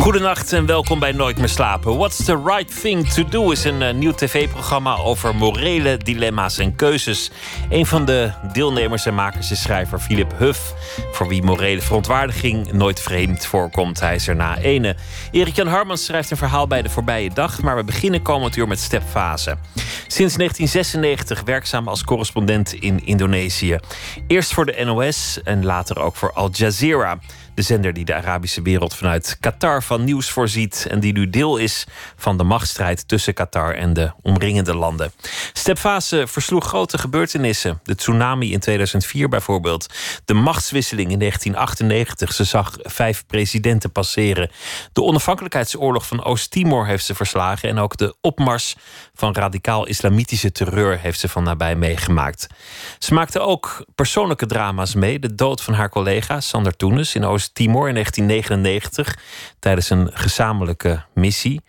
Goedenacht en welkom bij Nooit meer slapen. What's the right thing to do is een uh, nieuw tv-programma over morele dilemma's en keuzes. Een van de deelnemers en makers is schrijver Philip Huff, voor wie morele verontwaardiging nooit vreemd voorkomt. Hij is er na ene. Erik-Jan Harmans schrijft een verhaal bij de voorbije dag, maar we beginnen komend uur met stepfase. Sinds 1996 werkzaam als correspondent in Indonesië. Eerst voor de NOS en later ook voor Al Jazeera. De zender die de Arabische wereld vanuit Qatar van nieuws voorziet en die nu deel is van de machtsstrijd tussen Qatar en de omringende landen. Stepfase versloeg grote gebeurtenissen. De tsunami in 2004 bijvoorbeeld. De machtswisseling in 1998. Ze zag vijf presidenten passeren. De onafhankelijkheidsoorlog van Oost-Timor heeft ze verslagen. En ook de opmars van radicaal-islamitische terreur heeft ze van nabij meegemaakt. Ze maakte ook persoonlijke drama's mee. De dood van haar collega Sander Toenes in Oost-Timor in 1999 tijdens een gezamenlijke missie.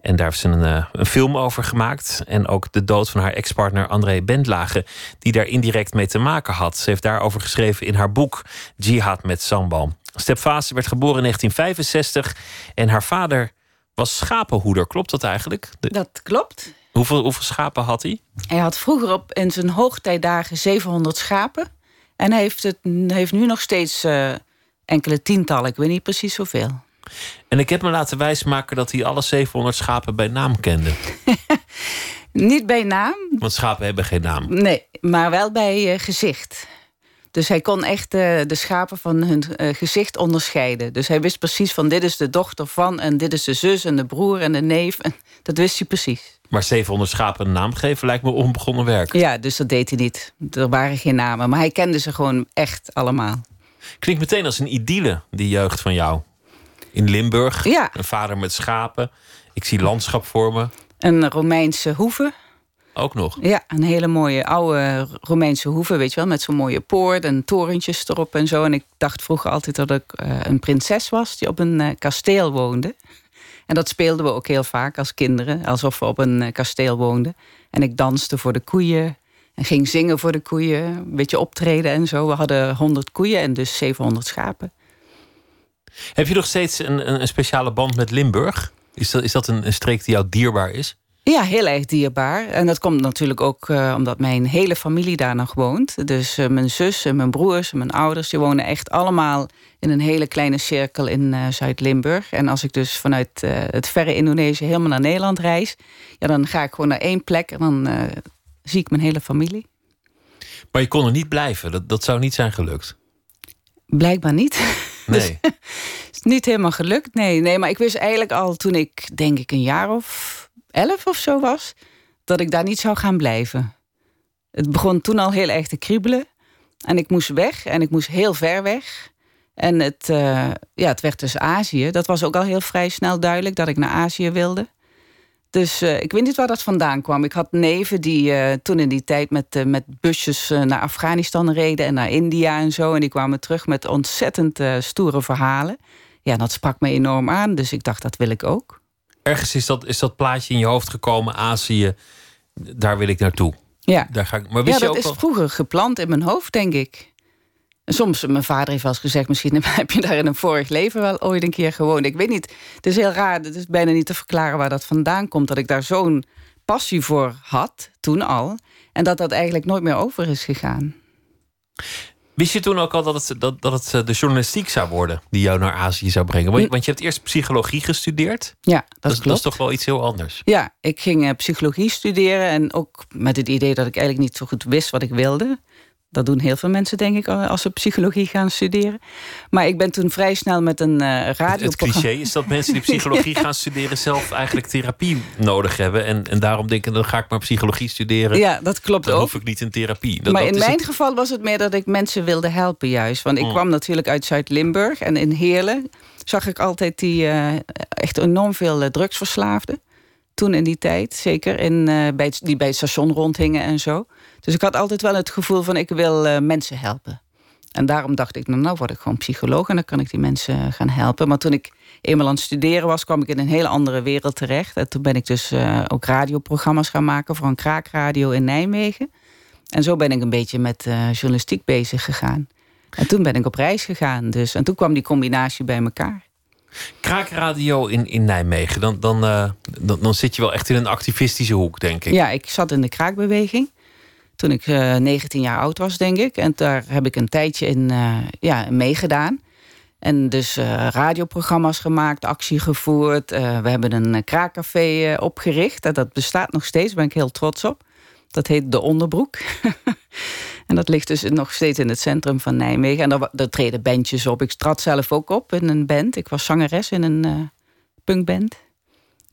En daar heeft ze een, uh, een, film over gemaakt. En ook de dood van haar ex-partner André Bendlage, die daar indirect mee te maken had. Ze heeft daarover geschreven in haar boek Jihad met Sambal. Stepfase werd geboren in 1965 en haar vader was schapenhoeder. Klopt dat eigenlijk? Dat klopt. Hoeveel, hoeveel schapen had hij? Hij had vroeger op in zijn hoogtijdagen 700 schapen. En hij heeft, het, heeft nu nog steeds uh, enkele tientallen. Ik weet niet precies hoeveel. En ik heb me laten wijsmaken dat hij alle 700 schapen bij naam kende. niet bij naam. Want schapen hebben geen naam. Nee, maar wel bij uh, gezicht. Dus hij kon echt uh, de schapen van hun uh, gezicht onderscheiden. Dus hij wist precies van dit is de dochter van... en dit is de zus en de broer en de neef. En dat wist hij precies. Maar 700 schapen een naam geven lijkt me onbegonnen werk. Ja, dus dat deed hij niet. Er waren geen namen. Maar hij kende ze gewoon echt allemaal. Klinkt meteen als een idylle, die jeugd van jou. In Limburg, ja. een vader met schapen. Ik zie landschap voor me. Een Romeinse hoeve. Ook nog? Ja, een hele mooie oude Romeinse hoeve, weet je wel. Met zo'n mooie poort en torentjes erop en zo. En ik dacht vroeger altijd dat ik uh, een prinses was die op een uh, kasteel woonde. En dat speelden we ook heel vaak als kinderen, alsof we op een uh, kasteel woonden. En ik danste voor de koeien en ging zingen voor de koeien. Een beetje optreden en zo. We hadden 100 koeien en dus 700 schapen. Heb je nog steeds een, een, een speciale band met Limburg? Is dat, is dat een, een streek die jou dierbaar is? Ja, heel erg dierbaar. En dat komt natuurlijk ook uh, omdat mijn hele familie daar nog woont. Dus uh, mijn zus en mijn broers en mijn ouders... die wonen echt allemaal in een hele kleine cirkel in uh, Zuid-Limburg. En als ik dus vanuit het verre Indonesië helemaal naar Nederland reis... Ja, dan ga ik gewoon naar één plek en dan zie ik mijn hele familie. Maar je kon er niet blijven? Dat, dat zou niet zijn gelukt? Blijkbaar niet. Nee. dus, is niet helemaal gelukt, nee. Nee, maar ik wist eigenlijk al toen ik, denk ik, een jaar of elf of zo was, dat ik daar niet zou gaan blijven. Het begon toen al heel erg te kriebelen. En ik moest weg en ik moest heel ver weg. En het, uh, ja, het werd dus Azië. Dat was ook al heel vrij snel duidelijk dat ik naar Azië wilde. Dus uh, ik weet niet waar dat vandaan kwam. Ik had neven die uh, toen in die tijd met, met busjes naar Afghanistan reden en naar India en zo. En die kwamen terug met ontzettend stoere verhalen. Ja, dat sprak me enorm aan. Dus ik dacht, dat wil ik ook ergens is dat, is dat plaatje in je hoofd gekomen, Azië, daar wil ik naartoe. Ja, daar ga ik, maar wist ja je dat ook is al... vroeger geplant in mijn hoofd, denk ik. En soms, mijn vader heeft wel eens gezegd... misschien heb je daar in een vorig leven wel ooit een keer gewoond. Ik weet niet, het is heel raar, het is bijna niet te verklaren... waar dat vandaan komt, dat ik daar zo'n passie voor had, toen al... en dat dat eigenlijk nooit meer over is gegaan. Wist je toen ook al dat het, dat, dat het eh, de journalistiek zou worden die jou naar Azië zou brengen? Want, want je hebt eerst psychologie gestudeerd. Ja, dat, dat, klopt. dat is toch wel iets heel anders? Ja, ik ging uh, psychologie studeren en ook met het idee dat ik eigenlijk niet zo goed wist wat ik wilde. Dat doen heel veel mensen, denk ik, als ze psychologie gaan studeren. Maar ik ben toen vrij snel met een uh, radio. Het cliché is dat mensen die psychologie gaan studeren zelf eigenlijk therapie nodig hebben. En, en daarom denken, dan ga ik maar psychologie studeren. Ja, dat klopt dan ook. hoef ik niet in therapie. Dat, maar dat in mijn het... geval was het meer dat ik mensen wilde helpen juist. Want ik Mm. kwam natuurlijk uit Zuid-Limburg. En in Heerlen zag ik altijd die uh, echt enorm veel drugsverslaafden. Toen in die tijd, zeker. In, uh, bij het, die bij het station rondhingen en zo. Dus ik had altijd wel het gevoel van ik wil uh, mensen helpen. En daarom dacht ik, nou, nou word ik gewoon psycholoog en dan kan ik die mensen gaan helpen. Maar toen ik eenmaal aan het studeren was, kwam ik in een hele andere wereld terecht. En toen ben ik dus uh, ook radioprogramma's gaan maken voor een kraakradio in Nijmegen. En zo ben ik een beetje met uh, journalistiek bezig gegaan. En toen ben ik op reis gegaan. Dus, en toen kwam die combinatie bij elkaar. Kraakradio in, in Nijmegen, dan, dan, uh, dan, dan, zit je wel echt in een activistische hoek, denk ik. Ja, ik zat in de kraakbeweging toen ik uh, 19 jaar oud was, denk ik. En daar heb ik een tijdje in uh, ja, meegedaan. En dus uh, radioprogramma's gemaakt, actie gevoerd. we hebben een kraakcafé opgericht. En dat bestaat nog steeds, daar ben ik heel trots op. Dat heet De Onderbroek. en dat ligt dus nog steeds in het centrum van Nijmegen. En daar, daar treden bandjes op. Ik trad zelf ook op in een band. Ik was zangeres in een punkband.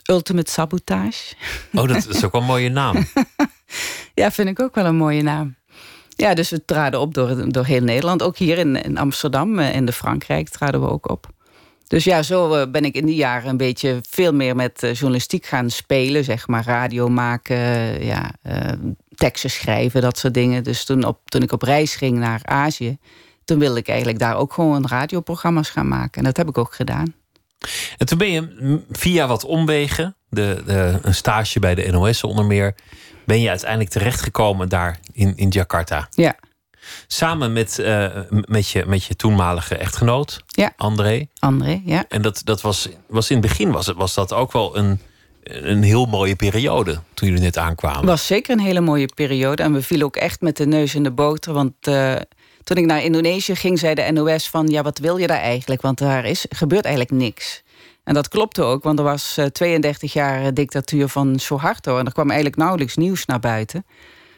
Ultimate Sabotage. Oh, dat is ook wel een mooie naam. ja, vind ik ook wel een mooie naam. Ja, dus we traden op door, door heel Nederland. Ook hier in, in Amsterdam, in de Frankrijk, traden we ook op. Dus ja, zo ben ik in die jaren een beetje veel meer met journalistiek gaan spelen. Zeg maar radio maken, ja, uh, teksten schrijven, dat soort dingen. Dus toen, op, toen ik op reis ging naar Azië... toen wilde ik eigenlijk daar ook gewoon radioprogramma's gaan maken. En dat heb ik ook gedaan. En toen ben je via wat omwegen, de, de, een stage bij de NOS onder meer, ben je uiteindelijk terechtgekomen daar in, in Jakarta. Ja. Samen met, uh, met, je, met je toenmalige echtgenoot, ja. André. André, ja. En dat, dat was, was in het begin was, het, was dat ook wel een, een heel mooie periode toen jullie net aankwamen. Was zeker een hele mooie periode. En we vielen ook echt met de neus in de boter. Want uh, toen ik naar Indonesië ging, zei de NOS van... ja, wat wil je daar eigenlijk? Want daar is, gebeurt eigenlijk niks. En dat klopte ook, want er was 32 jaar dictatuur van Suharto... en er kwam eigenlijk nauwelijks nieuws naar buiten.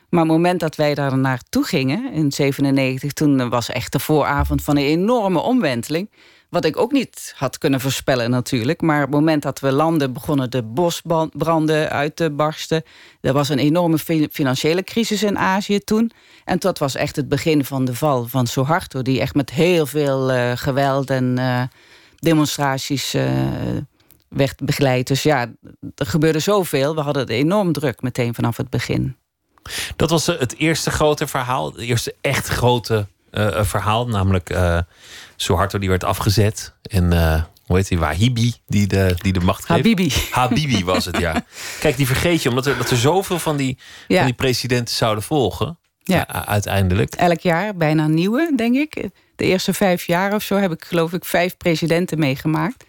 Maar het moment dat wij daar naartoe gingen, in 97... toen was echt de vooravond van een enorme omwenteling... Wat ik ook niet had kunnen voorspellen natuurlijk. Maar op het moment dat we landen begonnen de bosbranden uit te barsten. Er was een enorme financiële crisis in Azië toen. En dat was echt het begin van de val van Suharto. Die echt met heel veel uh, geweld en uh, demonstraties uh, werd begeleid. Dus ja, er gebeurde zoveel. We hadden enorm druk meteen vanaf het begin. Dat was het eerste grote verhaal. Het eerste echt grote verhaal. Namelijk Suharto die werd afgezet. En uh, hoe heet die? Wahibi, die de, die de macht geeft. Habibi. Habibi was het, ja. Kijk, die vergeet je, omdat er, dat er zoveel van die, ja. van die presidenten zouden volgen. Ja. uiteindelijk. Elk jaar bijna een nieuwe, denk ik. De eerste vijf jaar of zo heb ik, geloof ik, vijf presidenten meegemaakt.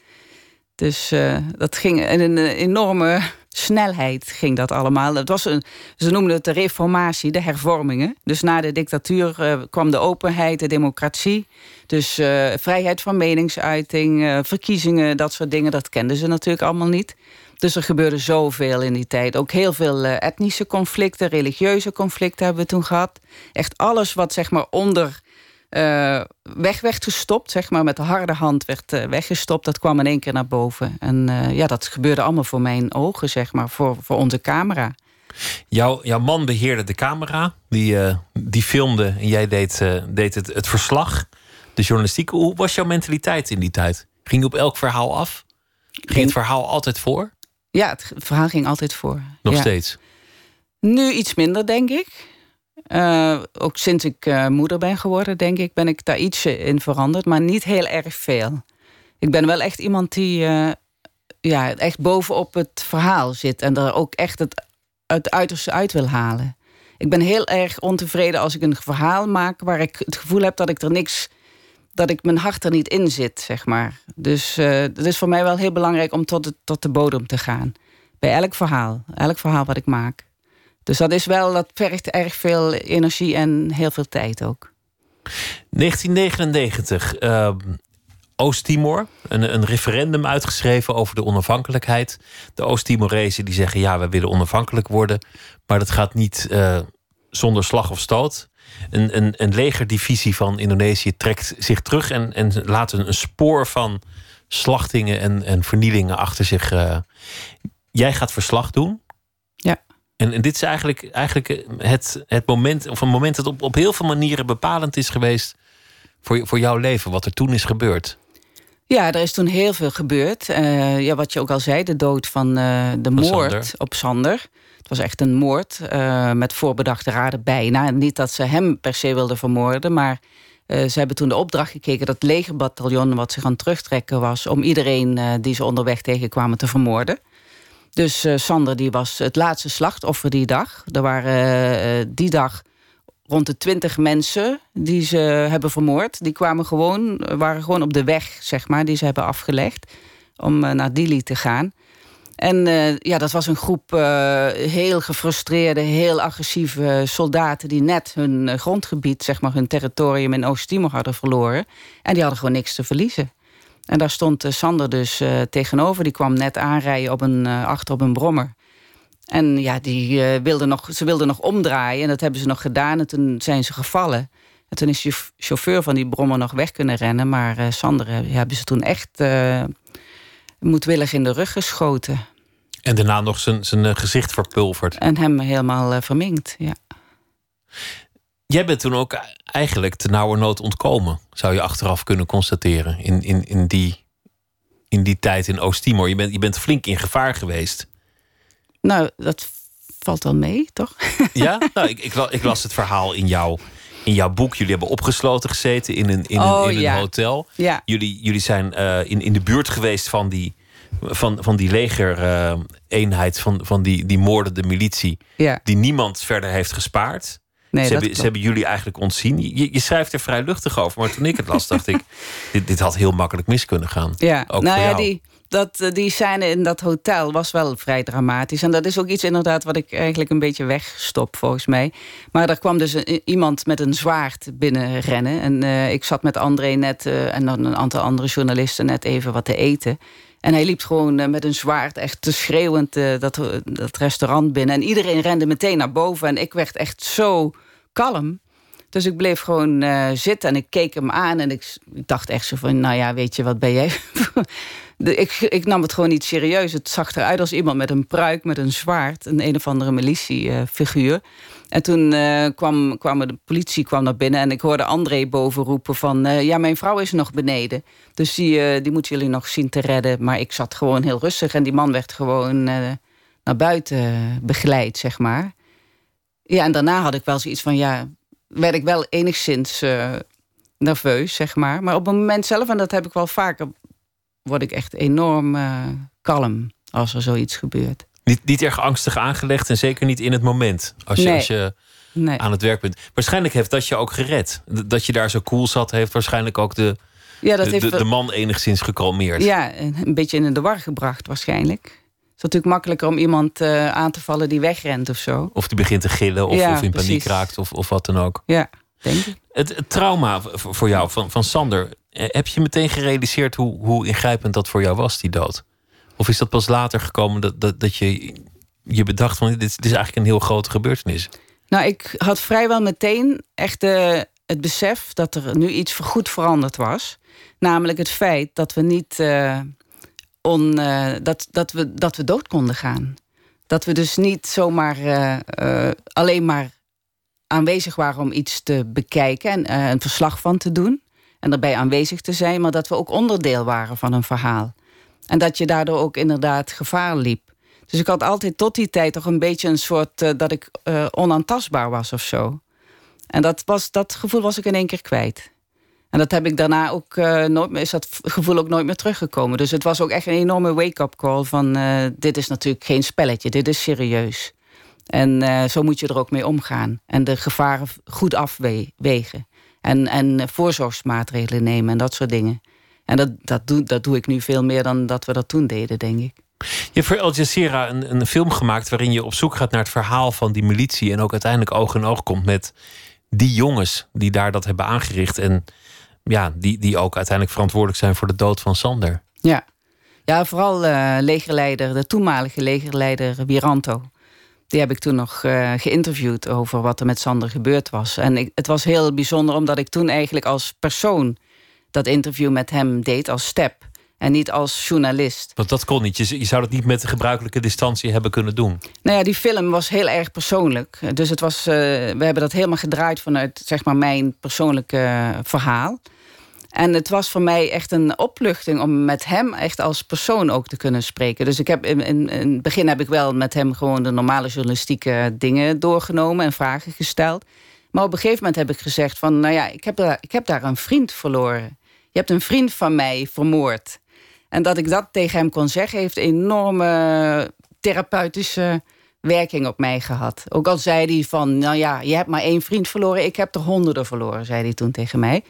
Dus uh, dat ging in een enorme snelheid ging dat allemaal. Het was een, ze noemden het de reformatie, de hervormingen. Dus na de dictatuur uh, kwam de openheid, de democratie. Dus uh, vrijheid van meningsuiting, uh, verkiezingen, dat soort dingen. Dat kenden ze natuurlijk allemaal niet. Dus er gebeurde zoveel in die tijd. Ook heel veel etnische conflicten, religieuze conflicten hebben we toen gehad. Echt alles wat zeg maar onder uh, weg werd gestopt, zeg maar, met de harde hand werd uh, weggestopt. Dat kwam in één keer naar boven. En uh, ja, dat gebeurde allemaal voor mijn ogen, zeg maar, voor, voor onze camera. Jouw, jouw man beheerde de camera, die, die filmde en jij deed, deed het, het verslag, de journalistiek. Hoe was jouw mentaliteit in die tijd? Ging je op elk verhaal af? Ging, het verhaal altijd voor? Ja, het verhaal ging altijd voor. Nog ja. steeds? Nu iets minder, denk ik. Uh, ook sinds ik uh, moeder ben geworden, denk ik, ben ik daar iets in veranderd, maar niet heel erg veel. Ik ben wel echt iemand die uh, ja, echt bovenop het verhaal zit en er ook echt het, uiterste uit wil halen. Ik ben heel erg ontevreden als ik een verhaal maak waar ik het gevoel heb dat ik er niks, dat ik mijn hart er niet in zit, zeg maar. Dus het is voor mij wel heel belangrijk om tot, tot de bodem te gaan. Bij elk verhaal, elk verhaal wat ik maak. Dus dat is wel, dat vergt erg veel energie en heel veel tijd ook. 1999, uh, Oost-Timor. Een, een, referendum uitgeschreven over de onafhankelijkheid. De Oost-Timorezen die zeggen ja, we willen onafhankelijk worden. Maar dat gaat niet uh, zonder slag of stoot. Een, een, een, legerdivisie van Indonesië trekt zich terug en, en laat een, een spoor van slachtingen en, en vernielingen achter zich. Uh, jij gaat verslag doen. Ja. En, en, dit is eigenlijk, eigenlijk het, het moment, of een moment dat op, op heel veel manieren bepalend is geweest voor, voor jouw leven, wat er toen is gebeurd. Ja, er is toen heel veel gebeurd. Uh, ja, wat je ook al zei, de dood van uh, de moord Sander. op Sander. Het was echt een moord uh, met voorbedachte raden bijna. Niet dat ze hem per se wilden vermoorden, maar ze hebben toen de opdracht gekeken dat legerbataljon wat zich aan het terugtrekken was, om iedereen die ze onderweg tegenkwamen te vermoorden. Dus Sander die was het laatste slachtoffer die dag. Er waren die dag rond de twintig mensen die ze hebben vermoord. Die kwamen gewoon, waren gewoon op de weg, zeg maar, die ze hebben afgelegd om naar Dili te gaan. En uh, ja, dat was een groep uh, heel gefrustreerde, heel agressieve soldaten... die net hun uh, grondgebied, zeg maar hun territorium in Oost-Timor hadden verloren. En die hadden gewoon niks te verliezen. En daar stond Sander dus tegenover. Die kwam net aanrijden op een, achter op een brommer. En ja, die, wilde nog, ze wilden nog omdraaien en dat hebben ze nog gedaan. En toen zijn ze gevallen. En toen is de chauffeur van die brommer nog weg kunnen rennen. Maar Sander hebben ze toen echt moedwillig in de rug geschoten. En daarna nog zijn, zijn eh, gezicht verpulverd. En hem helemaal uh, verminkt, ja. Jij bent toen ook eigenlijk te nauwe nood ontkomen, zou je achteraf kunnen constateren. In, in, in, die, in die tijd in Oost-Timor. Je bent, je bent flink in gevaar geweest. Nou, dat valt wel mee, toch? Ja, nou, ik, ik, ik las het verhaal in jouw, in jouw boek. Jullie hebben opgesloten gezeten in een, in een, oh, in een hotel. Ja. Jullie, jullie zijn uh, in, in de buurt geweest van die, van, van die legereenheid, uh, van, van die, die moordende militie, ja. die niemand verder heeft gespaard. Nee, ze, hebben, ze hebben jullie eigenlijk ontzien. Je, je, schrijft er vrij luchtig over, maar toen ik het las, dacht ik: dit, dit had heel makkelijk mis kunnen gaan. Ja, ook nou ja, die, dat, eh, die scène in dat hotel was wel vrij dramatisch. En dat is ook iets inderdaad wat ik eigenlijk een beetje wegstop, volgens mij. Maar er kwam dus een, iemand met een zwaard binnenrennen. En uh, ik zat met André net uh, en dan een aantal andere journalisten net even wat te eten. En hij liep gewoon eh, met een zwaard echt te schreeuwend dat, dat restaurant binnen. En iedereen rende meteen naar boven. En ik werd echt zo kalm. Dus ik bleef gewoon uh, zitten en ik keek hem aan. En ik, dacht echt zo van, nou ja, weet je, wat ben jij? ik, ik, nam het gewoon niet serieus. Het zag eruit als iemand met een pruik, met een zwaard. Een een of andere militiefiguur. En toen uh, kwam, de politie kwam naar binnen en ik hoorde André boven roepen van... Uh, ja, mijn vrouw is nog beneden, dus die, die moeten jullie nog zien te redden. Maar ik zat gewoon heel rustig en die man werd gewoon naar buiten begeleid, zeg maar. Ja, en daarna had ik wel zoiets van, ja, werd ik wel enigszins nerveus, zeg maar. Maar op het moment zelf, en dat heb ik wel vaker, word ik echt enorm kalm als er zoiets gebeurt. Niet, niet erg angstig aangelegd en zeker niet in het moment. Als je, nee. als je nee. aan het werk bent. Waarschijnlijk heeft dat je ook gered. Dat je daar zo cool zat, heeft waarschijnlijk ook de, ja, dat de, heeft de, de, man enigszins gekalmeerd. Ja, een beetje in de war gebracht waarschijnlijk. Het is natuurlijk makkelijker om iemand uh, aan te vallen die wegrent of zo. Of die begint te gillen of, ja, of in precies. paniek raakt of, of wat dan ook. Ja, denk ik. Het, het trauma voor jou van, van Sander. eh, Heb je meteen gerealiseerd hoe, hoe ingrijpend dat voor jou was, die dood? Of is dat pas later gekomen dat, dat, dat je je bedacht van dit, dit is eigenlijk een heel grote gebeurtenis? Nou, ik had vrijwel meteen echt uh, het besef dat er nu iets goed veranderd was. Namelijk het feit dat we niet uh, on, uh, dat, dat, we, dat we dood konden gaan. Dat we dus niet zomaar alleen maar aanwezig waren om iets te bekijken en een verslag van te doen. En erbij aanwezig te zijn, maar dat we ook onderdeel waren van een verhaal. En dat je daardoor ook inderdaad gevaar liep. Dus ik had altijd tot die tijd toch een beetje een soort... Dat ik onaantastbaar was of zo. En dat, was, dat gevoel was ik in één keer kwijt. En dat heb ik daarna ook uh, nooit meer... is dat gevoel ook nooit meer teruggekomen. Dus het was ook echt een enorme wake-up call van... dit is natuurlijk geen spelletje, dit is serieus. En zo moet je er ook mee omgaan. En de gevaren goed afwegen. En, en voorzorgsmaatregelen nemen en dat soort dingen. En dat, dat, doe, dat doe ik nu veel meer dan dat we dat toen deden, denk ik. Je hebt voor Al Jazeera een, een film gemaakt waarin je op zoek gaat naar het verhaal van die militie. En ook uiteindelijk oog in oog komt met die jongens die daar dat hebben aangericht. En ja, die, die ook uiteindelijk verantwoordelijk zijn voor de dood van Sander. Ja, ja vooral uh, legerleider, de toenmalige legerleider Wiranto. Die heb ik toen nog uh, geïnterviewd over wat er met Sander gebeurd was. En ik, het was heel bijzonder omdat ik toen eigenlijk als persoon dat interview met hem deed als step. En niet als journalist. Want dat kon niet. Je, je zou dat niet met de gebruikelijke distantie hebben kunnen doen. Nou ja, die film was heel erg persoonlijk. Dus het was, uh, we hebben dat helemaal gedraaid vanuit zeg maar, mijn persoonlijke uh, verhaal. En het was voor mij echt een opluchting om met hem echt als persoon ook te kunnen spreken. Dus ik heb in, in, in het begin heb ik wel met hem gewoon de normale journalistieke dingen doorgenomen en vragen gesteld. Maar op een gegeven moment heb ik gezegd van... nou ja, ik heb daar, ik heb daar een vriend verloren. Je hebt een vriend van mij vermoord. En dat ik dat tegen hem kon zeggen... heeft enorme therapeutische werking op mij gehad. Ook al zei hij van, nou ja, je hebt maar één vriend verloren... ik heb er honderden verloren, zei hij toen tegen mij.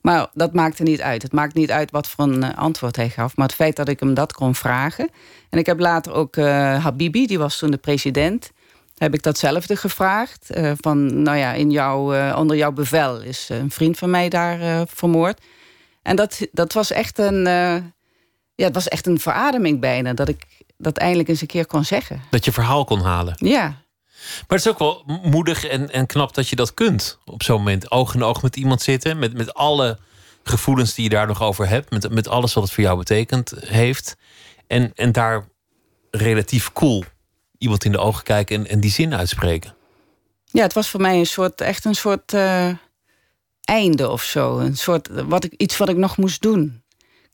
Maar dat maakte niet uit. Het maakt niet uit wat voor een eh, antwoord hij gaf. Maar het feit dat ik hem dat kon vragen. En ik heb later ook uh, Habibi, die was toen de president heb ik datzelfde gevraagd. Uh, van, nou ja, in jou, uh, onder jouw bevel is een vriend van mij daar vermoord. En dat, dat was echt een, ja, het was echt een verademing bijna. Dat ik dat eindelijk eens een keer kon zeggen. Dat je verhaal kon halen. Ja. Maar het is ook wel moedig en, en knap dat je dat kunt. Op zo'n moment oog in oog met iemand zitten. Met, met alle gevoelens die je daar nog over hebt. Met, met alles wat het voor jou betekend heeft. En, en daar relatief cool iemand in de ogen kijken en, en die zin uitspreken. Ja, het was voor mij een soort, echt een soort uh, einde of zo. Een soort, wat ik, iets wat ik nog moest doen.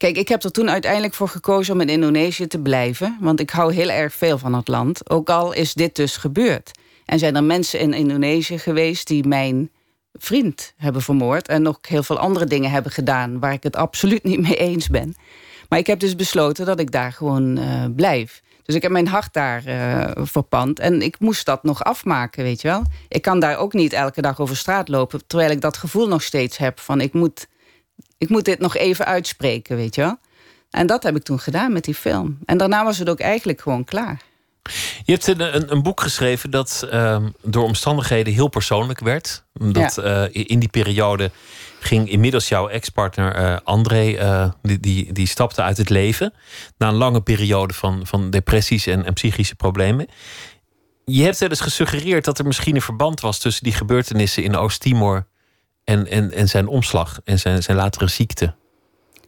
Kijk, ik heb er toen uiteindelijk voor gekozen om in Indonesië te blijven. Want ik hou heel erg veel van het land. Ook al is dit dus gebeurd. En zijn er mensen in Indonesië geweest die mijn vriend hebben vermoord. En nog heel veel andere dingen hebben gedaan waar ik het absoluut niet mee eens ben. Maar ik heb dus besloten dat ik daar gewoon uh, blijf. Dus ik heb mijn hart daar uh, verpand. En ik moest dat nog afmaken, weet je wel. Ik kan daar ook niet elke dag over straat lopen... terwijl ik dat gevoel nog steeds heb van... ik moet, ik moet dit nog even uitspreken, weet je wel. En dat heb ik toen gedaan met die film. En daarna was het ook eigenlijk gewoon klaar. Je hebt een, een, een boek geschreven dat uh, door omstandigheden heel persoonlijk werd. Omdat ja. uh, in die periode ging inmiddels jouw ex-partner uh, André, uh, die, die, die stapte uit het leven. Na een lange periode van, van depressies en, en psychische problemen. Je hebt wel eens gesuggereerd dat er misschien een verband was tussen die gebeurtenissen in Oost-Timor en, en, en zijn omslag en zijn, zijn latere ziekte.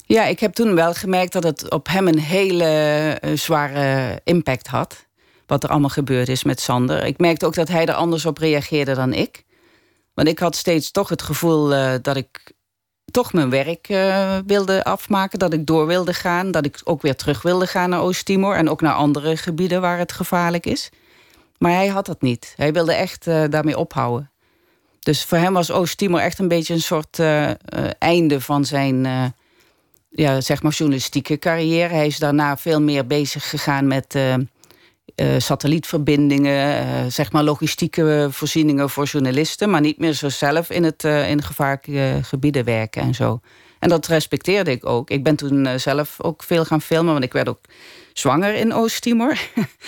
Ja, ik heb toen wel gemerkt dat het op hem een hele uh, zware impact had. Wat er allemaal gebeurd is met Sander. Ik merkte ook dat hij er anders op reageerde dan ik. Want ik had steeds toch het gevoel uh, dat ik toch mijn werk uh, wilde afmaken. Dat ik door wilde gaan. Dat ik ook weer terug wilde gaan naar Oost-Timor. En ook naar andere gebieden waar het gevaarlijk is. Maar hij had dat niet. Hij wilde echt daarmee ophouden. Dus voor hem was Oost-Timor echt een beetje een soort einde van zijn ja, zeg maar journalistieke carrière. Hij is daarna veel meer bezig gegaan met satellietverbindingen, zeg maar logistieke voorzieningen voor journalisten, maar niet meer zo zelf in, het, in gevaarlijke gebieden werken en zo. En dat respecteerde ik ook. Ik ben toen zelf ook veel gaan filmen, want ik werd ook zwanger in Oost-Timor.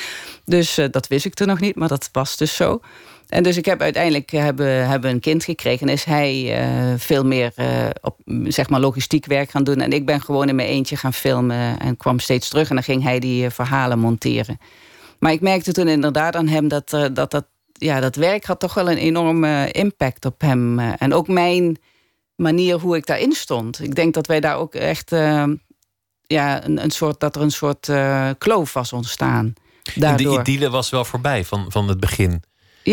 dus dat wist ik toen nog niet, maar dat was dus zo. En dus ik heb uiteindelijk hebben, hebben een kind gekregen. En is hij veel meer op zeg maar logistiek werk gaan doen. En ik ben gewoon in mijn eentje gaan filmen en kwam steeds terug. En dan ging hij die verhalen monteren. Maar ik merkte toen inderdaad aan hem dat dat, dat, ja, dat werk had toch wel een enorme impact op hem. En ook mijn manier hoe ik daarin stond. Ik denk dat wij daar ook echt ja, een, een soort, dat er een soort kloof was ontstaan. Daardoor. En de idylle was wel voorbij van, van het begin.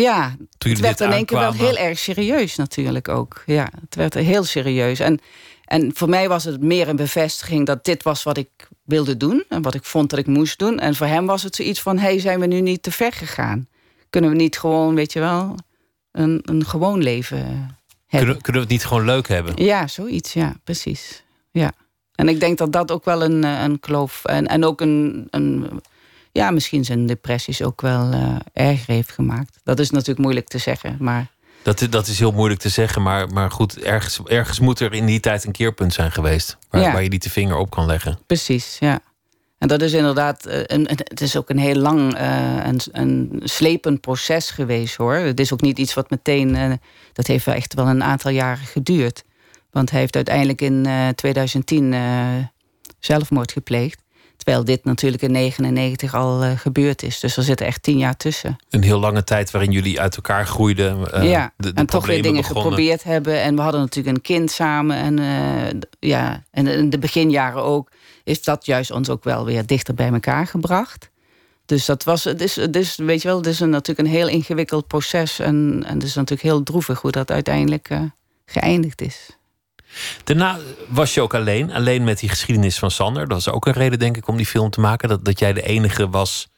Ja, het werd in één keer wel heel erg serieus natuurlijk ook. Ja, het werd heel serieus. En, en voor mij was het meer een bevestiging dat dit was wat ik wilde doen en wat ik vond dat ik moest doen. En voor hem was het zoiets van: hey, zijn we nu niet te ver gegaan? Kunnen we niet gewoon, weet je wel, een, een gewoon leven hebben? Kunnen, kunnen we het niet gewoon leuk hebben? Ja, zoiets, ja, precies. Ja. En ik denk dat dat ook wel een, eh, een kloof en, en ook een, een, ja, misschien zijn depressies ook wel uh, erger heeft gemaakt. Dat is natuurlijk moeilijk te zeggen, maar. Dat, dat is heel moeilijk te zeggen, maar, maar goed, ergens, ergens moet er in die tijd een keerpunt zijn geweest. Waar, ja. waar je niet de vinger op kan leggen. Precies, ja. En dat is inderdaad, eh, een, het is ook een heel lang uh, een, een slepend proces geweest hoor. Het is ook niet iets wat meteen, uh, dat heeft wel echt wel een aantal jaren geduurd. Want hij heeft uiteindelijk in 2010 zelfmoord gepleegd. Terwijl dit natuurlijk in 99 al uh, gebeurd is. Dus er zitten echt tien jaar tussen. Een heel lange tijd waarin jullie uit elkaar groeiden. Uh, ja, de, de en toch weer dingen begonnen. geprobeerd hebben. En we hadden natuurlijk een kind samen. En, uh, ja, en in de beginjaren ook. Is dat juist ons ook wel weer dichter bij elkaar gebracht. Dus dat was, het is, het is, weet je wel, het is een, natuurlijk een heel ingewikkeld proces. En, en het is natuurlijk heel droevig hoe dat uiteindelijk geëindigd is. Daarna was je ook alleen. Alleen met die geschiedenis van Sander. Dat was ook een reden, denk ik, om die film te maken. Dat, dat jij de enige was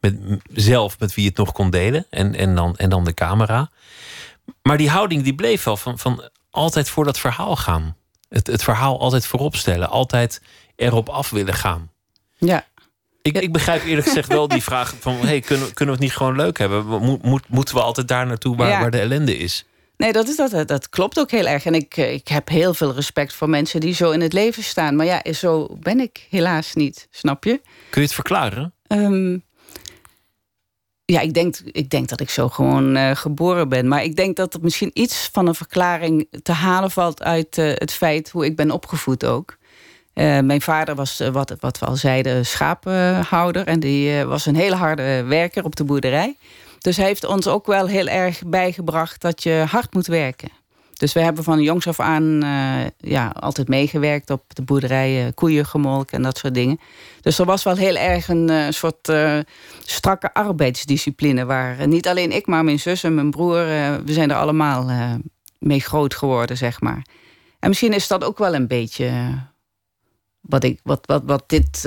met, zelf met wie je het nog kon delen. En, en, dan, en dan de camera. Maar die houding die bleef wel van, van altijd voor dat verhaal gaan. Het, het verhaal altijd voorop stellen. Altijd erop af willen gaan. Ja. Ik, ik begrijp eerlijk gezegd wel die vraag van... Hey, kunnen, kunnen we het niet gewoon leuk hebben? Moet, moet, moeten we altijd daar naartoe waar, Ja. waar de ellende is? Nee, dat, is dat, dat klopt ook heel erg. En ik, eh, ik heb heel veel respect voor mensen die zo in het leven staan. Maar ja, zo ben ik helaas niet, snap je? Kun je het verklaren? Ehm, ja, ik denk, ik denk dat ik zo gewoon eh, geboren ben. Maar ik denk dat er misschien iets van een verklaring te halen valt uit eh, het feit hoe ik ben opgevoed ook. Mijn vader was, wat, wat we al zeiden, schapenhouder. En die was een hele harde werker op de boerderij. Dus hij heeft ons ook wel heel erg bijgebracht dat je hard moet werken. Dus we hebben van jongs af aan eh, ja, altijd meegewerkt op de boerderij, eh, koeien gemolken en dat soort dingen. Dus er was wel heel erg een eh, soort eh, strakke arbeidsdiscipline. Waar niet alleen ik, maar mijn zus en mijn broer, we zijn er allemaal mee groot geworden, zeg maar. En misschien is dat ook wel een beetje wat, ik, wat, wat, wat dit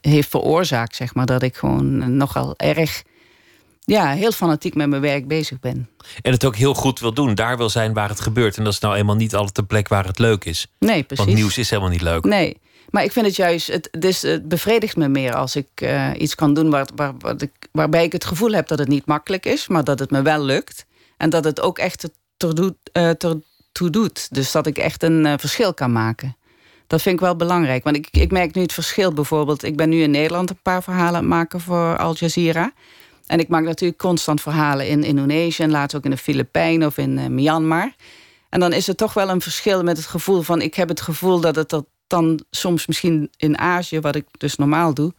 heeft veroorzaakt, zeg maar. Dat ik gewoon nogal erg, ja, heel fanatiek met mijn werk bezig ben. En het ook heel goed wil doen. Daar wil zijn waar het gebeurt. En dat is nou eenmaal niet altijd de plek waar het leuk is. Nee, precies. Want nieuws is helemaal niet leuk. Nee, maar ik vind het juist, het, dus, het bevredigt me meer als ik eh, iets kan doen waar, waar, waarbij ik het gevoel heb dat het niet makkelijk is, maar dat het me wel lukt. En dat het ook echt ertoe doet, eh, ertoe doet. Dus dat ik echt een eh, verschil kan maken. Dat vind ik wel belangrijk. Want ik, ik merk nu het verschil bijvoorbeeld. Ik ben nu in Nederland een paar verhalen aan het maken voor Al Jazeera. En ik maak natuurlijk constant verhalen in Indonesië en laatst ook in de Filipijnen of in eh, Myanmar. En dan is er toch wel een verschil met het gevoel van... ik heb het gevoel dat het er dan soms misschien in Azië... wat ik dus normaal doe,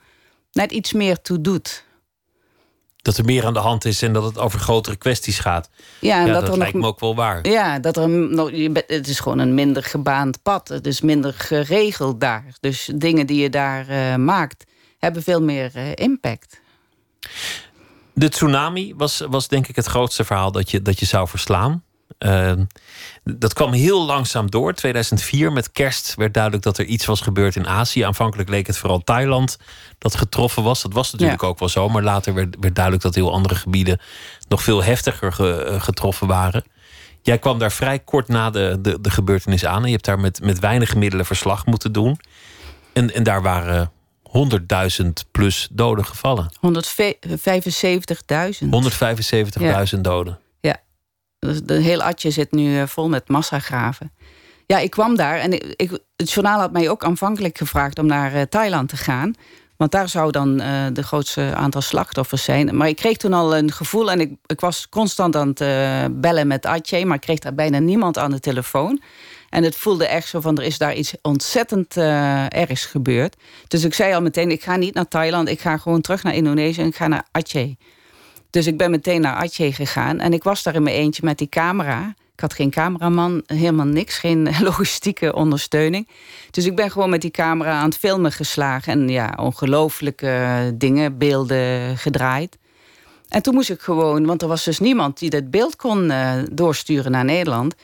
net iets meer toe doet. Dat er meer aan de hand is en dat het over grotere kwesties gaat. Ja, en ja, dat, dat, er lijkt nog, me ook wel waar. Ja, dat er nog, het is gewoon een minder gebaand pad. Het is minder geregeld daar. Dus dingen die je daar eh, maakt, hebben veel meer eh, impact. De tsunami was, was denk ik het grootste verhaal dat je, dat je zou verslaan. Uh, dat kwam heel langzaam door. 2004 met kerst werd duidelijk dat er iets was gebeurd in Azië. Aanvankelijk leek het vooral Thailand dat getroffen was. Dat was natuurlijk Ja. ook wel zo. Maar later werd, werd duidelijk dat heel andere gebieden nog veel heftiger ge- eh, getroffen waren. Jij kwam daar vrij kort na de, de, de gebeurtenis aan. En je hebt daar met, met weinig middelen verslag moeten doen. En, en daar waren 100.000 plus doden gevallen. 175.000. 175.000 doden. Dus de hele Atje zit nu eh, vol met massagraven. Ja, ik kwam daar en ik, ik- het journaal had mij ook aanvankelijk gevraagd om naar eh, Thailand te gaan. Want daar zou dan eh, de grootste aantal slachtoffers zijn. Maar ik kreeg toen al een gevoel en ik, ik was constant aan het bellen met Atje, maar ik kreeg daar bijna niemand aan de telefoon. En het voelde echt zo van er is daar iets ontzettend eh, ergs gebeurd. Dus ik zei al meteen, ik ga niet naar Thailand, ik ga gewoon terug naar Indonesië en ik ga naar Aceh. Dus ik ben meteen naar Aceh gegaan. En ik was daar in mijn eentje met die camera. Ik had geen cameraman, helemaal niks. Geen logistieke ondersteuning. Dus ik ben gewoon met die camera aan het filmen geslagen. En ja, ongelooflijke dingen, beelden gedraaid. En toen moest ik gewoon, want er was dus niemand die dat beeld kon eh, doorsturen naar Nederland.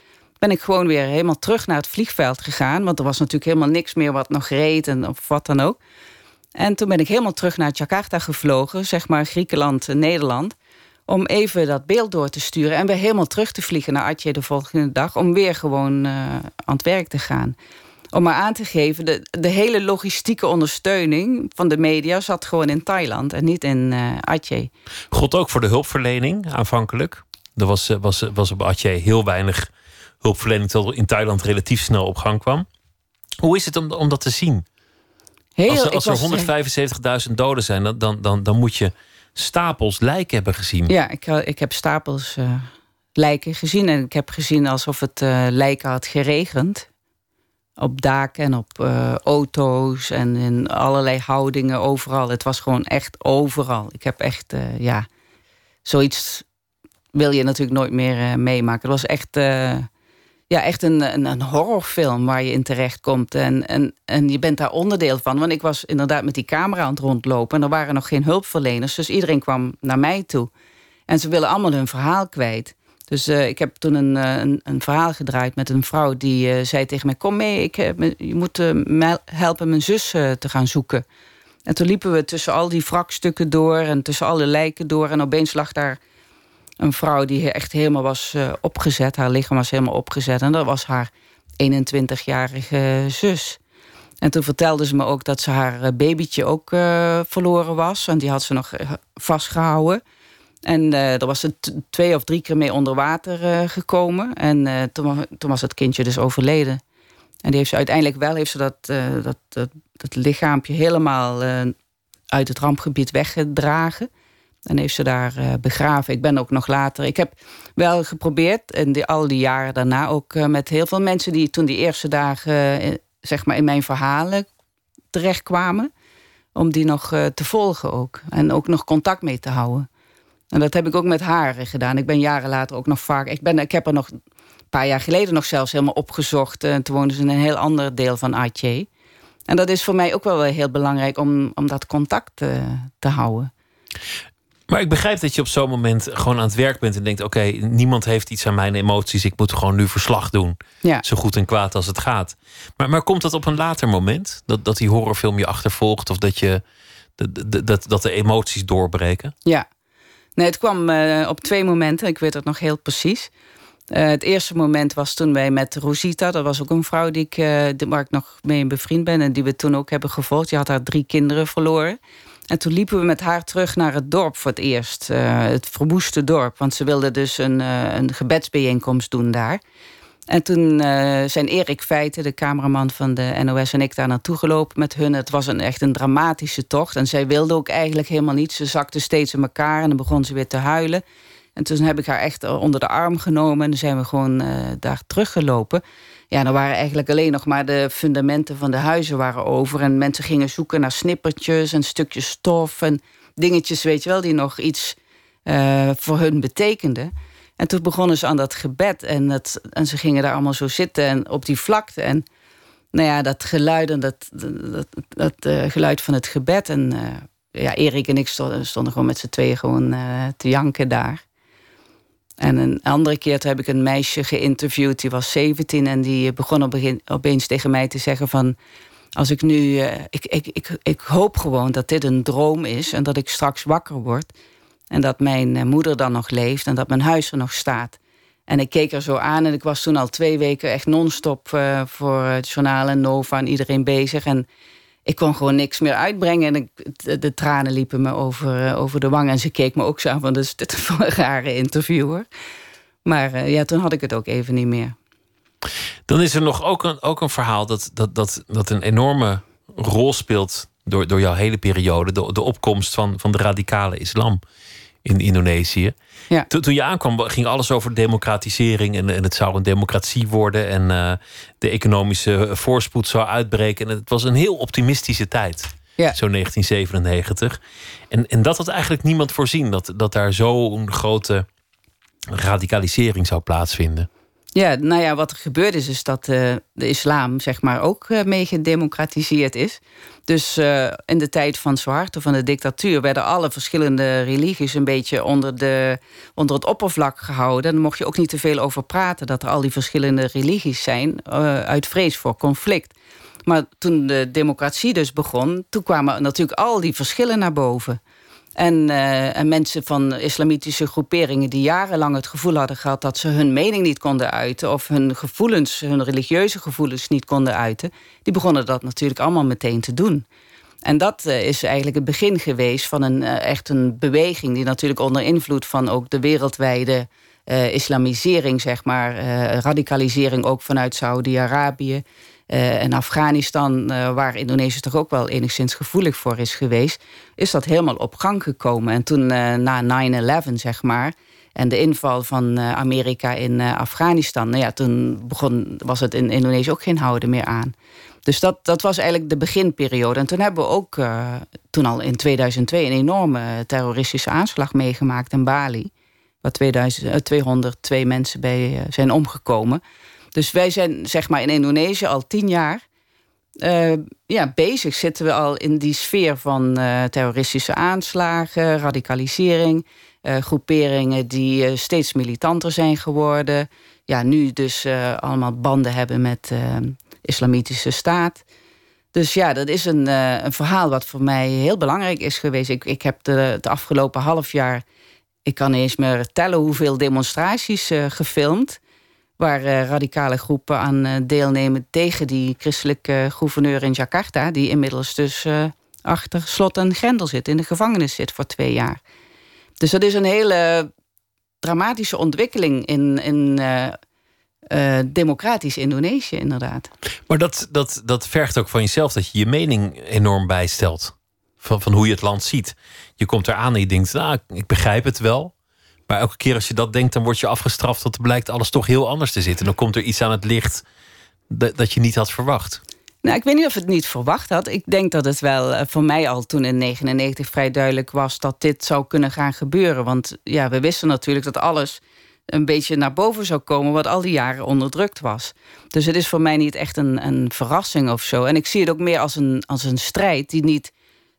Ben ik gewoon weer helemaal terug naar het vliegveld gegaan. Want er was natuurlijk helemaal niks meer wat nog reed en of wat dan ook. En toen ben ik helemaal terug naar Jakarta gevlogen, zeg maar Griekenland, eh, Nederland. Om even dat beeld door te sturen en weer helemaal terug te vliegen naar Atje de volgende dag. Om weer gewoon eh, aan het werk te gaan. Om maar aan te geven, de, de hele logistieke ondersteuning van de media zat gewoon in Thailand en niet in eh Aceh. God ook voor de hulpverlening aanvankelijk. Er was, was, was op Aceh heel weinig hulpverlening, terwijl in Thailand relatief snel op gang kwam. Hoe is het om, om dat te zien? Heel, als er, als er 175.000 doden zijn, dan, dan, dan, dan moet je stapels lijken hebben gezien. Ja, ik, eh, ik heb stapels eh, lijken gezien. En ik heb gezien alsof het eh, lijken had geregend. Op daken en op auto's en in allerlei houdingen overal. Het was gewoon echt overal. Ik heb echt, ja, zoiets wil je natuurlijk nooit meer meemaken. Het was echt, ja, echt een, een, een horrorfilm waar je in terechtkomt. En, en, en je bent daar onderdeel van. Want ik was inderdaad met die camera aan het rondlopen. En er waren nog geen hulpverleners. Dus iedereen kwam naar mij toe. En ze willen allemaal hun verhaal kwijt. Dus eh, ik heb toen een, eh, een, een verhaal gedraaid met een vrouw die eh, zei tegen mij: Kom mee, ik, je moet helpen mijn zus te gaan zoeken. En toen liepen we tussen al die wrakstukken door en tussen alle lijken door. En opeens lag daar Een vrouw die echt helemaal was opgezet. Haar lichaam was helemaal opgezet. En dat was haar 21-jarige zus. En toen vertelde ze me ook dat ze haar babytje ook verloren was. En die had ze nog vastgehouden. En uh, er was ze twee of drie keer mee onder water gekomen. En toen, toen, was het kindje dus overleden. En die heeft ze uiteindelijk wel heeft ze dat, dat, dat, dat, lichaampje helemaal uit het rampgebied weggedragen. En heeft ze daar begraven. Ik ben ook nog later. Ik heb wel geprobeerd, en al die jaren daarna ook met heel veel mensen die toen die eerste dagen zeg maar in mijn verhalen terechtkwamen. Om die nog te volgen ook. En ook nog contact mee te houden. En dat heb ik ook met haar gedaan. Ik ben jaren later ook nog vaak. Ik, ben, ik heb er nog een paar jaar geleden nog zelfs helemaal opgezocht. En toen woonden ze in een heel ander deel van Aceh. En dat is voor mij ook wel heel belangrijk om, om dat contact eh, te houden. Maar ik begrijp dat je op zo'n moment gewoon aan het werk bent en denkt: oké, niemand heeft iets aan mijn emoties. Ik moet gewoon nu verslag doen. Ja. Zo goed en kwaad als het gaat. Maar, maar komt dat op een later moment? Dat, dat die horrorfilm je achtervolgt of dat, je, dat, dat, dat de emoties doorbreken? Ja, Nee, het kwam uh, op twee momenten. Ik weet het nog heel precies. Uh, het eerste moment was toen wij met Rosita, dat was ook een vrouw die ik, uh, waar ik nog mee bevriend ben en die we toen ook hebben gevolgd. Die had haar drie kinderen verloren. En toen liepen we met haar terug naar het dorp voor het eerst. het verwoeste dorp. Want ze wilde dus een, een gebedsbijeenkomst doen daar. En toen uh, zijn Erik Feiten, de cameraman van de NOS, en ik daar naartoe gelopen met hun. Het was een, echt een dramatische tocht. En zij wilde ook eigenlijk helemaal niet. Ze zakte steeds in elkaar en dan begon ze weer te huilen. En toen heb ik haar echt onder de arm genomen en zijn we gewoon daar teruggelopen. Ja, dan waren eigenlijk alleen nog maar de fundamenten van de huizen waren over. En mensen gingen zoeken naar snippertjes en stukjes stof en dingetjes, weet je wel, die nog iets uh, voor hun betekenden. En toen begonnen ze aan dat gebed. En, het, en ze gingen daar allemaal zo zitten en op die vlakte. En nou ja, dat geluid en dat, dat, dat uh, geluid van het gebed. En uh, ja, Erik en ik stonden, gewoon met z'n tweeën gewoon te janken daar. En een andere keer heb ik een meisje geïnterviewd, die was 17 en die begon op begin, opeens tegen mij te zeggen van als ik nu, ik, ik, ik, ik hoop gewoon dat dit een droom is en dat ik straks wakker word en dat mijn eh, moeder dan nog leeft en dat mijn huis er nog staat. En ik keek er zo aan en ik was toen al twee weken echt non-stop uh, voor het journaal en Nova en iedereen bezig. En ik kon gewoon niks meer uitbrengen. En ik, de, tranen liepen me over, uh, over de wang. En ze keek me ook zo aan van, dus dit een rare interviewer. Maar uh, ja, toen had ik het ook even niet meer. Dan is er nog ook een, ook een verhaal dat, dat, dat, dat een enorme rol speelt door, door jouw hele periode. De, de opkomst van, van de radicale islam in Indonesië. Ja. Toen, je aankwam, ging alles over democratisering en, en het zou een democratie worden en uh, de economische voorspoed zou uitbreken. En het was een heel optimistische tijd. Ja. Zo 1997. En, en dat had eigenlijk niemand voorzien, dat, dat daar zo'n grote radicalisering zou plaatsvinden. Ja, nou ja, wat er gebeurd is, is dat uh, de islam zeg maar ook uh, mee gedemocratiseerd is. Dus uh, in de tijd van Zwaarte, van de dictatuur, werden alle verschillende religies een beetje onder, de, onder het oppervlak gehouden. En daar mocht je ook niet te veel over praten, dat er al die verschillende religies zijn, uit vrees voor conflict. Maar toen de democratie dus begon, toen kwamen natuurlijk al die verschillen naar boven. En, uh, en, mensen van islamitische groeperingen die jarenlang het gevoel hadden gehad dat ze hun mening niet konden uiten of hun gevoelens, hun religieuze gevoelens niet konden uiten, die begonnen dat natuurlijk allemaal meteen te doen. En dat uh, is eigenlijk het begin geweest van een uh, echt een beweging die natuurlijk onder invloed van ook de wereldwijde islamisering, zeg maar, radicalisering ook vanuit Saudi-Arabië, en Afghanistan, uh, waar Indonesië toch ook wel enigszins gevoelig voor is geweest, is dat helemaal op gang gekomen. En toen uh, na 9-11, zeg maar, en de inval van Amerika in Afghanistan, nou ja, toen begon, was het in Indonesië ook geen houden meer aan. Dus dat, dat was eigenlijk de beginperiode. En toen hebben we ook, toen al in 2002, een enorme terroristische aanslag meegemaakt in Bali. Waar 2000, 202 mensen bij zijn omgekomen. Dus wij zijn zeg maar in Indonesië al tien jaar uh, ja, bezig. Zitten we al in die sfeer van uh, terroristische aanslagen, radicalisering, uh, groeperingen die steeds militanter zijn geworden. Ja, nu dus allemaal banden hebben met islamitische staat. Dus ja, dat is een, een verhaal wat voor mij heel belangrijk is geweest. Ik, ik heb de, de afgelopen half jaar ik kan niet eens meer tellen hoeveel demonstraties gefilmd. Waar radicale groepen aan deelnemen tegen die christelijke gouverneur in Jakarta. Die inmiddels dus achter slot en grendel zit, in de gevangenis zit voor twee jaar. Dus dat is een hele dramatische ontwikkeling in, in democratisch Indonesië, inderdaad. Maar dat, dat, dat vergt ook van jezelf dat je je mening enorm bijstelt. Van, van hoe je het land ziet. Je komt eraan en je denkt, nou, ik begrijp het wel. Maar elke keer als je dat denkt, dan word je afgestraft. Want blijkt alles toch heel anders te zitten. Dan komt er iets aan het licht dat, dat je niet had verwacht. Nou, ik weet niet of het niet verwacht had. Ik denk dat het wel eh, voor mij al toen in 99 vrij duidelijk was dat dit zou kunnen gaan gebeuren. Want ja, we wisten natuurlijk dat alles een beetje naar boven zou komen, wat al die jaren onderdrukt was. Dus het is voor mij niet echt een, een verrassing of zo. En ik zie het ook meer als een, als een strijd die niet.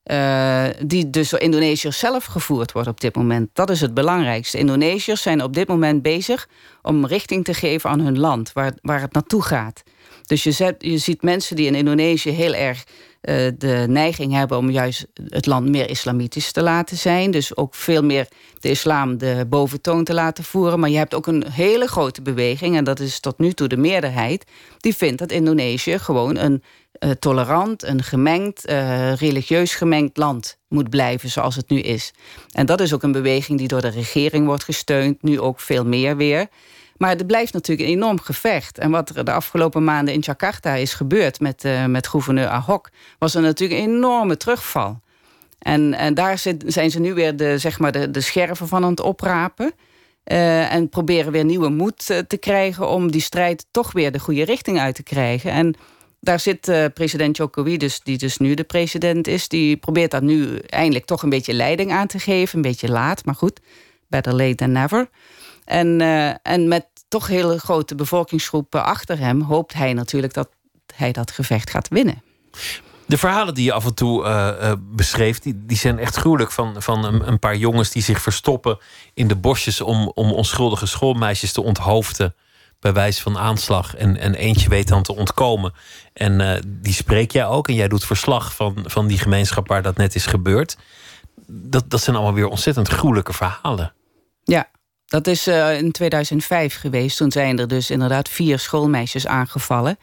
Uh, die dus door Indonesiërs zelf gevoerd wordt op dit moment. Dat is het belangrijkste. Indonesiërs zijn op dit moment bezig om richting te geven aan hun land, waar, waar het naartoe gaat. Dus je, zet, je ziet mensen die in Indonesië heel erg uh, de neiging hebben om juist het land meer islamitisch te laten zijn. Dus ook veel meer de islam de boventoon te laten voeren. Maar je hebt ook een hele grote beweging, en dat is tot nu toe de meerderheid, die vindt dat Indonesië gewoon een uh, tolerant, een gemengd, uh, religieus gemengd land moet blijven zoals het nu is. En dat is ook een beweging die door de regering wordt gesteund, nu ook veel meer weer. Maar het blijft natuurlijk een enorm gevecht. En wat er de afgelopen maanden in Jakarta is gebeurd met, uh, met gouverneur Ahok, was er natuurlijk een enorme terugval. En, en daar zit, zijn ze nu weer de, zeg maar de, de scherven van aan het oprapen. Uh, en proberen weer nieuwe moed uh, te krijgen om die strijd toch weer de goede richting uit te krijgen. En daar zit president Jokowi, dus, die dus nu de president is, die probeert daar nu eindelijk toch een beetje leiding aan te geven. Een beetje laat, maar goed. Better late than never. En, en met toch hele grote bevolkingsgroepen achter hem, hoopt hij natuurlijk dat hij dat gevecht gaat winnen. De verhalen die je af en toe uh, beschreef, die, die zijn echt gruwelijk. Van, van een, een, paar jongens die zich verstoppen in de bosjes om, om onschuldige schoolmeisjes te onthoofden. Bij wijze van aanslag. En, en eentje weet dan te ontkomen. En uh, die spreek jij ook. En jij doet verslag van, van die gemeenschap waar dat net is gebeurd. Dat, dat zijn allemaal weer ontzettend gruwelijke verhalen. Ja, dat is uh, in 2005 geweest. Toen zijn er dus inderdaad vier schoolmeisjes aangevallen.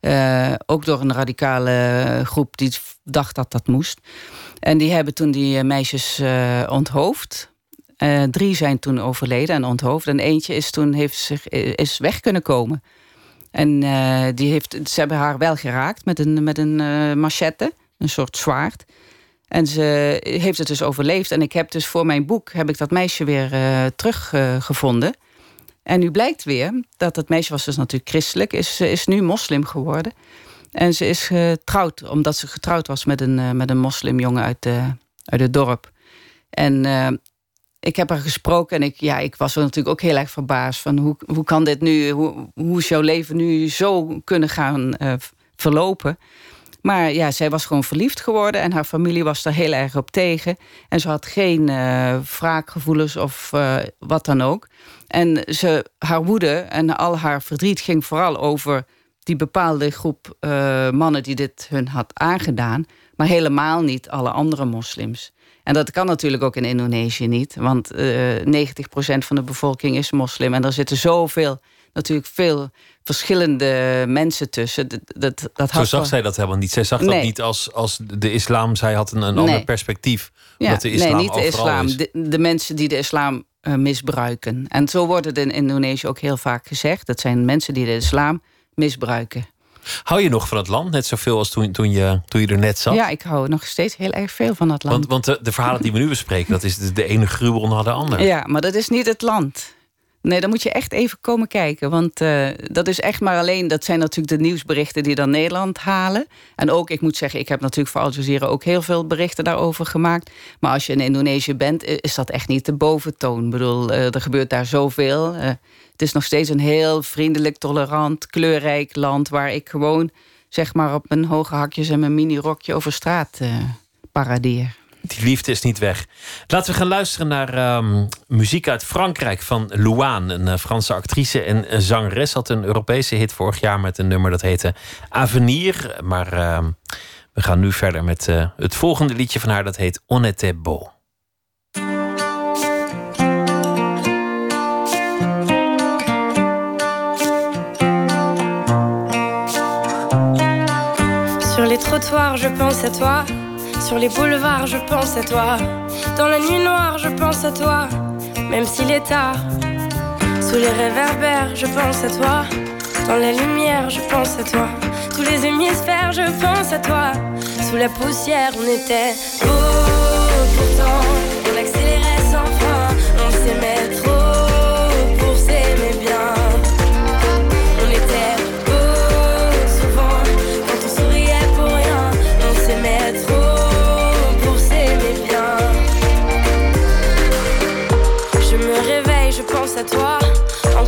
Uh, ook door een radicale groep die dacht dat dat moest. En die hebben toen die eh, meisjes onthoofd. drie zijn toen overleden en onthoofd. En eentje is toen heeft zich, is weg kunnen komen. En die heeft, ze hebben haar wel geraakt met een, met een machette, een soort zwaard. En ze heeft het dus overleefd. En ik heb dus voor mijn boek heb ik dat meisje weer uh, teruggevonden. En nu blijkt weer dat het meisje was dus natuurlijk christelijk, is, is nu moslim geworden. En ze is getrouwd, omdat ze getrouwd was met een, uh, met een moslimjongen uit, uit het dorp. En ik heb haar gesproken en ik, ja, ik was er natuurlijk ook heel erg verbaasd van hoe, hoe kan dit nu, hoe, hoe is jouw leven nu zo kunnen gaan verlopen? Maar ja, zij was gewoon verliefd geworden en haar familie was daar heel erg op tegen. En ze had geen uh, wraakgevoelens of uh, wat dan ook. En ze, haar woede en al haar verdriet ging vooral over die bepaalde groep uh, mannen die dit hun had aangedaan. Maar helemaal niet alle andere moslims. En dat kan natuurlijk ook in Indonesië niet. Want 90% van de bevolking is moslim. En er zitten zoveel, natuurlijk veel verschillende mensen tussen. Dat, dat, dat Zo zag zij dat helemaal niet. Zij zag dat niet als, als de islam. Zij had een, een nee. ander perspectief. Ja, de islam nee, niet de islam. De, de, mensen die de islam uh, misbruiken. En zo wordt het in Indonesië ook heel vaak gezegd. Dat zijn mensen die de islam misbruiken. Hou je nog van het land, net zoveel als toen, toen, je, toen je er net zat? Ja, ik hou nog steeds heel erg veel van het land. Want, want de, de verhalen die we nu bespreken, dat is de, de ene gruwel na de andere. Ja, maar dat is niet het land. Nee, dan moet je echt even komen kijken. Want uh, dat is echt maar alleen... dat zijn natuurlijk de nieuwsberichten die dan Nederland halen. En ook, ik moet zeggen... ik heb natuurlijk voor Al Jazeera ook heel veel berichten daarover gemaakt. Maar als je in Indonesië bent... is dat echt niet de boventoon. Ik bedoel, uh, er gebeurt daar zoveel. Uh, het is nog steeds een heel vriendelijk, tolerant, kleurrijk land... waar ik gewoon, zeg maar, op mijn hoge hakjes... en mijn mini-rokje over straat paradeer die liefde is niet weg. Laten we gaan luisteren naar ehm, muziek uit Frankrijk van Louane, een eh, Franse actrice en eh, zangeres. Had een Europese hit vorig jaar met een nummer dat heette Avenir. Maar ehm, we gaan nu verder met eh, het volgende liedje van haar, dat heet On était beau. Sur les trottoirs, je pense à toi. Sur les boulevards, je pense à toi. Dans la nuit noire, je pense à toi. Même s'il est tard. Sous les réverbères, je pense à toi. Dans la lumière, je pense à toi. Tous les hémisphères, je pense à toi. Sous la poussière, on était beau. Pourtant,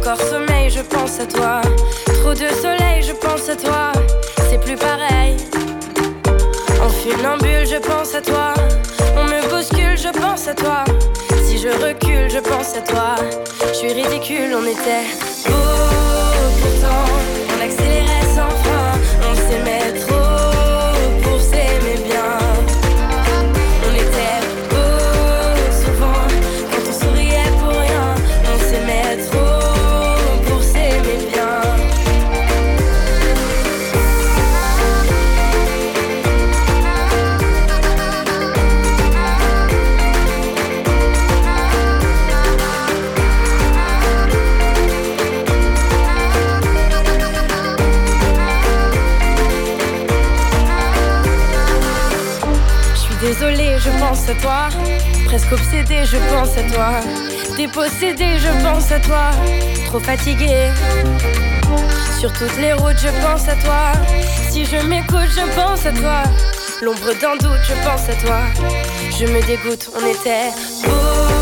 Encore sommeil, je pense à toi. Trop de soleil, je pense à toi. C'est plus pareil. En funambule, je pense à toi. On me bouscule, je pense à toi. Si je recule, je pense à toi. Je suis ridicule, on était beau pourtant. Presque obsédé, je pense à toi. Dépossédé, je pense à toi. Trop fatigué. Sur toutes les routes, je pense à toi. Si je m'écoute, je pense à toi. L'ombre d'un doute, je pense à toi. Je me dégoûte, on était beau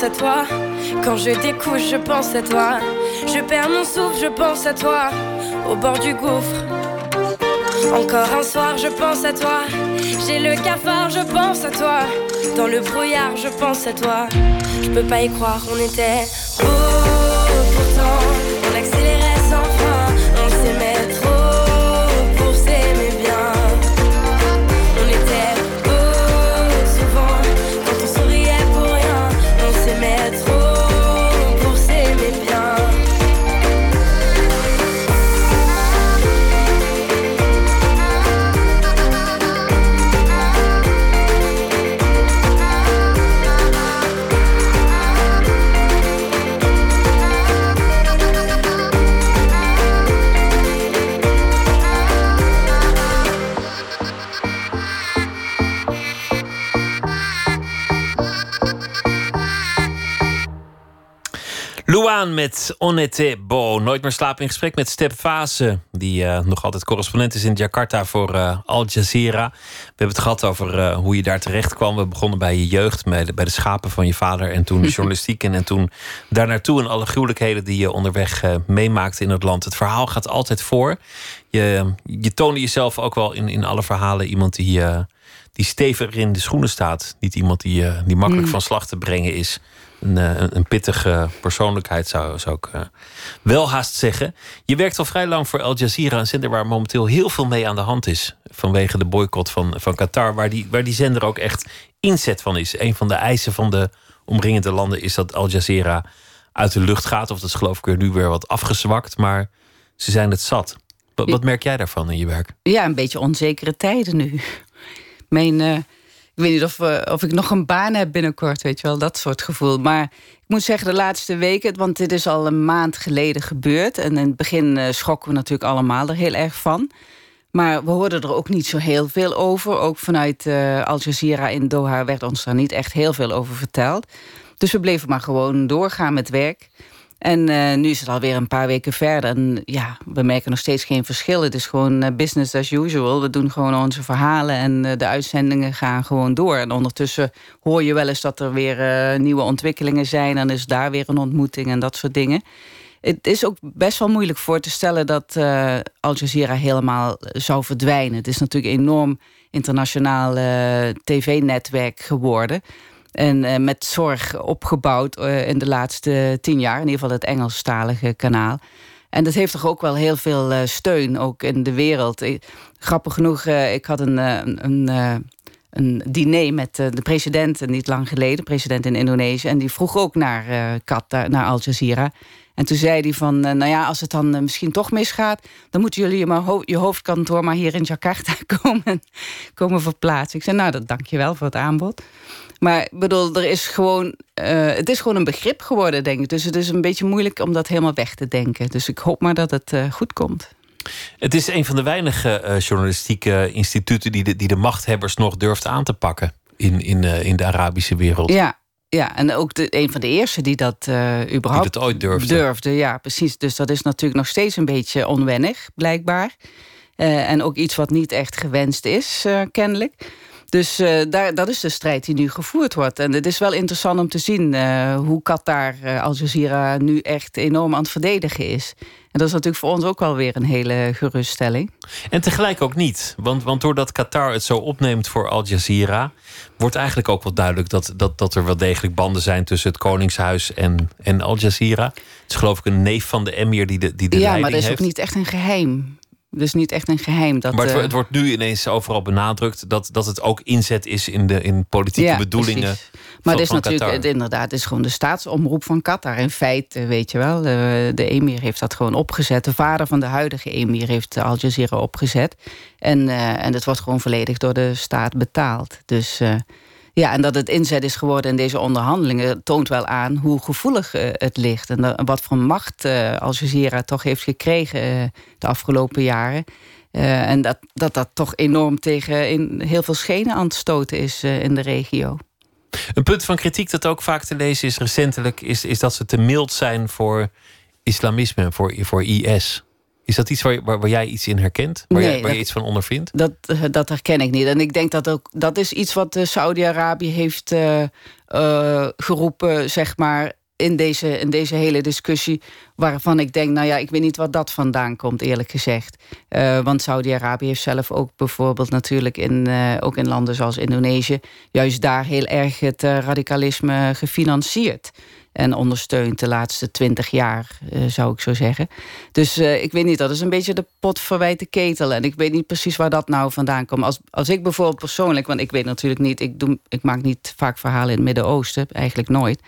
pense à toi. Quand je découche, je pense à toi. Je perds mon souffle, je pense à toi. Au bord du gouffre. Encore un soir, je pense à toi. J'ai le cafard, je pense à toi. Dans le brouillard, je pense à toi. Je peux pas y croire, on était beau Met Onete Bo. Nooit meer slapen in gesprek met Step Fase. Die uh, nog altijd correspondent is in Jakarta voor uh, Al Jazeera. We hebben het gehad over uh, hoe je daar terecht kwam. We begonnen bij je jeugd, bij de, bij de schapen van je vader. En toen journalistiek. En, en toen daar naartoe en alle gruwelijkheden die je onderweg meemaakte in het land. Het verhaal gaat altijd voor. Je, je toonde jezelf ook wel in, in alle verhalen iemand die, die stevig in de schoenen staat. Niet iemand die, die makkelijk mm. van slag te brengen is. Eh, een, een, pittige persoonlijkheid, zou, zou ik uh, wel haast zeggen. Je werkt al vrij lang voor Al Jazeera, een zender waar momenteel heel veel mee aan de hand is. Vanwege de boycott van, van Qatar, waar die, waar die zender ook echt inzet van is. Een van de eisen van de omringende landen is dat Al Jazeera uit de lucht gaat. Of dat is geloof ik nu weer wat afgezwakt, maar ze zijn het zat. Wat, wat merk jij daarvan in je werk? Ja, een beetje onzekere tijden nu. Mijn. Uh ik weet niet of, uh, of ik nog een baan heb binnenkort, weet je wel, dat soort gevoel. Maar ik moet zeggen, de laatste weken, want dit is al een maand geleden gebeurd. En in het begin uh, schrokken we natuurlijk allemaal er heel erg van. Maar we hoorden er ook niet zo heel veel over. Ook vanuit uh, Al Jazeera in Doha werd ons daar niet echt heel veel over verteld. Dus we bleven maar gewoon doorgaan met werk. En uh, nu is het alweer een paar weken verder. En ja, we merken nog steeds geen verschil. Het is gewoon uh, business as usual. We doen gewoon onze verhalen en uh, de uitzendingen gaan gewoon door. En ondertussen hoor je wel eens dat er weer nieuwe ontwikkelingen zijn. En is daar weer een ontmoeting en dat soort dingen. Het is ook best wel moeilijk voor te stellen dat Al Jazeera helemaal zou verdwijnen. Het is natuurlijk een enorm internationaal tv-netwerk geworden. En uh, met zorg opgebouwd uh, in de laatste tien jaar. In ieder geval het Engelstalige kanaal. En dat heeft toch ook wel heel veel steun, ook in de wereld. grappig genoeg, ik had een, een, een diner met de president niet lang geleden, president in Indonesië. En die vroeg ook naar Qatar, naar Al Jazeera. En toen zei hij van, nou ja, als het dan misschien toch misgaat... dan moeten jullie je hoofdkantoor maar hier in Jakarta komen, komen verplaatsen. Ik zei, nou, dat dank je wel voor het aanbod. Maar bedoel, er is gewoon, uh, het is gewoon een begrip geworden, denk ik. Dus het is een beetje moeilijk om dat helemaal weg te denken. Dus ik hoop maar dat het uh, goed komt. Het is een van de weinige uh, journalistieke instituten die de, die de machthebbers nog durft aan te pakken in, in, in de Arabische wereld. Ja, ja, en ook de, een van de eerste die dat uh, überhaupt die dat ooit durfde. durfde. Ja, precies. Dus dat is natuurlijk nog steeds een beetje onwennig, blijkbaar. Uh, en ook iets wat niet echt gewenst is, uh, kennelijk. Dus uh, daar, dat is de strijd die nu gevoerd wordt. En het is wel interessant om te zien uh, hoe Qatar uh, Al Jazeera nu echt enorm aan het verdedigen is. En dat is natuurlijk voor ons ook wel weer een hele geruststelling. En tegelijk ook niet. Want, want doordat Qatar het zo opneemt voor Al Jazeera, wordt eigenlijk ook wel duidelijk dat, dat, dat er wel degelijk banden zijn tussen het Koningshuis en, en Al Jazeera. Het is geloof ik een neef van de emir die de, die de ja, leiding heeft. Ja, maar dat is ook niet echt een geheim. Dus niet echt een geheim. Dat, maar het, uh, het, wordt nu ineens overal benadrukt dat, dat het ook inzet is in, de, in politieke ja, bedoelingen. Precies. Maar het is natuurlijk het, inderdaad het is gewoon de staatsomroep van Qatar. In feite, weet je wel, de, de emir heeft dat gewoon opgezet. De vader van de huidige emir heeft Al Jazeera opgezet. En, uh, en het wordt gewoon volledig door de staat betaald. Dus. Uh, ja, en dat het inzet is geworden in deze onderhandelingen... toont wel aan hoe gevoelig uh, het ligt. En, wat voor macht uh, Al Jazeera toch heeft gekregen de afgelopen jaren. en dat, dat dat toch enorm tegen in heel veel schenen aan het stoten is in de regio. Een punt van kritiek dat ook vaak te lezen is recentelijk... is, is dat ze te mild zijn voor islamisme, voor, voor IS... Is dat iets waar, waar, waar, jij iets in herkent? Waar, nee, jij, waar dat, je iets van ondervindt? Dat, dat herken ik niet. En ik denk dat ook dat is iets wat Saudi-Arabië heeft uh, uh, geroepen, zeg maar, in deze, in deze hele discussie. Waarvan ik denk, nou ja, ik weet niet wat dat vandaan komt, eerlijk gezegd. Uh, want Saudi-Arabië heeft zelf ook bijvoorbeeld natuurlijk in, ook in landen zoals Indonesië, juist daar heel erg het radicalisme gefinancierd en ondersteunt de laatste twintig jaar, uh, zou ik zo zeggen. Dus uh, ik weet niet, dat is een beetje de pot verwijte ketel. En ik weet niet precies waar dat nou vandaan komt. Als, als ik bijvoorbeeld persoonlijk, want ik weet natuurlijk niet... ik, doe, ik maak niet vaak verhalen in het Midden-Oosten, eigenlijk nooit.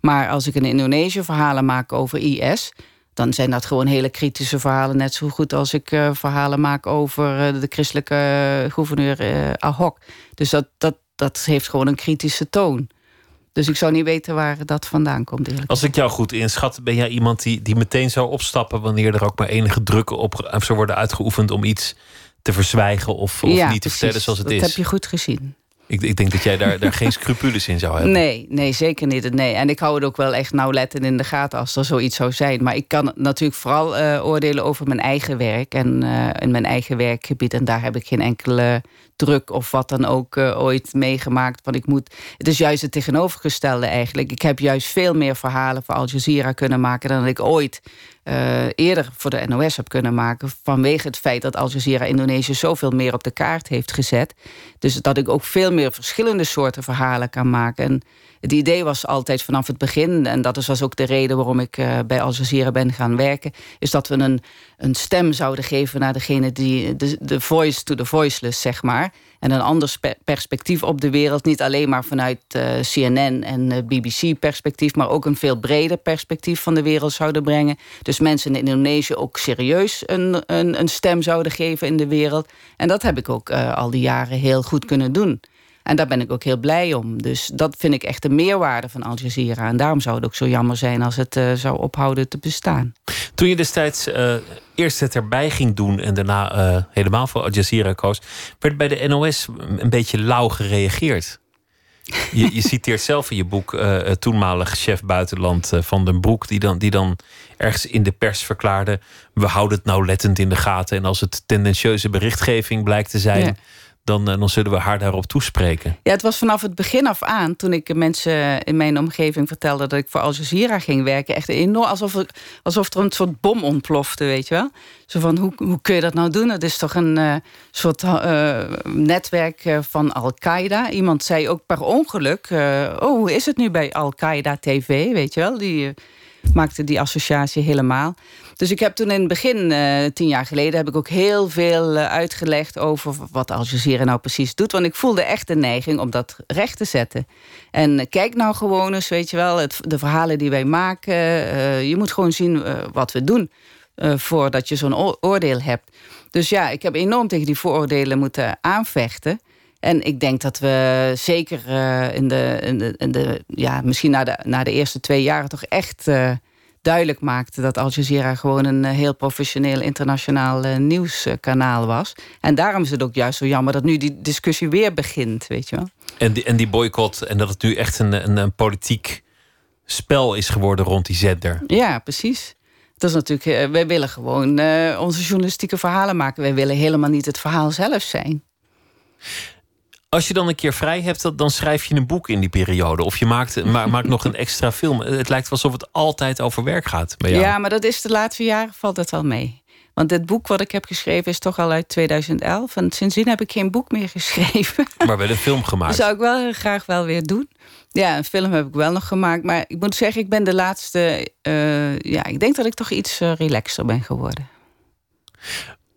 Maar als ik in Indonesië verhalen maak over IS dan zijn dat gewoon hele kritische verhalen. Net zo goed als ik uh, verhalen maak over de christelijke gouverneur Ahok. Dus dat, dat, dat heeft gewoon een kritische toon. Dus ik zou niet weten waar dat vandaan komt. Eerlijk. Als ik jou goed inschat, ben jij iemand die, die meteen zou opstappen wanneer er ook maar enige druk op zou worden uitgeoefend om iets te verzwijgen of, of ja, niet te vertellen zoals het dat is. Dat heb je goed gezien. Ik, ik, denk dat jij daar, daar geen scrupules in zou hebben. Nee, nee, zeker niet. Nee. En ik hou het ook wel echt nauwlettend in de gaten als er zoiets zou zijn. Maar ik kan natuurlijk vooral uh, oordelen over mijn eigen werk en uh, in mijn eigen werkgebied. En daar heb ik geen enkele druk of wat dan ook uh, ooit meegemaakt. Want ik moet. Het is juist het tegenovergestelde eigenlijk. Ik heb juist veel meer verhalen voor Al Jazeera kunnen maken dan ik ooit uh, eerder voor de NOS heb kunnen maken. Vanwege het feit dat Al Jazeera Indonesië zoveel meer op de kaart heeft gezet. Dus dat ik ook veel meer verschillende soorten verhalen kan maken. En het idee was altijd vanaf het begin, en dat was ook de reden waarom ik uh, bij Al Jazeera ben gaan werken, is dat we een, een stem zouden geven naar degene die de, de voice to the voiceless, zeg maar. En een ander perspectief op de wereld. Niet alleen maar vanuit uh, CNN en uh, BBC perspectief, maar ook een veel breder perspectief van de wereld zouden brengen. Dus mensen in Indonesië ook serieus een, een, een stem zouden geven in de wereld. En dat heb ik ook al die jaren heel goed kunnen doen. En daar ben ik ook heel blij om. Dus dat vind ik echt de meerwaarde van Al Jazeera. En daarom zou het ook zo jammer zijn als het uh, zou ophouden te bestaan. Toen je destijds uh, eerst het erbij ging doen en daarna uh, helemaal voor Al Jazeera koos, werd bij de NOS een beetje lauw gereageerd. Je, je citeert zelf in je boek toenmalig chef buitenland van den Broek, die dan, die dan ergens in de pers verklaarde: we houden het nauwlettend in de gaten. En als het tendentieuze berichtgeving blijkt te zijn. Ja dan, dan zullen we haar daarop toespreken. Ja, het was vanaf het begin af aan, toen ik mensen in mijn omgeving vertelde dat ik voor Al Jazeera ging werken, echt enorm alsof er, alsof er een soort bom ontplofte, weet je wel. Zo van, hoe, hoe kun je dat nou doen? Het is toch een uh, soort uh, netwerk van Al-Qaeda. Iemand zei ook per ongeluk, oh, hoe is het nu bij Al-Qaeda TV, weet je wel? Die maakte die associatie helemaal. Dus ik heb toen in het begin, uh, tien jaar geleden, heb ik ook heel veel uh, uitgelegd over wat Al Jazeera nou precies doet. Want ik voelde echt de neiging om dat recht te zetten. En kijk nou gewoon eens, weet je wel, het, de verhalen die wij maken. je moet gewoon zien wat we doen voordat je zo'n oordeel hebt. Dus ja, ik heb enorm tegen die vooroordelen moeten aanvechten. En ik denk dat we zeker in, de, in, de, ja, misschien na de, na de eerste twee jaren toch echt duidelijk maakten dat Al Jazeera gewoon een uh, heel professioneel internationaal nieuwskanaal was. En daarom is het ook juist zo jammer dat nu die discussie weer begint, weet je wel. En die, en die boycott en dat het nu echt een, een, een politiek spel is geworden rond die zender. Ja, precies. Dat is natuurlijk, wij willen gewoon onze journalistieke verhalen maken. Wij willen helemaal niet het verhaal zelf zijn. Als je dan een keer vrij hebt, dan schrijf je een boek in die periode. Of je maakt, maakt nog een extra film. Het lijkt alsof het altijd over werk gaat bij jou. Ja, maar dat is de laatste jaren valt het wel mee. Want dit boek wat ik heb geschreven is toch al uit 2011. En sindsdien heb ik geen boek meer geschreven. Maar wel een film gemaakt. Dat zou ik wel graag wel weer doen. Ja, een film heb ik wel nog gemaakt. Maar ik moet zeggen, ik ben de laatste... Uh, ja, ik denk dat ik toch iets uh, relaxter ben geworden.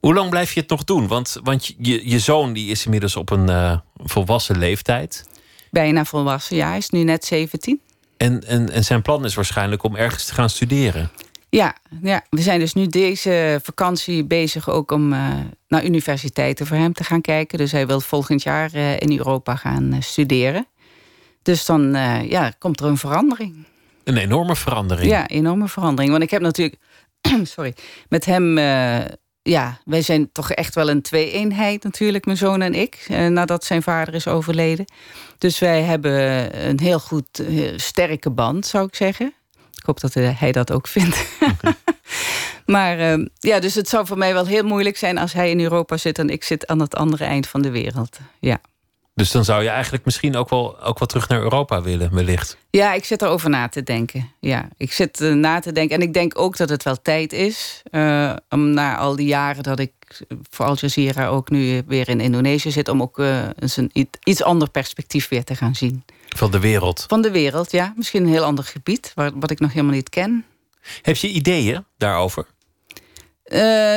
Hoe lang blijf je het nog doen? Want, want je, je zoon die is inmiddels op een uh, volwassen leeftijd. Bijna volwassen, ja. Hij is nu net 17. En, en, en zijn plan is waarschijnlijk om ergens te gaan studeren. Ja, ja, we zijn dus nu deze vakantie bezig ook om uh, naar universiteiten voor hem te gaan kijken. Dus hij wil volgend jaar uh, in Europa gaan studeren. Dus dan ja, komt er een verandering. Een enorme verandering. Ja, enorme verandering. Want ik heb natuurlijk sorry, met hem ja, wij zijn toch echt wel een twee-eenheid natuurlijk, mijn zoon en ik, eh, nadat zijn vader is overleden. Dus wij hebben een heel goed, eh, sterke band, zou ik zeggen. Ik hoop dat hij dat ook vindt. maar ja, dus het zou voor mij wel heel moeilijk zijn als hij in Europa zit en ik zit aan het andere eind van de wereld. Ja. Dus dan zou je eigenlijk misschien ook wel, ook wel terug naar Europa willen, wellicht. Ja, ik zit erover na te denken. Ja, ik zit uh, na te denken. En ik denk ook dat het wel tijd is. Uh, om na al die jaren dat ik voor Al Jazeera ook nu weer in Indonesië zit. Om ook uh, eens een iets ander perspectief weer te gaan zien. Van de wereld? Van de wereld, ja. Misschien een heel ander gebied, waar, wat ik nog helemaal niet ken. Heb je ideeën daarover?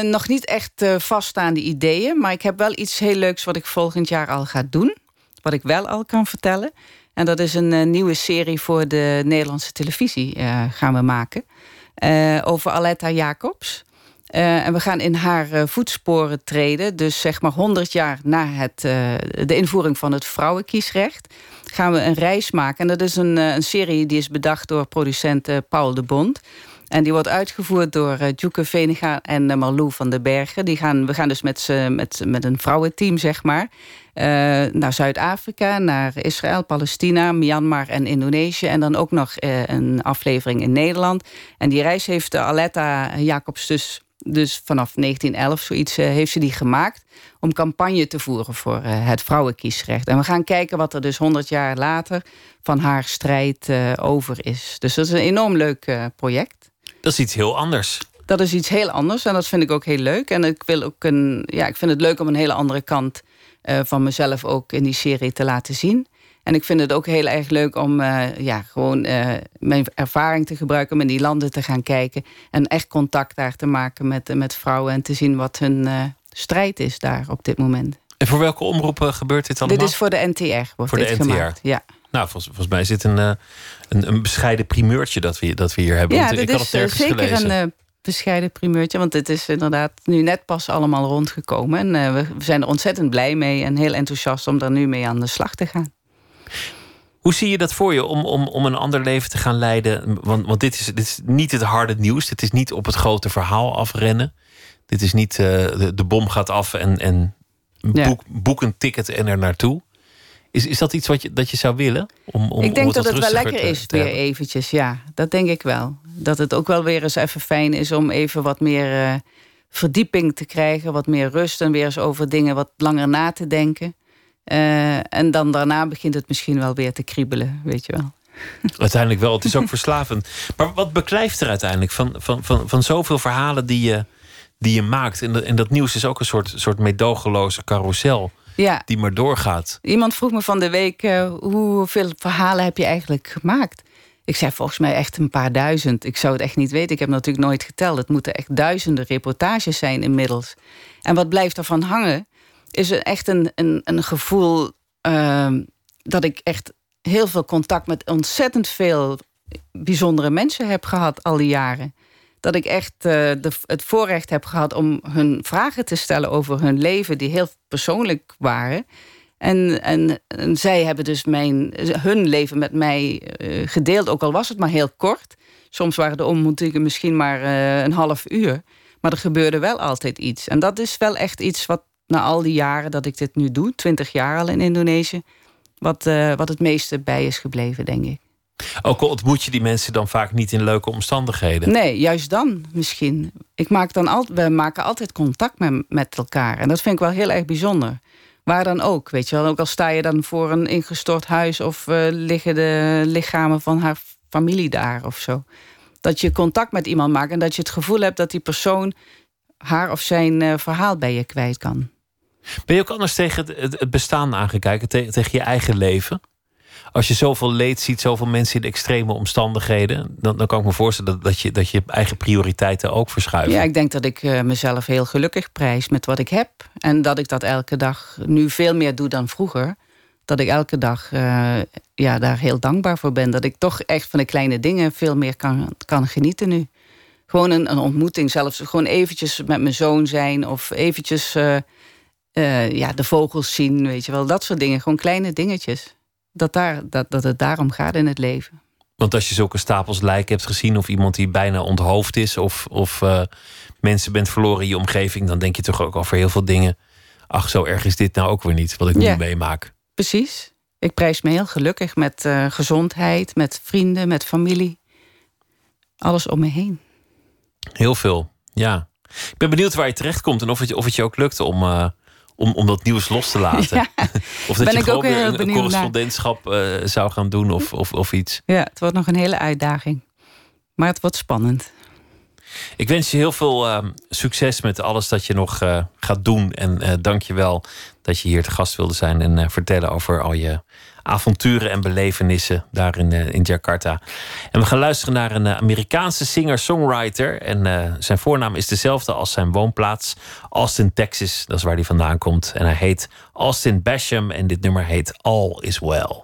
nog niet echt vaststaande ideeën. Maar ik heb wel iets heel leuks wat ik volgend jaar al ga doen wat ik wel al kan vertellen. En dat is een uh, nieuwe serie voor de Nederlandse televisie uh, gaan we maken. Uh, over Aletta Jacobs. en we gaan in haar voetsporen treden. Dus zeg maar 100 jaar na het, de invoering van het vrouwenkiesrecht... gaan we een reis maken. En dat is een, een serie die is bedacht door producent Paul de Bond... En die wordt uitgevoerd door uh, Djoeke Venega en uh, Marlou van den Bergen. Die gaan, we gaan dus met, met, met een vrouwenteam, zeg maar... Uh, naar Zuid-Afrika, naar Israël, Palestina, Myanmar en Indonesië. En dan ook nog een aflevering in Nederland. En die reis heeft Aletta Jacobs dus, dus vanaf 1911 zoiets heeft ze die gemaakt... om campagne te voeren voor het vrouwenkiesrecht. En we gaan kijken wat er dus 100 jaar later van haar strijd over is. Dus dat is een enorm leuk project. Dat is iets heel anders. Dat is iets heel anders en dat vind ik ook heel leuk. En ik, wil ook een, ja, ik vind het leuk om een hele andere kant uh, van mezelf ook in die serie te laten zien. En ik vind het ook heel erg leuk om uh, ja, gewoon uh, mijn ervaring te gebruiken... om in die landen te gaan kijken. En echt contact daar te maken met, met vrouwen... en te zien wat hun strijd is daar op dit moment. En voor welke omroepen gebeurt dit allemaal? Dit is voor de NTR. Wordt voor dit de NTR? Gemaakt. Ja. Nou, volgens, volgens mij zit een, een, een bescheiden primeurtje dat we, dat we hier hebben. Ja, Want ik dit had het is zeker gelezen. een bescheiden primeurtje. Want het is inderdaad nu net pas allemaal rondgekomen. En uh, we, we zijn er ontzettend blij mee en heel enthousiast om daar nu mee aan de slag te gaan. Hoe zie je dat voor je om, om, om een ander leven te gaan leiden? Want, want dit, is, dit is niet het harde nieuws. Dit is niet op het grote verhaal afrennen. Dit is niet uh, de, de bom gaat af en, en boek, Ja. boek een ticket en er naartoe. Is, is dat iets wat je, dat je zou willen? Om, om, ik denk om dat het wel lekker te- is te weer hebben? eventjes, ja. Dat denk ik wel. Dat het ook wel weer eens even fijn is om even wat meer eh, verdieping te krijgen. Wat meer rust en weer eens over dingen wat langer na te denken. Eh, en dan daarna begint het misschien wel weer te kriebelen, weet je wel. Uiteindelijk wel. Het is ook verslavend. Maar wat beklijft er uiteindelijk van, van, van, van zoveel verhalen die je, die je maakt? En, dat- en dat nieuws is ook een soort, soort meedogenloze carousel Ja, die maar doorgaat. iemand vroeg me van de week... eh, hoeveel verhalen heb je eigenlijk gemaakt? Ik zei volgens mij echt een paar duizend. Ik zou het echt niet weten. Ik heb natuurlijk nooit geteld. Het moeten echt duizenden reportages zijn inmiddels. En wat blijft ervan hangen, is echt een, een, een gevoel ehm, dat ik echt heel veel contact met ontzettend veel bijzondere mensen heb gehad al die jaren. Dat ik echt uh, de, het voorrecht heb gehad om hun vragen te stellen over hun leven, die heel persoonlijk waren. En, en, zij hebben dus mijn, hun leven met mij uh, gedeeld, ook al was het maar heel kort. Soms waren de ontmoetingen misschien maar uh, een half uur. Maar er gebeurde wel altijd iets. En dat is wel echt iets wat na al die jaren dat ik dit nu doe, 20 jaar al in Indonesië, wat, wat het meeste bij is gebleven, denk ik. Ook al ontmoet je die mensen dan vaak niet in leuke omstandigheden. Nee, juist dan misschien. Ik maak dan al, we maken altijd contact met, met elkaar. En dat vind ik wel heel erg bijzonder. Waar dan ook, weet je wel. Ook al sta je dan voor een ingestort huis... of uh, liggen de lichamen van haar familie daar of zo. Dat je contact met iemand maakt... en dat je het gevoel hebt dat die persoon... haar of zijn uh, verhaal bij je kwijt kan. Ben je ook anders tegen het, het bestaan aangekijken? Te, tegen je eigen leven? Als je zoveel leed ziet, zoveel mensen in extreme omstandigheden, dan, dan kan ik me voorstellen dat, dat, je, dat je eigen prioriteiten ook verschuiven. Ja, ik denk dat ik uh, mezelf heel gelukkig prijs met wat ik heb. En dat ik dat elke dag nu veel meer doe dan vroeger. Dat ik elke dag uh, ja, daar heel dankbaar voor ben. Dat ik toch echt van de kleine dingen veel meer kan, kan genieten nu. Gewoon een, een ontmoeting, zelfs gewoon eventjes met mijn zoon zijn of eventjes uh, ja, de vogels zien, weet je wel. Dat soort dingen, gewoon kleine dingetjes dat, daar, dat, dat het daarom gaat in het leven. Want als je zulke stapels lijken hebt gezien, of iemand die bijna onthoofd is, of, of uh, mensen bent verloren in je omgeving, dan denk je toch ook over heel veel dingen. Ach, zo erg is dit nou ook weer niet, wat ik ja, nu meemaak. Precies. Ik prijs me heel gelukkig met uh, gezondheid, met vrienden, met familie. Alles om me heen. Heel veel, ja. Ik ben benieuwd waar je terecht komt en of het, of het je ook lukt om. Uh, om, om dat nieuws los te laten. Ja, of dat je gewoon weer een, een correspondentschap uh, zou gaan doen of, of, of iets. Ja, het wordt nog een hele uitdaging. Maar het wordt spannend. Ik wens je heel veel uh, succes met alles dat je nog uh, gaat doen. En uh, dank je wel dat je hier te gast wilde zijn en vertellen over al je avonturen en belevenissen daar in, in Jakarta. En we gaan luisteren naar een Amerikaanse singer-songwriter. En zijn voornaam is dezelfde als zijn woonplaats, Austin, Texas. Dat is waar hij vandaan komt. En hij heet Austin Basham en dit nummer heet All Is Well.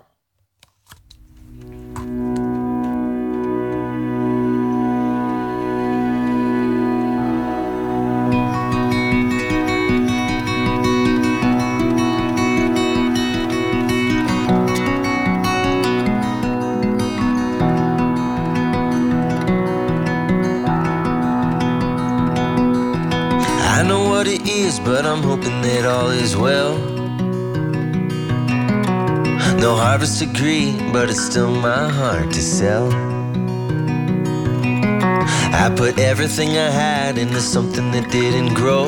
But I'm hoping that all is well. No harvest degree, but it's still my heart to sell. I put everything I had into something that didn't grow.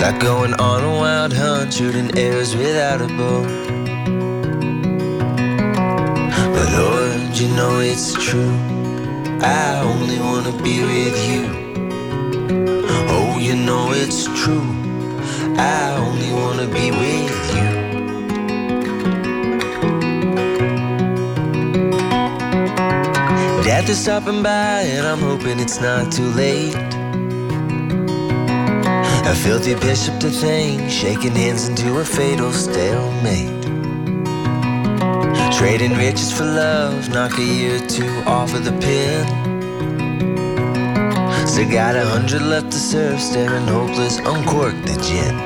Like going on a wild hunt, shooting arrows without a bow. But Lord, you know it's true. I only wanna be with you you know it's true. I only wanna be with you. Death is stopping by, and I'm hoping it's not too late. A filthy bishop to thank, shaking hands into a fatal stalemate. Trading riches for love, knock a year or two off of the pen. Still got a hundred left to serve, staring hopeless, uncork the gin.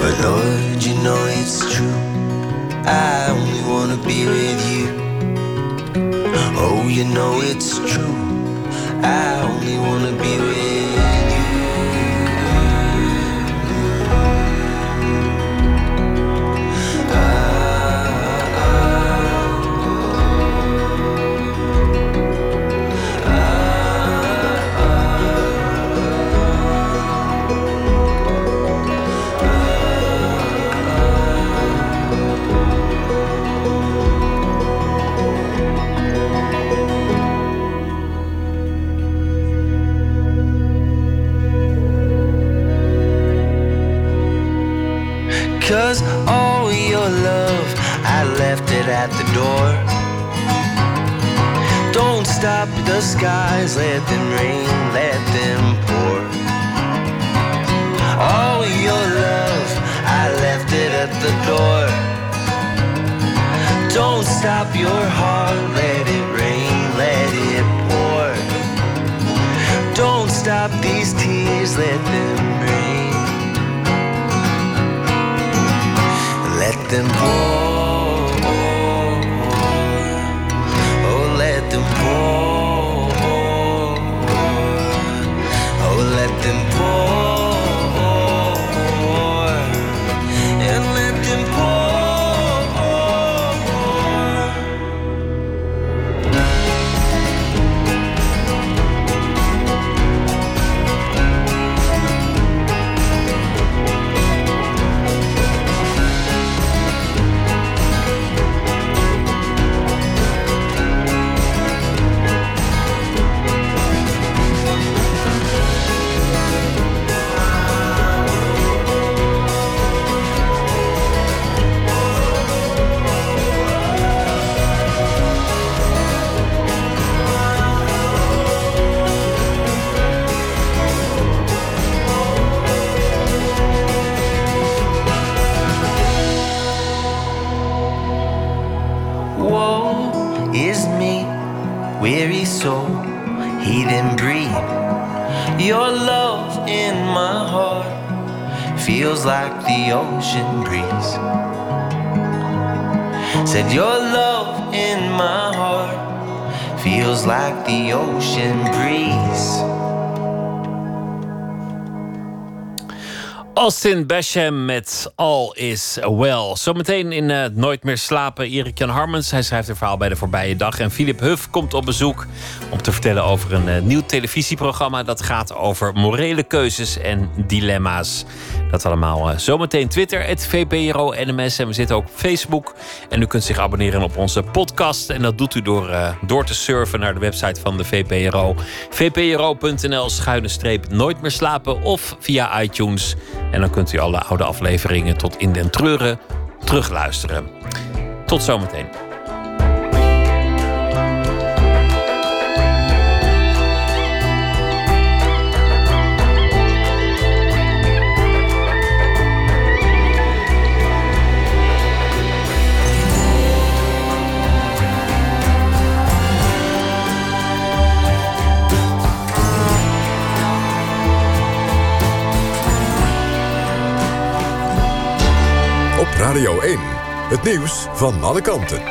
But Lord, you know it's true. I only wanna be with you. Oh, you know it's true. I only wanna be with you. At the door. Don't stop the skies, let them rain, let them pour. All your love, I left it at the door. Don't stop your heart, let it rain, let it pour. Don't stop these tears, let them rain. Let them pour. Austin Basham met All Is Well. Zometeen in uh, Nooit meer slapen Erik Jan Harmens. Hij schrijft een verhaal bij de voorbije dag. En Philip Huff komt op bezoek om te vertellen over een uh, nieuw televisieprogramma... dat gaat over morele keuzes en dilemma's. Dat allemaal uh, zometeen Twitter, het VPRO NMS. En we zitten ook op Facebook. En u kunt zich abonneren op onze podcast. En dat doet u door, door te surfen naar de website van de VPRO. vpro.nl schuine streep Nooit meer slapen of via iTunes... En dan kunt u alle oude afleveringen tot in den treuren terugluisteren. Tot zometeen. Radio 1, het nieuws van alle kanten.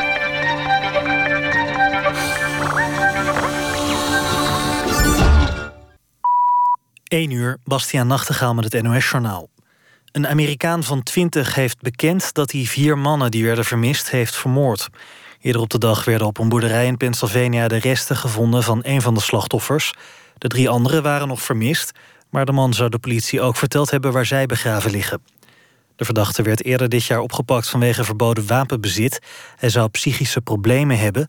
1 uur, Bastiaan Nachtegaal met het NOS-journaal. Een Amerikaan van 20 heeft bekend dat hij vier mannen die werden vermist heeft vermoord. Eerder op de dag werden op een boerderij in Pennsylvania de resten gevonden van een van de slachtoffers. De drie anderen waren nog vermist, maar de man zou de politie ook verteld hebben waar zij begraven liggen. De verdachte werd eerder dit jaar opgepakt vanwege verboden wapenbezit. Hij zou psychische problemen hebben.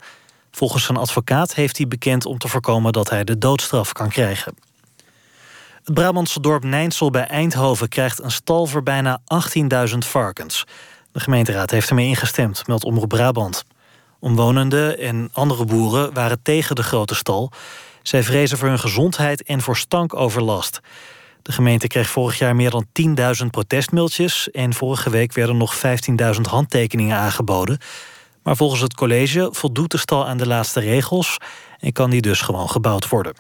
Volgens zijn advocaat heeft hij bekend om te voorkomen dat hij de doodstraf kan krijgen. Het Brabantse dorp Nijnsel bij Eindhoven krijgt een stal voor bijna 18.000 varkens. De gemeenteraad heeft ermee ingestemd, meldt Omroep Brabant. Omwonenden en andere boeren waren tegen de grote stal. Zij vrezen voor hun gezondheid en voor stankoverlast. De gemeente kreeg vorig jaar meer dan 10.000 protestmailtjes... en vorige week werden nog 15.000 handtekeningen aangeboden. Maar volgens het college voldoet de stal aan de laatste regels... en kan die dus gewoon gebouwd worden.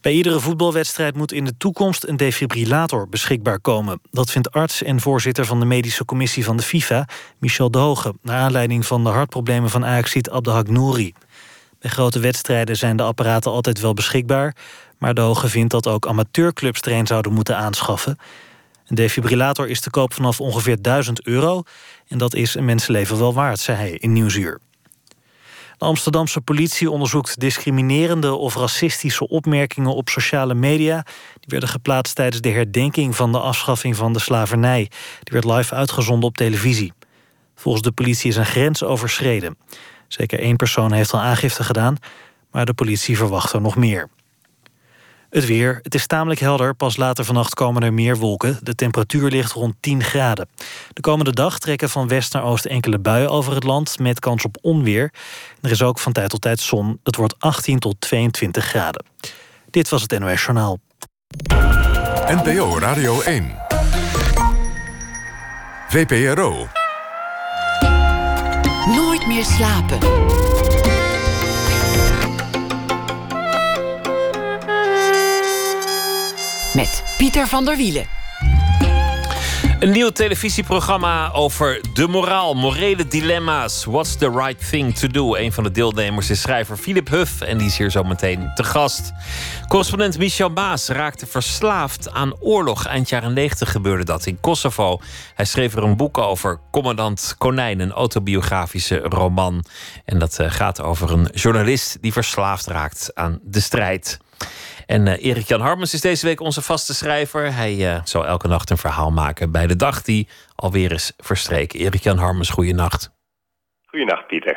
Bij iedere voetbalwedstrijd moet in de toekomst een defibrillator beschikbaar komen. Dat vindt arts en voorzitter van de medische commissie van de FIFA, Michel de Hoge... naar aanleiding van de hartproblemen van Ajaxiet Abdelhak Nouri. Bij grote wedstrijden zijn de apparaten altijd wel beschikbaar... maar de Hoge vindt dat ook amateurclubs er een zouden moeten aanschaffen. Een defibrillator is te koop vanaf ongeveer 1000 euro... en dat is een mensenleven wel waard, zei hij in Nieuwsuur. De Amsterdamse politie onderzoekt discriminerende of racistische opmerkingen op sociale media. Die werden geplaatst tijdens de herdenking van de afschaffing van de slavernij. Die werd live uitgezonden op televisie. Volgens de politie is een grens overschreden. Zeker één persoon heeft al aangifte gedaan, maar de politie verwacht er nog meer. Het weer. Het is tamelijk helder. Pas later vannacht komen er meer wolken. De temperatuur ligt rond 10 graden. De komende dag trekken van west naar oost enkele buien over het land... met kans op onweer. Er is ook van tijd tot tijd zon. Het wordt 18 tot 22 graden. Dit was het NOS Journaal. NPO Radio 1. VPRO. Nooit meer slapen. Met Pieter van der Wielen. Een nieuw televisieprogramma over de moraal, morele dilemma's. What's the right thing to do? Een van de deelnemers is schrijver Philip Huff en die is hier zo meteen te gast. Correspondent Michel Baas raakte verslaafd aan oorlog. Eind jaren 90 gebeurde dat in Kosovo. Hij schreef er een boek over, Commandant Konijn, een autobiografische roman. En dat eh, gaat over een journalist die verslaafd raakt aan de strijd. En uh, Erik-Jan Harmens is deze week onze vaste schrijver. Hij uh, zal elke nacht een verhaal maken bij de dag die alweer is verstreken. Erik-Jan Harmens, goeienacht. Goeienacht, Pieter.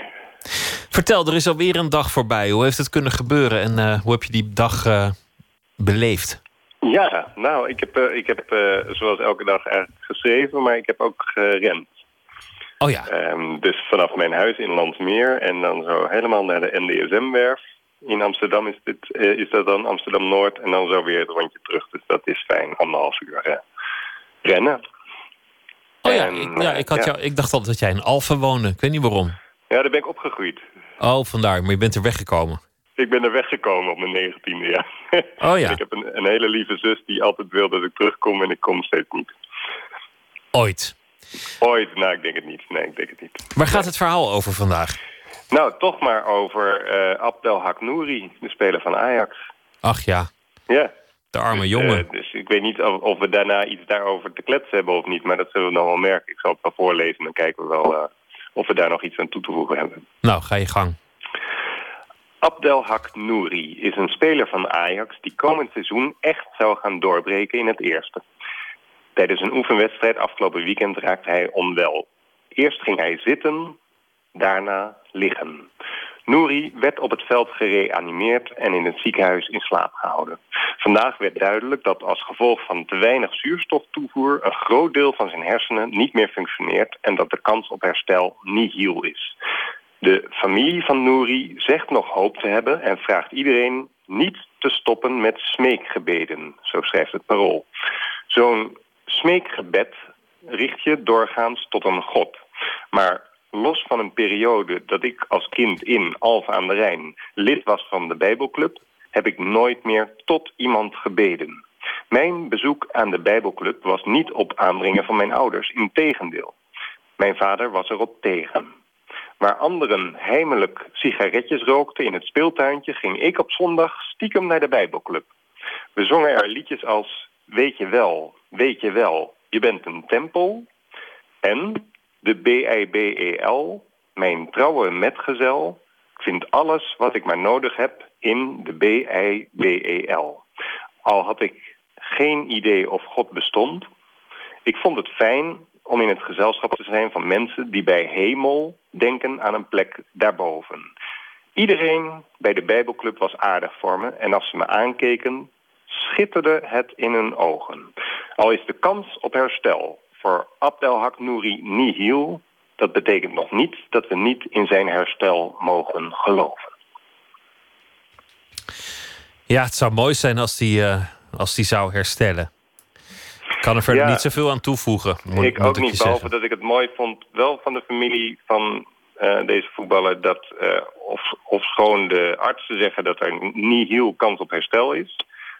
Vertel, er is alweer een dag voorbij. Hoe heeft het kunnen gebeuren en uh, hoe heb je die dag beleefd? Ja, nou, ik heb, ik heb zoals elke dag eigenlijk geschreven, maar ik heb ook gerend. Oh ja. Um, dus vanaf mijn huis in Landsmeer en dan zo helemaal naar de NDSM-werf in Amsterdam is, dit, uh, is dat dan Amsterdam-Noord en dan zo weer het rondje terug. Dus dat is fijn, anderhalf uur hè. rennen. Oh ja, en, ik, ja, ik, had ja. Jou, ik dacht altijd dat jij in Alphen woonde. Ik weet niet waarom. Ja, daar ben ik opgegroeid. Oh, vandaar. Maar je bent er weggekomen. Ik ben er weggekomen op mijn negentiende, ja. Oh ja. ik heb een, een hele lieve zus die altijd wil dat ik terugkom en ik kom steeds niet. Ooit? Ooit? Nou, ik denk het niet. Nee, ik denk het niet. Waar gaat het verhaal over vandaag? Nou, toch maar over uh, Abdel Haknouri, de speler van Ajax. Ach ja. Ja. De arme dus, jongen. Uh, dus ik weet niet of, of, we daarna iets daarover te kletsen hebben of niet, maar dat zullen we dan wel merken. Ik zal het wel voorlezen en dan kijken we wel uh, of we daar nog iets aan toe te voegen hebben. Nou, ga je gang. Abdel Haknouri is een speler van Ajax die komend seizoen echt zou gaan doorbreken in het eerste. Tijdens een oefenwedstrijd afgelopen weekend raakte hij onwel. Eerst ging hij zitten, daarna liggen. Nouri werd op het veld gereanimeerd en in het ziekenhuis in slaap gehouden. Vandaag werd duidelijk dat als gevolg van te weinig zuurstoftoevoer... een groot deel van zijn hersenen niet meer functioneert... en dat de kans op herstel nihil is. De familie van Nouri zegt nog hoop te hebben... en vraagt iedereen niet te stoppen met smeekgebeden, zo schrijft het parool. Zo'n smeekgebed richt je doorgaans tot een god. Maar los van een periode dat ik als kind in Alphen aan de Rijn lid was van de Bijbelclub, heb ik nooit meer tot iemand gebeden. Mijn bezoek aan de Bijbelclub was niet op aandringen van mijn ouders, integendeel. Mijn vader was erop tegen. Waar anderen heimelijk sigaretjes rookten in het speeltuintje, ging ik op zondag stiekem naar de Bijbelclub. We zongen er liedjes als Weet je wel, weet je wel, je bent een tempel. En de B-I-B-E-L, mijn trouwe metgezel, vindt alles wat ik maar nodig heb in de B-I-B-E-L. Al had ik geen idee of God bestond, ik vond het fijn om in het gezelschap te zijn van mensen die bij hemel denken aan een plek daarboven. Iedereen bij de Bijbelclub was aardig voor me en als ze me aankeken, schitterde het in hun ogen. Al is de kans op herstel voor Abdel Haknouri nihil, dat betekent nog niet dat we niet in zijn herstel mogen geloven. Ja, het zou mooi zijn als die, uh, als die zou herstellen. Ik kan er verder Ja. niet zoveel aan toevoegen. Moet, ik moet ook je niet, behalve dat ik het mooi vond, wel van de familie van eh, deze voetballer, dat eh of, of schoon de artsen zeggen dat er nihil kans op herstel is,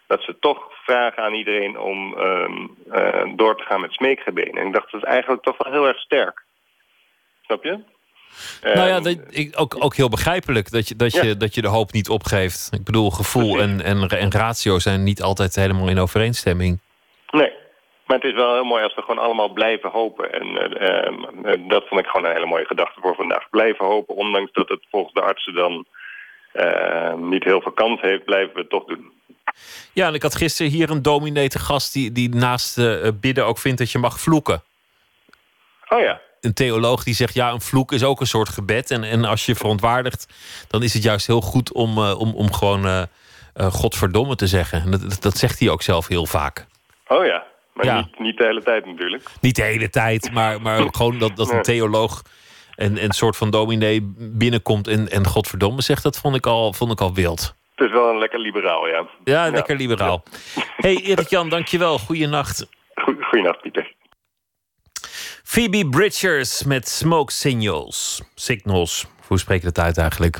dat ze toch vragen aan iedereen om ehm, eh, door te gaan met smeekgebeden. En ik dacht, dat is eigenlijk toch wel heel erg sterk. Snap je? Nou ja, Ehm, dat, ik, ook, ook heel begrijpelijk dat je, dat, Ja. je, dat je de hoop niet opgeeft. Ik bedoel, gevoel en, en, en ratio zijn niet altijd helemaal in overeenstemming. Nee, maar het is wel heel mooi als we gewoon allemaal blijven hopen. En eh, ehm, eh, dat vond ik gewoon een hele mooie gedachte voor vandaag. Blijven hopen, ondanks dat het volgens de artsen dan niet heel veel kans heeft, blijven we het toch doen. Ja, en ik had gisteren hier een dominee te gast die, die naast eh, bidden ook vindt dat je mag vloeken. Oh ja, Een theoloog die zegt, ja, een vloek is ook een soort gebed. En, en als je verontwaardigt, dan is het juist heel goed om, eh, om, om gewoon uh, godverdomme te zeggen. En dat, dat zegt hij ook zelf heel vaak. Oh ja, maar Ja. Niet, niet de hele tijd natuurlijk. Niet de hele tijd, maar, maar gewoon dat, dat een theoloog en een soort van dominee binnenkomt en, en godverdomme zegt, dat vond ik al, vond ik al wild. Het is wel een lekker liberaal, ja. Ja, lekker liberaal. hey, Erik-Jan, dankjewel. Goeienacht. Goe- Goeienacht, Pieter. Phoebe Bridgers met Smoke Signals. Signals. Hoe spreek je dat uit eigenlijk?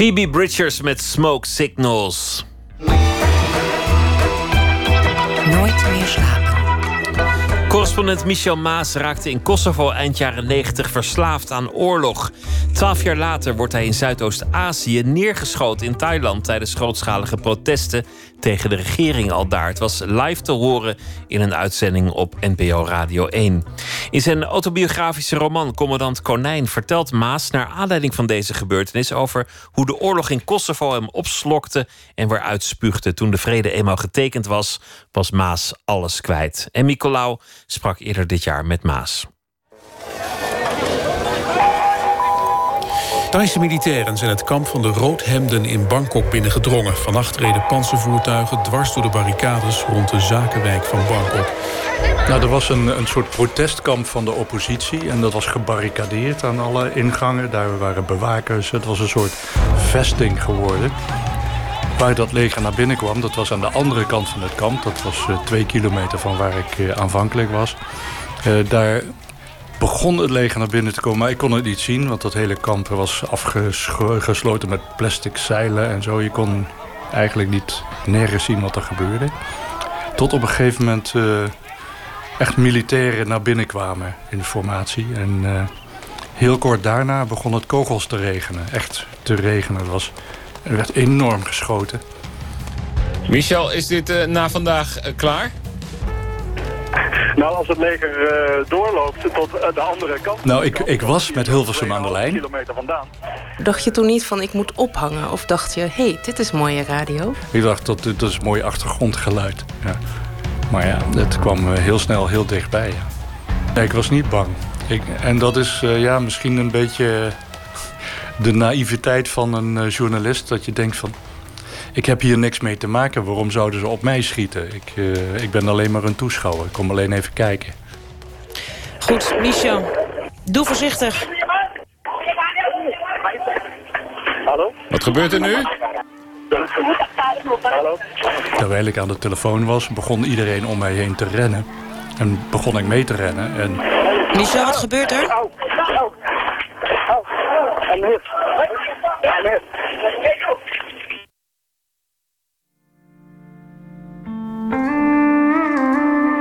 Phoebe Bridgers met Smoke Signals. Correspondent Michel Maas raakte in Kosovo eind jaren 90 verslaafd aan oorlog. Twaalf jaar later wordt hij in Zuidoost-Azië neergeschoten in Thailand tijdens grootschalige protesten tegen de regering al daar. Het was live te horen in een uitzending op NPO Radio 1. In zijn autobiografische roman Commandant Konijn vertelt Maas naar aanleiding van deze gebeurtenis over hoe de oorlog in Kosovo hem opslokte en weer uitspuugde. Toen de vrede eenmaal getekend was, was Maas alles kwijt. En Nicolaou sprak eerder dit jaar met Maas. Thaise militairen zijn het kamp van de roodhemden in Bangkok binnengedrongen. Vannacht reden panzervoertuigen dwars door de barricades rond de zakenwijk van Bangkok. Nou, er was een, een soort protestkamp van de oppositie. En dat was gebarricadeerd aan alle ingangen. Daar waren bewakers. Het was een soort vesting geworden. Waar dat leger naar binnen kwam, dat was aan de andere kant van het kamp. Dat was uh, twee kilometer van waar ik uh, aanvankelijk was. Uh, daar begon het leger naar binnen te komen. Maar ik kon het niet zien, want dat hele kamp was afgesloten met plastic zeilen en zo. Je kon eigenlijk niet nergens zien wat er gebeurde. Tot op een gegeven moment echt militairen naar binnen kwamen in de formatie. En heel kort daarna begon het kogels te regenen. Echt te regenen. Was, er werd enorm geschoten. Michel, is dit uh, na vandaag klaar? Nou, als het leger uh, doorloopt tot uh, de andere kant... Nou, ik, ik was met Hilversum aan de lijn. kilometer vandaan. Dacht je toen niet van ik moet ophangen? Of dacht je, hé, hey, dit is mooie radio? Ik dacht, dat, dat is mooi achtergrondgeluid. Ja. Maar ja, het kwam heel snel heel dichtbij. Ja. Nee, ik was niet bang. Ik, en dat is ja, misschien een beetje de naïviteit van een journalist. Dat je denkt van, ik heb hier niks mee te maken. Waarom zouden ze op mij schieten? Ik, uh, ik ben alleen maar een toeschouwer. Ik kom alleen even kijken. Goed, Michel. Doe voorzichtig. Hallo? Wat gebeurt er nu? Hallo? Terwijl ik aan de telefoon was, begon iedereen om mij heen te rennen. En begon ik mee te rennen. En... Michel, wat gebeurt er?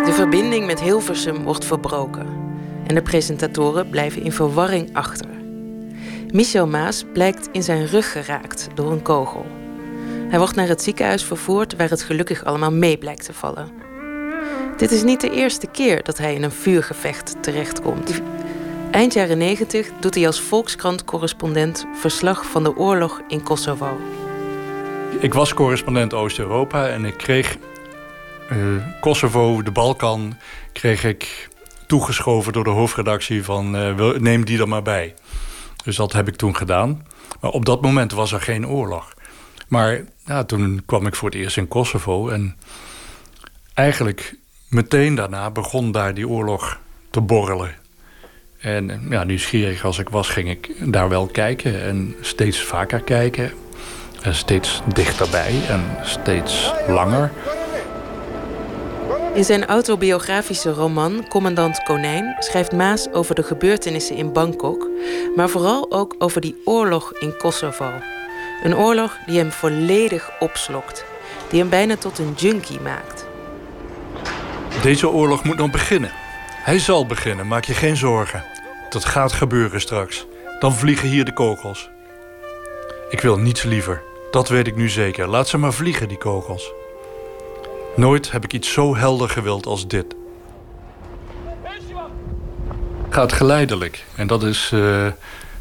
De verbinding met Hilversum wordt verbroken en de presentatoren blijven in verwarring achter. Michel Maas blijkt in zijn rug geraakt door een kogel. Hij wordt naar het ziekenhuis vervoerd waar het gelukkig allemaal mee blijkt te vallen. Dit is niet de eerste keer dat hij in een vuurgevecht terechtkomt. Eind jaren 90 doet hij als Volkskrant-correspondent verslag van de oorlog in Kosovo. Ik was correspondent Oost-Europa en ik kreeg uh, Kosovo, de Balkan, kreeg ik toegeschoven door de hoofdredactie van uh, neem die er maar bij. Dus dat heb ik toen gedaan. Maar op dat moment was er geen oorlog. Maar ja, toen kwam ik voor het eerst in Kosovo en eigenlijk meteen daarna begon daar die oorlog te borrelen. En ja, nieuwsgierig als ik was, ging ik daar wel kijken en steeds vaker kijken. En steeds dichterbij en steeds langer. In zijn autobiografische roman Commandant Konijn schrijft Maas over de gebeurtenissen in Bangkok, maar vooral ook over die oorlog in Kosovo. Een oorlog die hem volledig opslokt, die hem bijna tot een junkie maakt. Deze oorlog moet nog beginnen. Hij zal beginnen, maak je geen zorgen. Dat gaat gebeuren straks. Dan vliegen hier de kogels. Ik wil niets liever. Dat weet ik nu zeker. Laat ze maar vliegen, die kogels. Nooit heb ik iets zo helder gewild als dit. gaat geleidelijk. En dat is uh,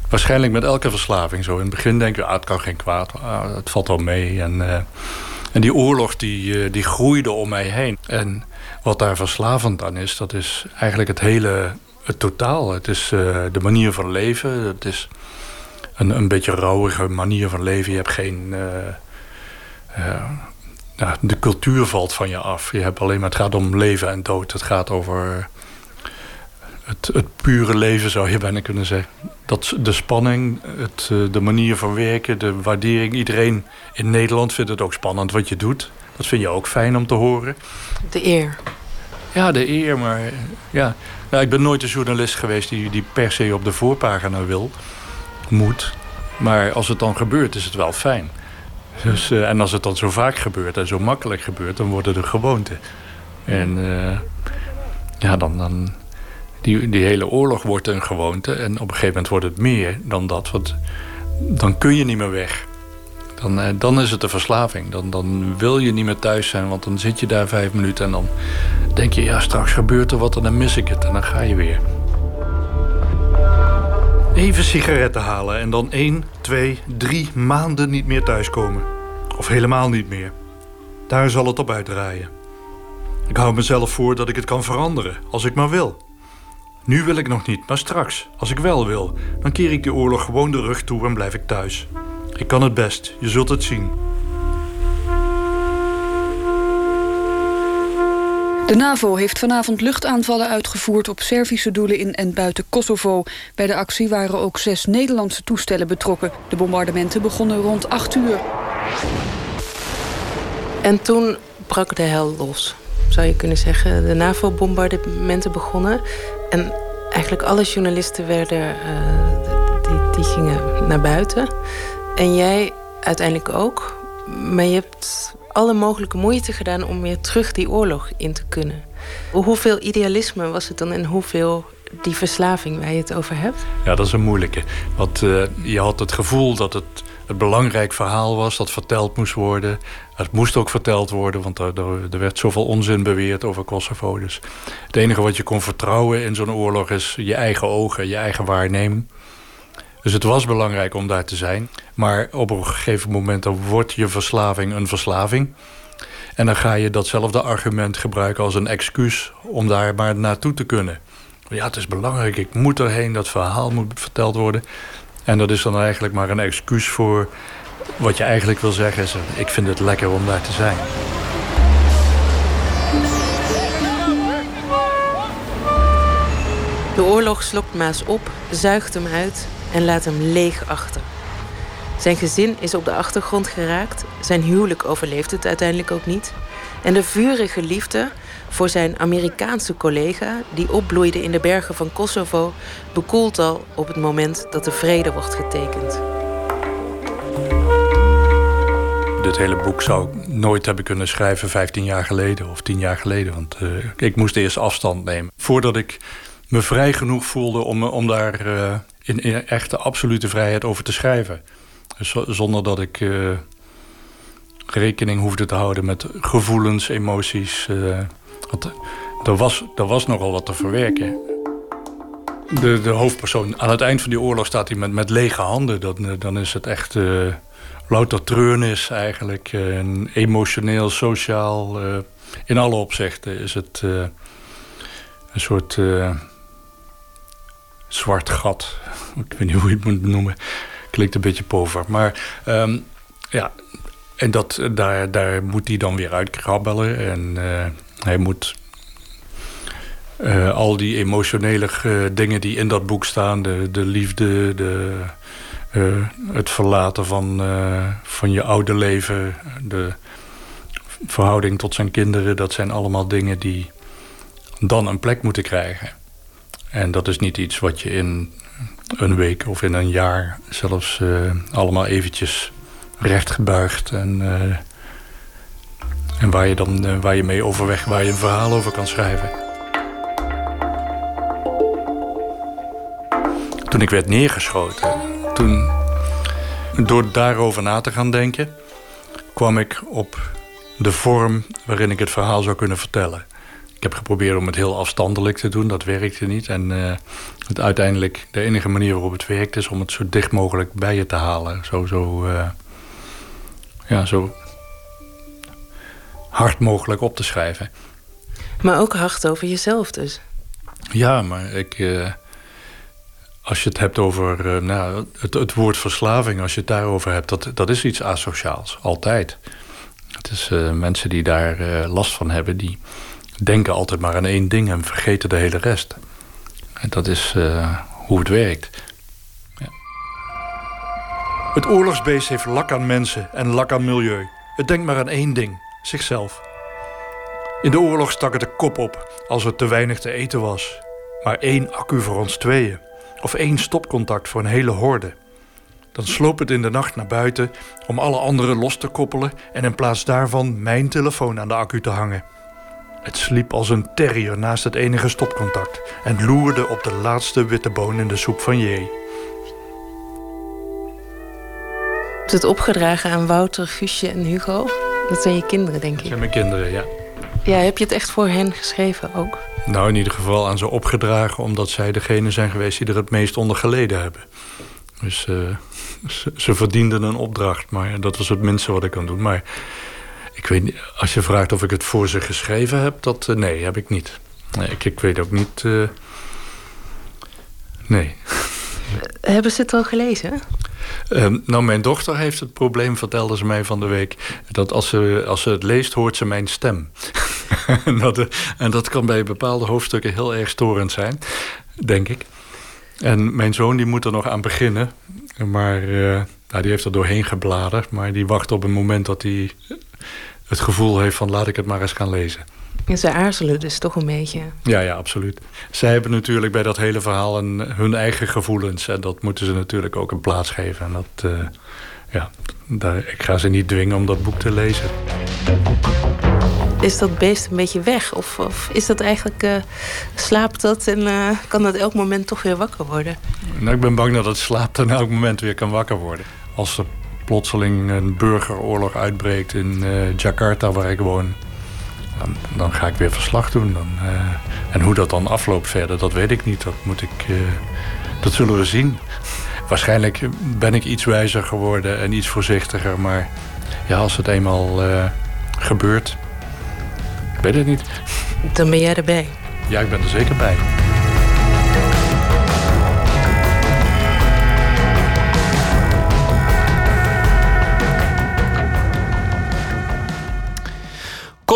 waarschijnlijk met elke verslaving zo. In het begin denk je, ah, het kan geen kwaad, ah, het valt wel mee. En, uh, en die oorlog die, uh, die groeide om mij heen. En wat daar verslavend aan is, dat is eigenlijk het hele het totaal. Het is de manier van leven. Het is een, een beetje rauwige manier van leven. Je hebt geen ja, de cultuur valt van je af. Je hebt alleen maar, het gaat om leven en dood. Het gaat over het, het pure leven, zou je bijna kunnen zeggen. Dat, de spanning, het, eh, de manier van werken, de waardering. Iedereen in Nederland vindt het ook spannend wat je doet. Dat vind je ook fijn om te horen. De eer. Ja, de eer, maar ja. Nou, ik ben nooit een journalist geweest die, die per se op de voorpagina wil, moet. Maar als het dan gebeurt, is het wel fijn. Dus, uh, en als het dan zo vaak gebeurt en zo makkelijk gebeurt, dan worden de gewoonten. En uh, ja, dan, dan die, die hele oorlog wordt een gewoonte. En op een gegeven moment wordt het meer dan dat. Want dan kun je niet meer weg. Dan, uh, dan is het een verslaving. Dan, dan wil je niet meer thuis zijn, want dan zit je daar vijf minuten en dan denk je, ja, straks gebeurt er wat en dan mis ik het. En dan ga je weer. Even sigaretten halen en dan één, twee, drie maanden niet meer thuiskomen. Of helemaal niet meer. Daar zal het op uitdraaien. Ik hou mezelf voor dat ik het kan veranderen, als ik maar wil. Nu wil ik nog niet, maar straks, als ik wel wil, dan keer ik de oorlog gewoon de rug toe en blijf ik thuis. Ik kan het best, je zult het zien. De NAVO heeft vanavond luchtaanvallen uitgevoerd op Servische doelen in en buiten Kosovo. Bij de actie waren ook zes Nederlandse toestellen betrokken. De bombardementen begonnen rond 8 uur. En toen brak de hel los, zou je kunnen zeggen. De NAVO-bombardementen begonnen. En eigenlijk alle journalisten werden, uh, die, die gingen naar buiten. En jij uiteindelijk ook. Maar je hebt alle mogelijke moeite gedaan om weer terug die oorlog in te kunnen. Hoeveel idealisme was het dan en hoeveel die verslaving waar je het over hebt? Ja, dat is een moeilijke. Want uh, je had het gevoel dat het een belangrijk verhaal was dat verteld moest worden. Het moest ook verteld worden, want er, er, werd zoveel onzin beweerd over Kosovo. Dus het enige wat je kon vertrouwen in zo'n oorlog is je eigen ogen, je eigen waarneming. Dus het was belangrijk om daar te zijn. Maar op een gegeven moment wordt je verslaving een verslaving. En dan ga je datzelfde argument gebruiken als een excuus om daar maar naartoe te kunnen. Ja, het is belangrijk, ik moet erheen, dat verhaal moet verteld worden. En dat is dan eigenlijk maar een excuus voor wat je eigenlijk wil zeggen. Is, ik vind het lekker om daar te zijn. De oorlog slokt Maas op, zuigt hem uit en laat hem leeg achter. Zijn gezin is op de achtergrond geraakt. Zijn huwelijk overleeft het uiteindelijk ook niet. En de vurige liefde voor zijn Amerikaanse collega, die opbloeide in de bergen van Kosovo, bekoelt al op het moment dat de vrede wordt getekend. Dit hele boek zou ik nooit hebben kunnen schrijven 15 jaar geleden of 10 jaar geleden. Want uh, ik moest eerst afstand nemen. Voordat ik me vrij genoeg voelde om, om daar uh, in, in, echte absolute vrijheid over te schrijven. Dus zonder dat ik uh, rekening hoefde te houden met gevoelens, emoties. want er was, was nogal wat te verwerken. De, de hoofdpersoon, aan het eind van die oorlog staat hij met, met lege handen. Dan, dan is het echt louter treurnis eigenlijk. En emotioneel, sociaal, uh, in alle opzichten is het uh, een soort uh, zwart gat. Ik weet niet hoe je het moet noemen. Klinkt een beetje pover. Maar um, ja, en dat, daar, daar moet hij dan weer uitkrabbelen. En hij moet al die emotionele dingen die in dat boek staan... de, de liefde, de het verlaten van, van je oude leven, de verhouding tot zijn kinderen, dat zijn allemaal dingen die dan een plek moeten krijgen. En dat is niet iets wat je in een week of in een jaar zelfs uh, allemaal eventjes rechtgebuigd en, en waar je dan waar je mee overweg, waar je een verhaal over kan schrijven. Toen ik werd neergeschoten, toen, door daarover na te gaan denken, kwam ik op de vorm waarin ik het verhaal zou kunnen vertellen. Ik heb geprobeerd om het heel afstandelijk te doen, dat werkte niet. En uh, het uiteindelijk, de enige manier waarop het werkt... is om het zo dicht mogelijk bij je te halen. Zo, zo, uh, ja, zo hard mogelijk op te schrijven. Maar ook hard over jezelf dus. Ja, maar ik... Uh, als je het hebt over nou, het, het, woord verslaving, als je het daarover hebt, dat, dat is iets asociaals, altijd. Het is mensen die daar last van hebben, die denken altijd maar aan één ding en vergeten de hele rest. En dat is uh, hoe het werkt. Ja. Het oorlogsbeest heeft lak aan mensen en lak aan milieu. Het denkt maar aan één ding, zichzelf. In de oorlog stak het de kop op als er te weinig te eten was. Maar één accu voor ons tweeën. Of één stopcontact voor een hele horde. Dan sloop het in de nacht naar buiten om alle anderen los te koppelen... en in plaats daarvan mijn telefoon aan de accu te hangen. Het sliep als een terrier naast het enige stopcontact en loerde op de laatste witte boon in de soep van J. Is het opgedragen aan Wouter, Guusje en Hugo? Dat zijn je kinderen, denk ik. Dat zijn mijn kinderen, ja. Ja, heb je het echt voor hen geschreven ook? Nou, in ieder geval aan ze opgedragen... omdat zij degene zijn geweest die er het meest onder geleden hebben. Dus uh, ze, ze verdienden een opdracht, maar dat was het minste wat ik kan doen. Maar ik weet niet, als je vraagt of ik het voor ze geschreven heb, dat uh, nee, heb ik niet. Nee, ik, ik weet ook niet. Uh, nee. Hebben ze het al gelezen? Uh, nou, mijn dochter heeft het probleem, vertelde ze mij van de week... dat als ze, als ze het leest, hoort ze mijn stem. en, dat, en dat kan bij bepaalde hoofdstukken heel erg storend zijn, denk ik. En mijn zoon die moet er nog aan beginnen. Maar uh, nou, die heeft er doorheen gebladerd. Maar die wacht op een moment dat hij het gevoel heeft van laat ik het maar eens gaan lezen. En ze aarzelen dus toch een beetje. Ja, ja, absoluut. Zij hebben natuurlijk bij dat hele verhaal een, hun eigen gevoelens. En dat moeten ze natuurlijk ook een plaats geven. En dat, uh, ja, daar, ik ga ze niet dwingen om dat boek te lezen. Is dat beest een beetje weg? Of, of is dat eigenlijk, uh, slaapt dat en uh, kan dat elk moment toch weer wakker worden? Nou, ik ben bang dat het slaapt en elk moment weer kan wakker worden. Als er plotseling een burgeroorlog uitbreekt in uh, Jakarta, waar ik woon, dan, dan, ga ik weer verslag doen. Dan, uh, en hoe dat dan afloopt verder, dat weet ik niet. Dat, moet ik, uh, dat zullen we zien. Waarschijnlijk ben ik iets wijzer geworden en iets voorzichtiger. Maar ja, als het eenmaal gebeurt, ik weet het niet. Dan ben jij erbij. Ja, ik ben er zeker bij.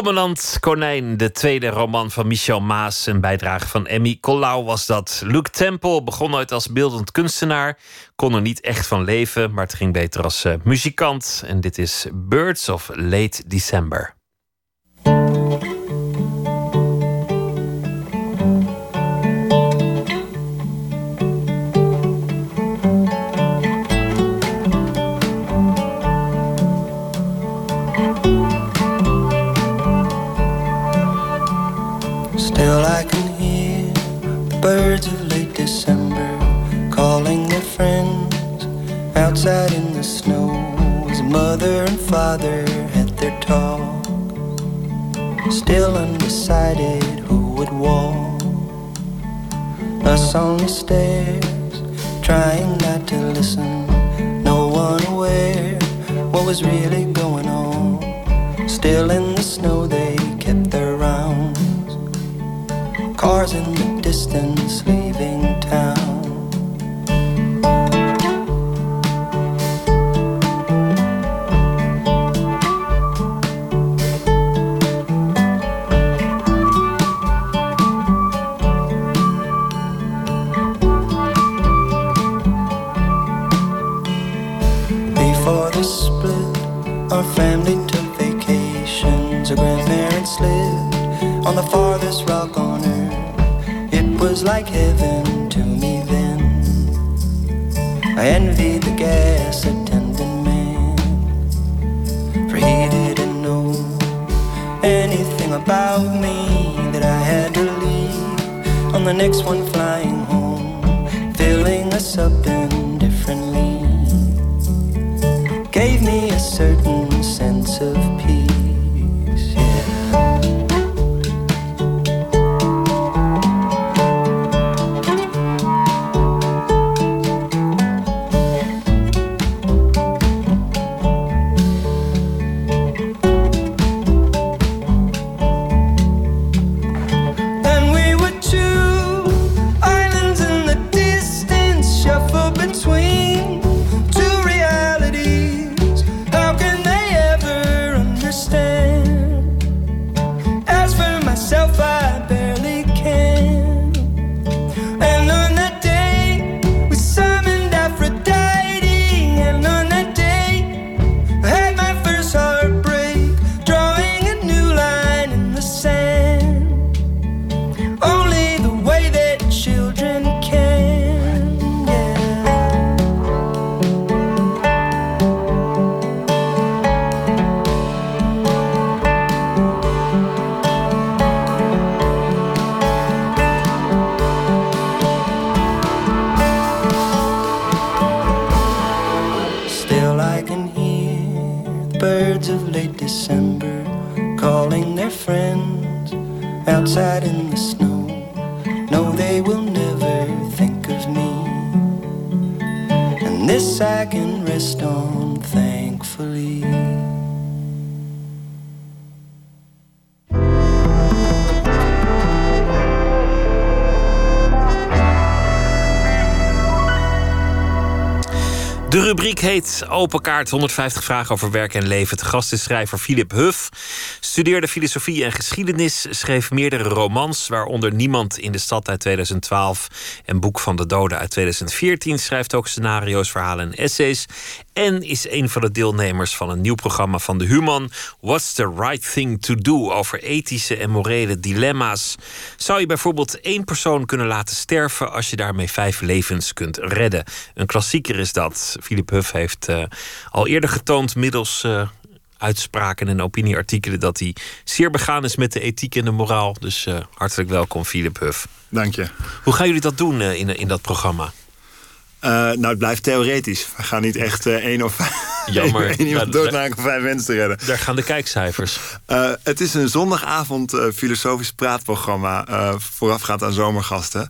Commandant Konijn, de tweede roman van Michel Maas. Een bijdrage van Emmy Collau was dat. Luke Temple begon ooit als beeldend kunstenaar. Kon er niet echt van leven, maar het ging beter als uh, muzikant. En dit is Birds of Late December. Outside in the snow as mother and father had their talk. Still undecided who would walk. Us on the stairs, trying not to listen. No one aware what was really going on. Still in the snow, they kept their rounds cars in the distance leaving Our grandparents lived on the farthest rock on earth. It was like heaven to me then. I envied the gas attendant man, for he didn't know anything about me that I had to leave on the next one flying home, filling us up indifferently. Gave me a certain sense of peace. De rubriek heet Open Kaart 150 vragen over werk en leven. De gast is schrijver Philip Huff. Studeerde filosofie en geschiedenis. Schreef meerdere romans, waaronder Niemand in de stad uit 2012 en Boek van de Doden uit 2014. Schrijft ook scenario's, verhalen en essays. En is een van de deelnemers van een nieuw programma van de Human. What's the right thing to do? Over ethische en morele dilemma's. Zou je bijvoorbeeld één persoon kunnen laten sterven als je daarmee vijf levens kunt redden? Een klassieker is dat. Philip Huff heeft eh, al eerder getoond middels eh, uitspraken en opinieartikelen dat hij zeer begaan is met de ethiek en de moraal. Dus eh, hartelijk welkom, Philip Huff. Dank je. Hoe gaan jullie dat doen eh, in, in dat programma? Eh, nou, het blijft theoretisch. We gaan niet echt eh, één of Jammer. één iemand doodmaken vijf mensen te redden. Daar gaan de kijkcijfers. Eh, het is een zondagavond filosofisch praatprogramma. voorafgaand aan zomergasten.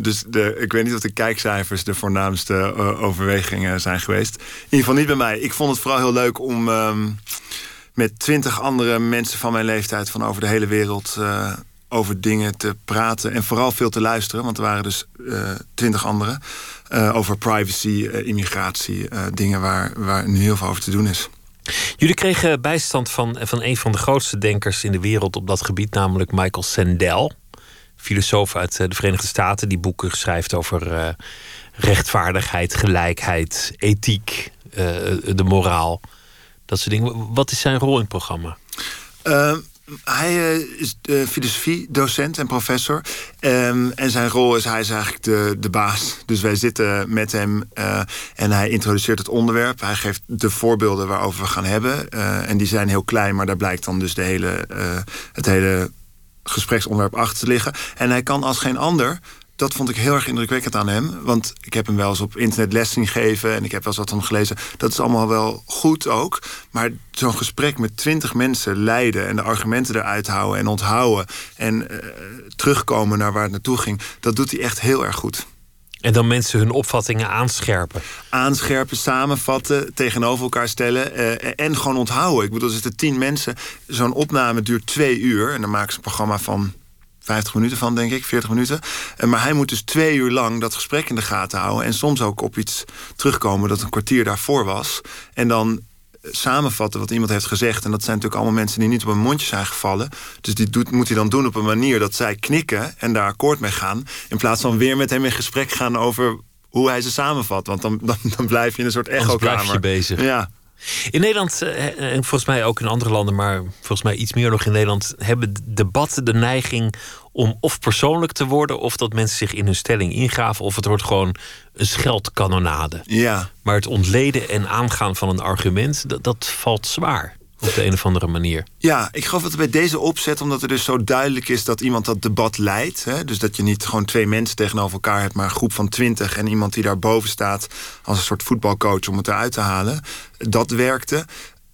Dus de, ik weet niet of de kijkcijfers de voornaamste overwegingen zijn geweest. In ieder geval niet bij mij. Ik vond het vooral heel leuk om ehm, met twintig andere mensen van mijn leeftijd van over de hele wereld. Eh, over dingen te praten en vooral veel te luisteren. Want er waren dus twintig anderen. eh, over privacy, eh, immigratie. eh, dingen waar, waar nu heel veel over te doen is. Jullie kregen bijstand van, van een van de grootste denkers in de wereld op dat gebied, namelijk Michael Sandel. Filosoof uit eh, de Verenigde Staten, die boeken schrijft over eh, rechtvaardigheid, gelijkheid, ethiek, eh, de moraal. Dat soort dingen. Wat is zijn rol in het programma? Uh, hij uh, is uh, filosofiedocent en professor. Um, en zijn rol is, hij is eigenlijk de, de baas. Dus wij zitten met hem uh, en hij introduceert het onderwerp. Hij geeft de voorbeelden waarover we gaan hebben. en die zijn heel klein, maar daar blijkt dan dus de hele, het hele gespreksonderwerp achter te liggen. En hij kan als geen ander dat vond ik heel erg indrukwekkend aan hem. Want ik heb hem wel eens op internet les zien geven... en ik heb wel eens wat van hem gelezen. Dat is allemaal wel goed ook. Maar zo'n gesprek met twintig mensen leiden... en de argumenten eruit houden en onthouden... en uh, terugkomen naar waar het naartoe ging... dat doet hij echt heel erg goed. En dan mensen hun opvattingen aanscherpen. Aanscherpen, samenvatten, tegenover elkaar stellen uh, en gewoon onthouden. Ik bedoel, er zitten tien mensen. Zo'n opname duurt twee uur. En dan maken ze een programma van 50 minuten van, denk ik, 40 minuten. Maar hij moet dus twee uur lang dat gesprek in de gaten houden. En soms ook op iets terugkomen dat een kwartier daarvoor was. En dan samenvatten wat iemand heeft gezegd. En dat zijn natuurlijk allemaal mensen die niet op een mondje zijn gevallen. Dus die doet, moet hij dan doen op een manier dat zij knikken en daar akkoord mee gaan. In plaats van weer met hem in gesprek gaan over hoe hij ze samenvat. Want dan, dan, dan blijf je in een soort echo-kamer. blijf je bezig. Ja. In Nederland, en volgens mij ook in andere landen, maar volgens mij iets meer nog in Nederland, hebben debatten de neiging om of persoonlijk te worden, of dat mensen zich in hun stelling ingraven, of het wordt gewoon een scheldkanonade. Ja. Maar het ontleden en aangaan van een argument, dat, dat valt zwaar. Op de een of andere manier. Ja, ik geloof dat het bij deze opzet, omdat er dus zo duidelijk is dat iemand dat debat leidt. Hè? Dus dat je niet gewoon twee mensen tegenover elkaar hebt, maar een groep van twintig en iemand die daarboven staat als een soort voetbalcoach om het eruit te halen. Dat werkte.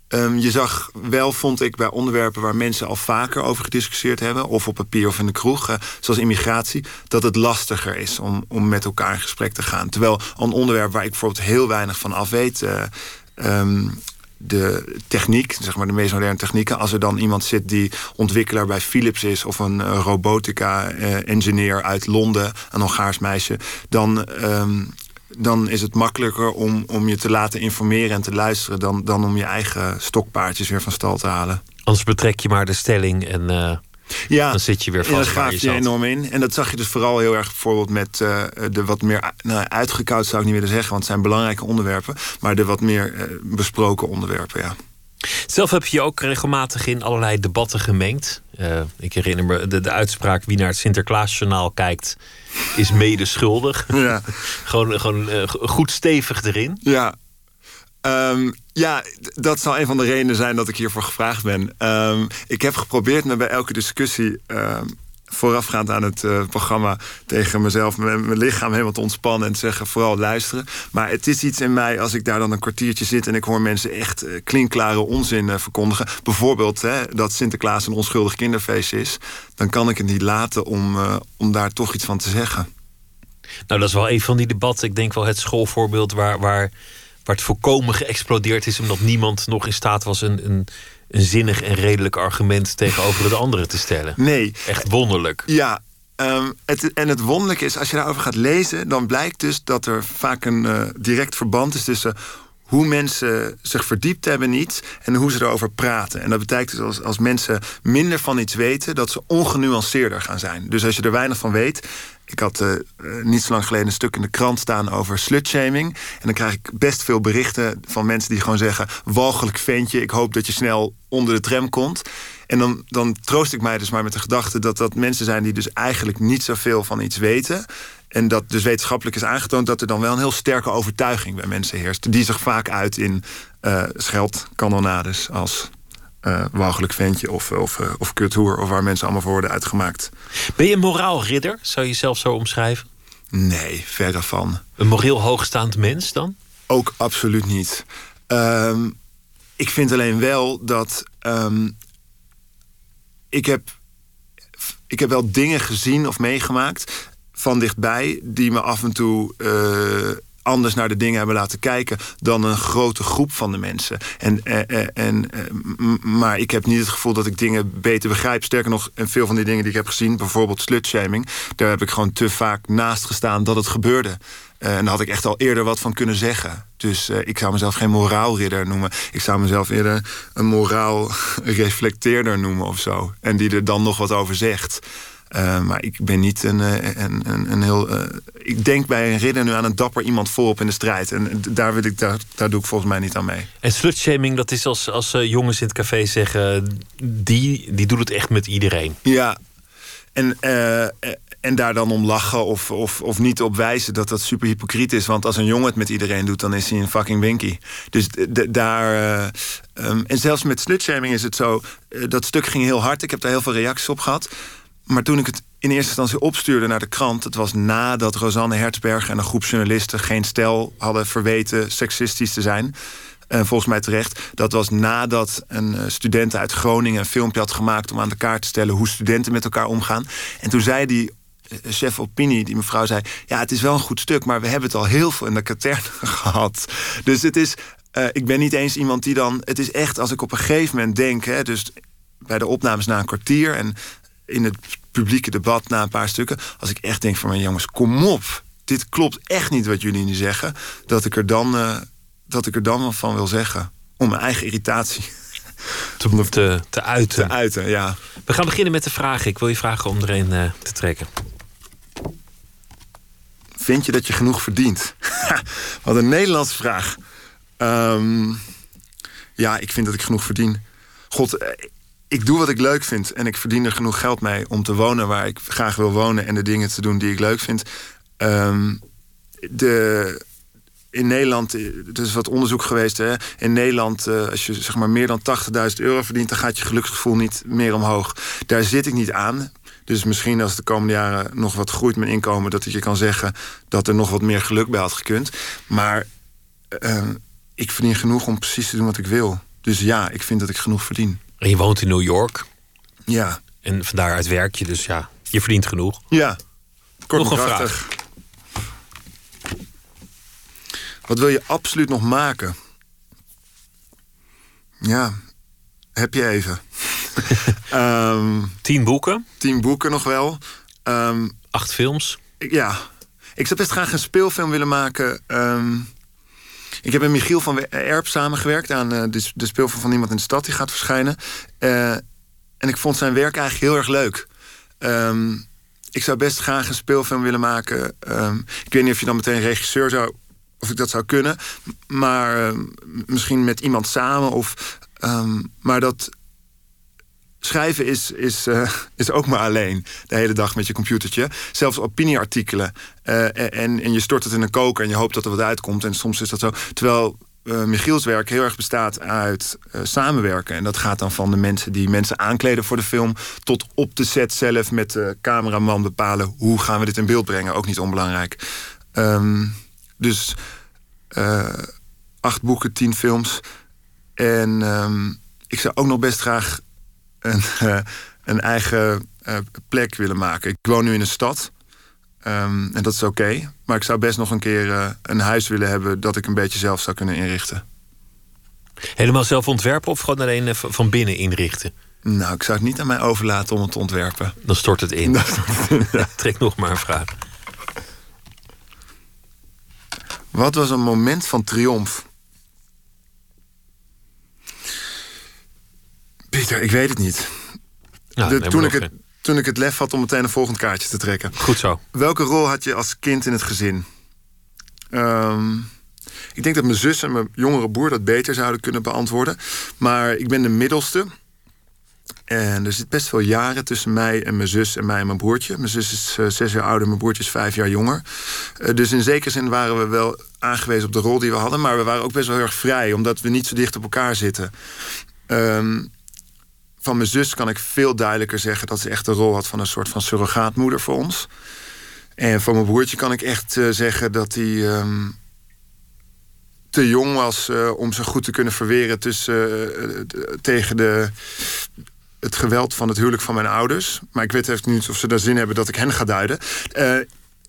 Um, je zag wel, vond ik, bij onderwerpen waar mensen al vaker over gediscussieerd hebben, of op papier of in de kroeg, uh, zoals immigratie, dat het lastiger is om, om met elkaar in gesprek te gaan. Terwijl een onderwerp waar ik bijvoorbeeld heel weinig van af weet. Uh, um, de techniek, zeg maar de meest moderne technieken. Als er dan iemand zit die ontwikkelaar bij Philips is... of een uh, robotica-engineer uit Londen, een Hongaars meisje... dan um, dan is het makkelijker om, om je te laten informeren en te luisteren... Dan, dan om je eigen stokpaardjes weer van stal te halen. Anders betrek je maar de stelling en uh, ja, dan zit je weer vast. daar waar gaat je enorm in. En dat zag je dus vooral heel erg bijvoorbeeld met eh, de wat meer nou, uitgekoud zou ik niet willen zeggen, want het zijn belangrijke onderwerpen, maar de wat meer eh, besproken onderwerpen, ja. Zelf heb je je ook regelmatig in allerlei debatten gemengd. Eh, ik herinner me de, de uitspraak: wie naar het Sinterklaasjournaal kijkt, is mede schuldig. Ja. gewoon gewoon goed stevig erin. Ja. Ehm, ja, dat zal een van de redenen zijn dat ik hiervoor gevraagd ben. Ehm, ik heb geprobeerd me bij elke discussie ehm, voorafgaand aan het eh, programma tegen mezelf, mijn, lichaam helemaal te ontspannen en te zeggen: vooral luisteren. Maar het is iets in mij als ik daar dan een kwartiertje zit en ik hoor mensen echt eh, klinkklare onzin eh, verkondigen. Bijvoorbeeld hè, dat Sinterklaas een onschuldig kinderfeest is. Dan kan ik het niet laten om, om daar toch iets van te zeggen. Nou, dat is wel een van die debatten. Ik denk wel het schoolvoorbeeld waar, waar, waar het volkomen geëxplodeerd is. omdat niemand nog in staat was een, een, een zinnig en redelijk argument tegenover het andere te stellen. Nee. Echt wonderlijk. Ja, ehm, het, en het wonderlijke is, als je daarover gaat lezen, dan blijkt dus dat er vaak een eh, direct verband is tussen hoe mensen zich verdiept hebben in iets en hoe ze erover praten. En dat betekent dus als, als mensen minder van iets weten, dat ze ongenuanceerder gaan zijn. Dus als je er weinig van weet. Ik had eh, niet zo lang geleden een stuk in de krant staan over slutshaming. En dan krijg ik best veel berichten van mensen die gewoon zeggen: walgelijk ventje, ik hoop dat je snel onder de tram komt. En dan, dan troost ik mij dus maar met de gedachte dat dat mensen zijn die dus eigenlijk niet zoveel van iets weten. En dat dus wetenschappelijk is aangetoond dat er dan wel een heel sterke overtuiging bij mensen heerst. Die zich vaak uit in eh scheldkanonades als eh walgelijk ventje of, of, eh, of kuthoer. Of waar mensen allemaal voor worden uitgemaakt. Ben je een moraalridder? Zou je jezelf zo omschrijven? Nee, verre van. Een moreel hoogstaand mens dan? Ook absoluut niet. Ehm, ik vind alleen wel dat. ehm, ik, heb, ik heb wel dingen gezien of meegemaakt van dichtbij. die me af en toe. eh, anders naar de dingen hebben laten kijken dan een grote groep van de mensen. En, eh, eh, en, eh, m- maar ik heb niet het gevoel dat ik dingen beter begrijp. Sterker nog, en veel van die dingen die ik heb gezien, bijvoorbeeld slutshaming, daar heb ik gewoon te vaak naast gestaan dat het gebeurde. Eh, en daar had ik echt al eerder wat van kunnen zeggen. Dus eh, ik zou mezelf geen moraalridder noemen. Ik zou mezelf eerder een moraalreflecteerder noemen of zo. En die er dan nog wat over zegt. Eh, maar ik ben niet een, eh, een, een, een heel. eh, ik denk bij een ridder nu aan een dapper iemand voorop in de strijd. En daar, wil ik, daar, daar doe ik volgens mij niet aan mee. En slutshaming, dat is als, als jongens in het café zeggen... Die, die doet het echt met iedereen. Ja, en, en daar dan om lachen of, of, of niet op wijzen dat dat super hypocriet is. Want als een jongen het met iedereen doet, dan is hij een fucking winky. Dus daar. eh, ehm, en zelfs met slutshaming is het zo. dat stuk ging heel hard. Ik heb daar heel veel reacties op gehad. Maar toen ik het in eerste instantie opstuurde naar de krant... het was nadat Rosanne Hertzberg en een groep journalisten... geen stel hadden verweten seksistisch te zijn... En volgens mij terecht. Dat was nadat een eh, student uit Groningen een filmpje had gemaakt om aan de kaart te stellen hoe studenten met elkaar omgaan. En toen zei die eh, chef opinie, die mevrouw zei: Ja, het is wel een goed stuk, maar we hebben het al heel veel in de katern gehad. Dus het is. eh, ik ben niet eens iemand die dan. Het is echt als ik op een gegeven moment denk, hè, dus bij de opnames na een kwartier en in het publieke debat na een paar stukken, als ik echt denk van mijn jongens, kom op. Dit klopt echt niet wat jullie nu zeggen. Dat ik er dan, eh, dat ik er dan wat van wil zeggen. Om mijn eigen irritatie te, te, te uiten. Te uiten, ja. We gaan beginnen met de vragen. Ik wil je vragen om er een eh, te trekken. Vind je dat je genoeg verdient? Wat een Nederlandse vraag. Ehm, ja, ik vind dat ik genoeg verdien. God, eh, ik doe wat ik leuk vind en ik verdien er genoeg geld mee om te wonen waar ik graag wil wonen en de dingen te doen die ik leuk vind. Ehm, de, in Nederland, eh, er is wat onderzoek geweest. Hè? In Nederland, eh, als je zeg maar meer dan 80.000 euro verdient, dan gaat je geluksgevoel niet meer omhoog. Daar zit ik niet aan. Dus misschien als de komende jaren nog wat groeit mijn inkomen, dat ik je kan zeggen dat er nog wat meer geluk bij had gekund. Maar eh, ik verdien genoeg om precies te doen wat ik wil. Dus ja, ik vind dat ik genoeg verdien. En je woont in New York. Ja. En van daaruit werk je, dus ja, je verdient genoeg. Ja. Kort Nog en een krachtig. Wat wil je absoluut nog maken? Ja, heb je even. Ehm, tien boeken? Tien boeken nog wel. Ehm, Acht films? ja. Ik zou best graag een speelfilm willen maken. Ehm, ik heb met Michiel van Erp samengewerkt aan uh, de, de speelfilm van iemand in de stad die gaat verschijnen. Uh, en ik vond zijn werk eigenlijk heel erg leuk. Ehm, ik zou best graag een speelfilm willen maken. Ehm, ik weet niet of je dan meteen regisseur zou. of ik dat zou kunnen. Maar misschien met iemand samen. Of, maar dat schrijven is, is, uh, is ook maar alleen de hele dag met je computertje. Zelfs opinieartikelen. Uh, en, en je stort het in een koker en je hoopt dat er wat uitkomt. En soms is dat zo. Terwijl uh, Michiels werk heel erg bestaat uit samenwerken. En dat gaat dan van de mensen die mensen aankleden voor de film... tot op de set zelf met de cameraman bepalen... hoe gaan we dit in beeld brengen, ook niet onbelangrijk. Um, dus acht boeken, tien films. En um, ik zou ook nog best graag een, uh, een eigen uh, plek willen maken. Ik woon nu in een stad. Um, en dat is oké. Okay, maar ik zou best nog een keer uh, een huis willen hebben dat ik een beetje zelf zou kunnen inrichten. Helemaal zelf ontwerpen of gewoon alleen van binnen inrichten? Nou, ik zou het niet aan mij overlaten om het te ontwerpen. Dan stort het in. Trek nog maar een vraag. Wat was een moment van triomf? Pieter, ik weet het niet. De, toen, ik het, toen ik het lef had om meteen een volgend kaartje te trekken. Goed zo. Welke rol had je als kind in het gezin? Um, ik denk dat mijn zus en mijn jongere broer dat beter zouden kunnen beantwoorden. Maar ik ben de middelste. En er zit best veel jaren tussen mij en mijn zus en mij en mijn broertje. Mijn zus is uh, zes jaar ouder, mijn broertje is vijf jaar jonger. Uh, dus in zekere zin waren we wel aangewezen op de rol die we hadden. Maar we waren ook best wel heel erg vrij, omdat we niet zo dicht op elkaar zitten. Um, van mijn zus kan ik veel duidelijker zeggen dat ze echt de rol had van een soort van surrogaatmoeder voor ons. En van mijn broertje kan ik echt uh, zeggen dat hij um, te jong was uh, om zich goed te kunnen verweren tussen, uh, tegen de, het geweld van het huwelijk van mijn ouders. Maar ik weet niet of ze daar zin hebben dat ik hen ga duiden.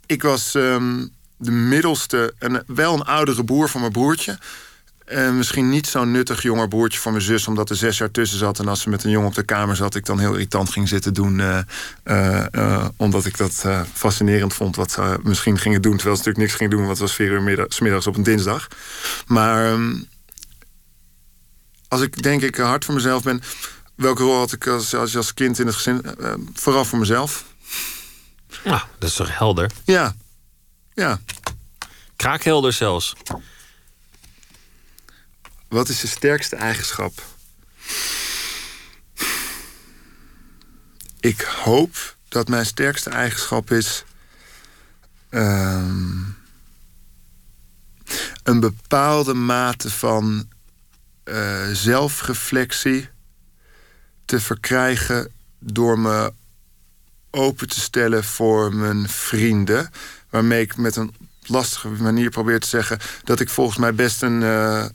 ik was um, de middelste, en wel een oudere broer van mijn broertje. Uh, misschien niet zo'n nuttig jonger broertje voor mijn zus, omdat er zes jaar tussen zat. En als ze met een jongen op de kamer zat, ik dan heel irritant ging zitten doen. Uh, uh, omdat ik dat fascinerend vond wat ze misschien gingen doen. Terwijl ze natuurlijk niks gingen doen, want het was vier uur middag, middags op een dinsdag. Maar um, als ik denk ik hard voor mezelf ben. Welke rol had ik als, als, als kind in het gezin? vooral voor mezelf. Nou, dat is toch helder? Ja. Ja. Kraakhelder zelfs. Wat is de sterkste eigenschap? Ik hoop dat mijn sterkste eigenschap is. Um, een bepaalde mate van uh, zelfreflectie te verkrijgen door me open te stellen voor mijn vrienden. Waarmee ik met een lastige manier probeer te zeggen dat ik volgens mij best een, uh,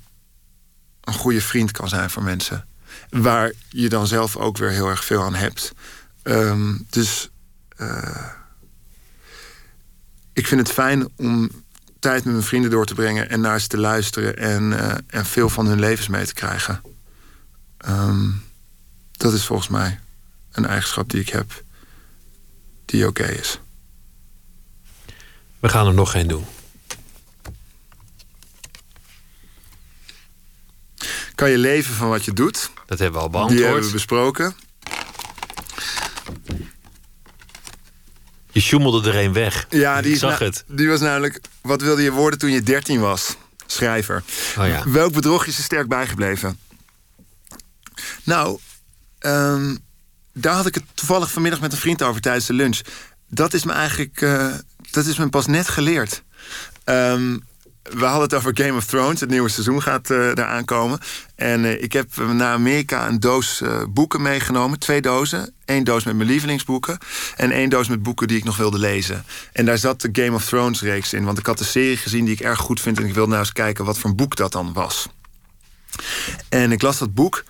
een goede vriend kan zijn voor mensen. Waar je dan zelf ook weer heel erg veel aan hebt. Um, dus uh, ik vind het fijn om tijd met mijn vrienden door te brengen en naar ze te luisteren en, uh, en veel van hun levens mee te krijgen. Um, dat is volgens mij een eigenschap die ik heb, die oké is. We gaan er nog geen doen. Kan je leven van wat je doet? Dat hebben we al beantwoord. Die hebben we besproken. Je sjoemelde er een weg. Ja, die, Ik zag het. die was namelijk... Wat wilde je worden toen je 13 was? Schrijver. Oh ja. Welk bedrog is er sterk bijgebleven? Nou, um, daar had ik het toevallig vanmiddag met een vriend over tijdens de lunch. Dat is me eigenlijk... Uh, dat is me pas net geleerd. Um, we hadden het over Game of Thrones. Het nieuwe seizoen gaat uh, eraan komen. En uh, ik heb naar Amerika een doos uh, boeken meegenomen. Twee dozen. Eén doos met mijn lievelingsboeken. En één doos met boeken die ik nog wilde lezen. En daar zat de Game of Thrones reeks in. Want ik had de serie gezien die ik erg goed vind. En ik wilde nou eens kijken wat voor een boek dat dan was. En ik las dat boek.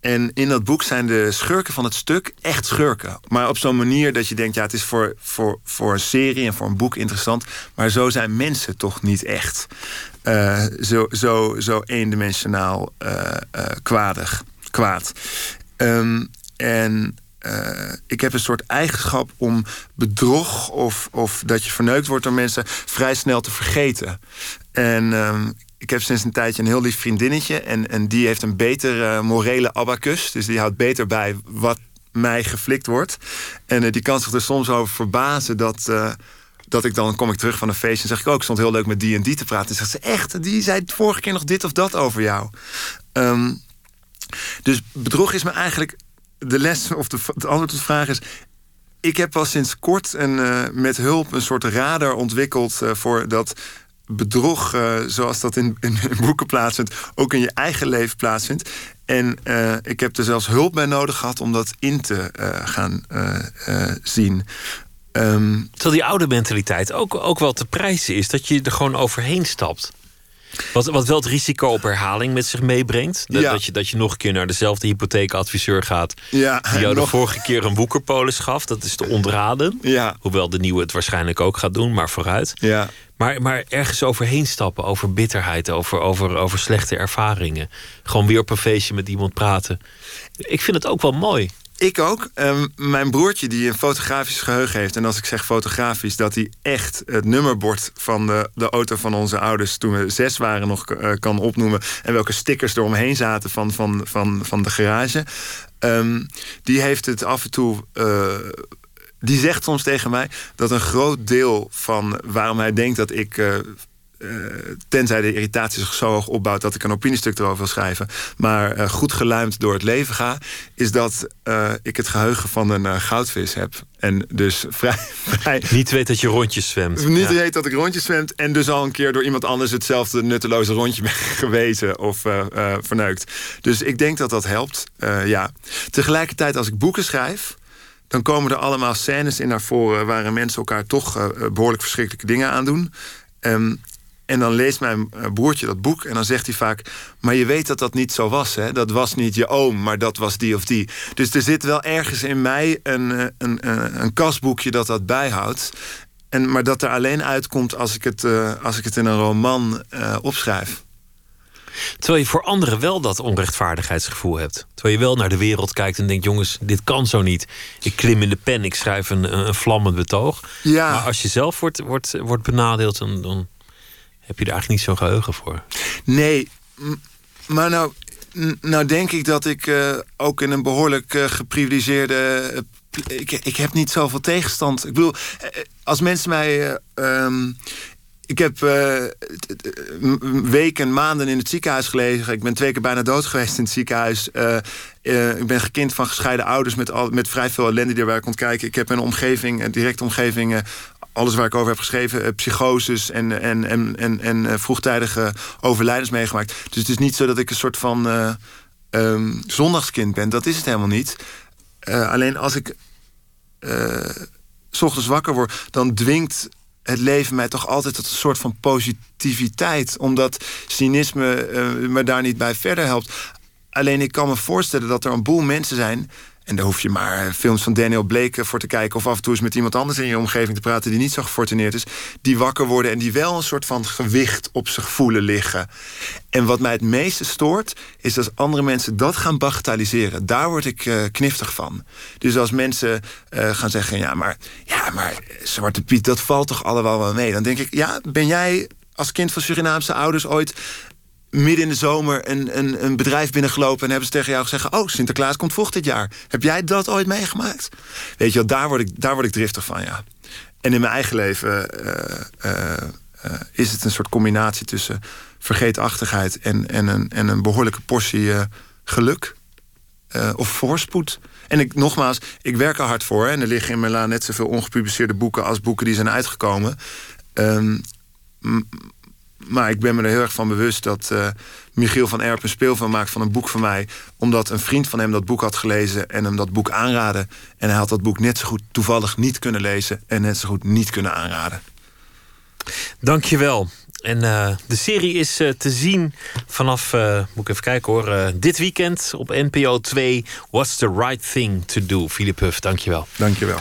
En in dat boek zijn de schurken van het stuk echt schurken. Maar op zo'n manier dat je denkt, ja, het is voor, voor, voor een serie en voor een boek interessant. Maar zo zijn mensen toch niet echt. Uh, zo, zo, zo eendimensionaal uh, uh, kwaadig, kwaad. Um, en eh, ik heb een soort eigenschap om bedrog of, of dat je verneukt wordt door mensen vrij snel te vergeten. En ehm, ik heb sinds een tijdje een heel lief vriendinnetje. En, en die heeft een betere morele abacus. Dus die houdt beter bij wat mij geflikt wordt. En uh, die kan zich er soms over verbazen dat. Uh, dat ik dan kom ik terug van een feestje en zeg ik ook, oh, stond heel leuk met die en die te praten. En zegt ze echt, die zei vorige keer nog dit of dat over jou. Um, dus bedrog is me eigenlijk de les of de, het antwoord op de vraag is. Ik heb pas sinds kort een, met hulp een soort radar ontwikkeld voor dat bedrog, uh, zoals dat in, in, in, boeken plaatsvindt, ook in je eigen leven plaatsvindt. En ik heb er zelfs hulp bij nodig gehad om dat in te gaan zien. Um, Terwijl die oude mentaliteit ook, ook wel te prijzen is. Dat je er gewoon overheen stapt. Wat, wat wel het risico op herhaling met zich meebrengt. Dat, dat, je, dat je nog een keer naar dezelfde hypotheekadviseur gaat. Ja, die jou de vorige keer een woekerpolis gaf. Dat is te ontraden. Ja. Hoewel de nieuwe het waarschijnlijk ook gaat doen, maar vooruit. Ja. Maar, maar ergens overheen stappen, over bitterheid, over, over, over slechte ervaringen. Gewoon weer op een feestje met iemand praten. Ik vind het ook wel mooi. Ik ook. Um, mijn broertje die een fotografisch geheugen heeft. En als ik zeg fotografisch, dat hij echt het nummerbord van de, de auto van onze ouders toen we zes waren nog uh, kan opnoemen. En welke stickers er omheen zaten van, van, van, van de garage. Um, die heeft het af en toe. Uh, die zegt soms tegen mij dat een groot deel van waarom hij denkt dat ik uh, uh, tenzij de irritatie zich zo hoog opbouwt dat ik een opiniestuk erover wil schrijven, maar uh, goed geluimd door het leven ga, is dat uh, ik het geheugen van een goudvis heb. En dus vrij, vrij. Niet weet dat je rondjes zwemt. Niet ja. weet dat ik rondjes zwemt. En dus al een keer door iemand anders hetzelfde nutteloze rondje ben gewezen of verneukt. Dus ik denk dat dat helpt. ja. Tegelijkertijd, als ik boeken schrijf dan komen er allemaal scènes in naar voren waarin mensen elkaar toch uh, behoorlijk verschrikkelijke dingen aandoen. Um, en dan leest mijn eh, broertje dat boek en dan zegt hij vaak... maar je weet dat dat niet zo was, hè? Dat was niet je oom, maar dat was die of die. Dus er zit wel ergens in mij een, eh, een, een, eh, een kasboekje dat dat bijhoudt. En, maar dat er alleen uitkomt als ik het, als ik het in een roman opschrijf. Terwijl je voor anderen wel dat onrechtvaardigheidsgevoel hebt. Terwijl je wel naar de wereld kijkt en denkt: jongens, dit kan zo niet. Ik klim in de pen, ik schrijf een, een vlammend betoog. Ja. Maar als je zelf wordt, wordt, wordt benadeeld, dan, dan heb je er eigenlijk niet zo'n geheugen voor. Nee, maar nou, nou denk ik dat ik uh, ook in een behoorlijk uh, geprivilegeerde. Uh, ik, ik heb niet zoveel tegenstand. Ik bedoel, als mensen mij. Um, ik heb weken, maanden in het ziekenhuis gelegen. Ik ben twee keer bijna dood geweest in het ziekenhuis. ik ben gekind van gescheiden ouders met, al, met vrij veel ellende die ik kon kijken. Ik heb een omgeving, directe omgeving, alles waar ik over heb geschreven, psychoses en, en, en, en, en vroegtijdige overlijdens meegemaakt. Dus het is niet zo dat ik een soort van um, zondagskind ben. Dat is het helemaal niet. alleen als ik s ochtends wakker word, dan dwingt het leven mij toch altijd tot een soort van positiviteit. Omdat cynisme me daar niet bij verder helpt. Alleen ik kan me voorstellen dat er een boel mensen zijn en daar hoef je maar films van Daniel Blake voor te kijken... of af en toe eens met iemand anders in je omgeving te praten... die niet zo gefortuneerd is, die wakker worden... en die wel een soort van gewicht op zich voelen liggen. En wat mij het meeste stoort, is als andere mensen dat gaan bagatelliseren. Daar word ik uh, kniftig van. Dus als mensen uh, gaan zeggen... ja, maar, ja, maar Zwarte Piet, dat valt toch allemaal wel mee? Dan denk ik, ja, ben jij als kind van Surinaamse ouders ooit midden in de zomer een, een, een bedrijf binnengelopen... en hebben ze tegen jou gezegd... oh, Sinterklaas komt vroeg dit jaar. Heb jij dat ooit meegemaakt? Weet je wel, daar word ik, daar word ik driftig van, ja. En in mijn eigen leven uh, uh, uh, is het een soort combinatie... tussen vergeetachtigheid en, en, een, en een behoorlijke portie geluk. of voorspoed. En ik, nogmaals, ik werk er hard voor. En er liggen in mijn la net zoveel ongepubliceerde boeken... als boeken die zijn uitgekomen... Um, maar ik ben me er heel erg van bewust dat uh, Michiel van Erp een speel van maakt van een boek van mij. Omdat een vriend van hem dat boek had gelezen en hem dat boek aanraadde. En hij had dat boek net zo goed toevallig niet kunnen lezen en net zo goed niet kunnen aanraden. Dankjewel. En uh, de serie is uh, te zien vanaf, uh, moet ik even kijken hoor, dit weekend op NPO 2. What's the right thing to do? Philip Huff, dankjewel. Dankjewel.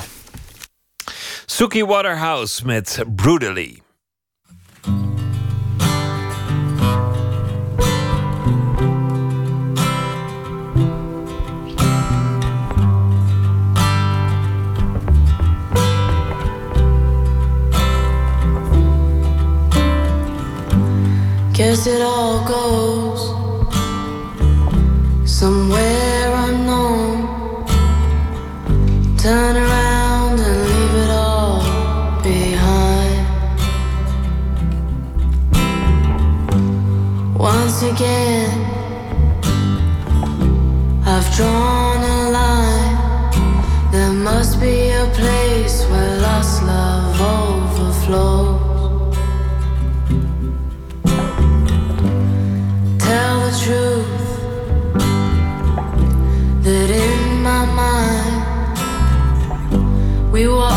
Suki Waterhouse met Brutally. Yes, it all goes somewhere unknown. Turn around and leave it all behind. Once again, I've drawn that in my mind we were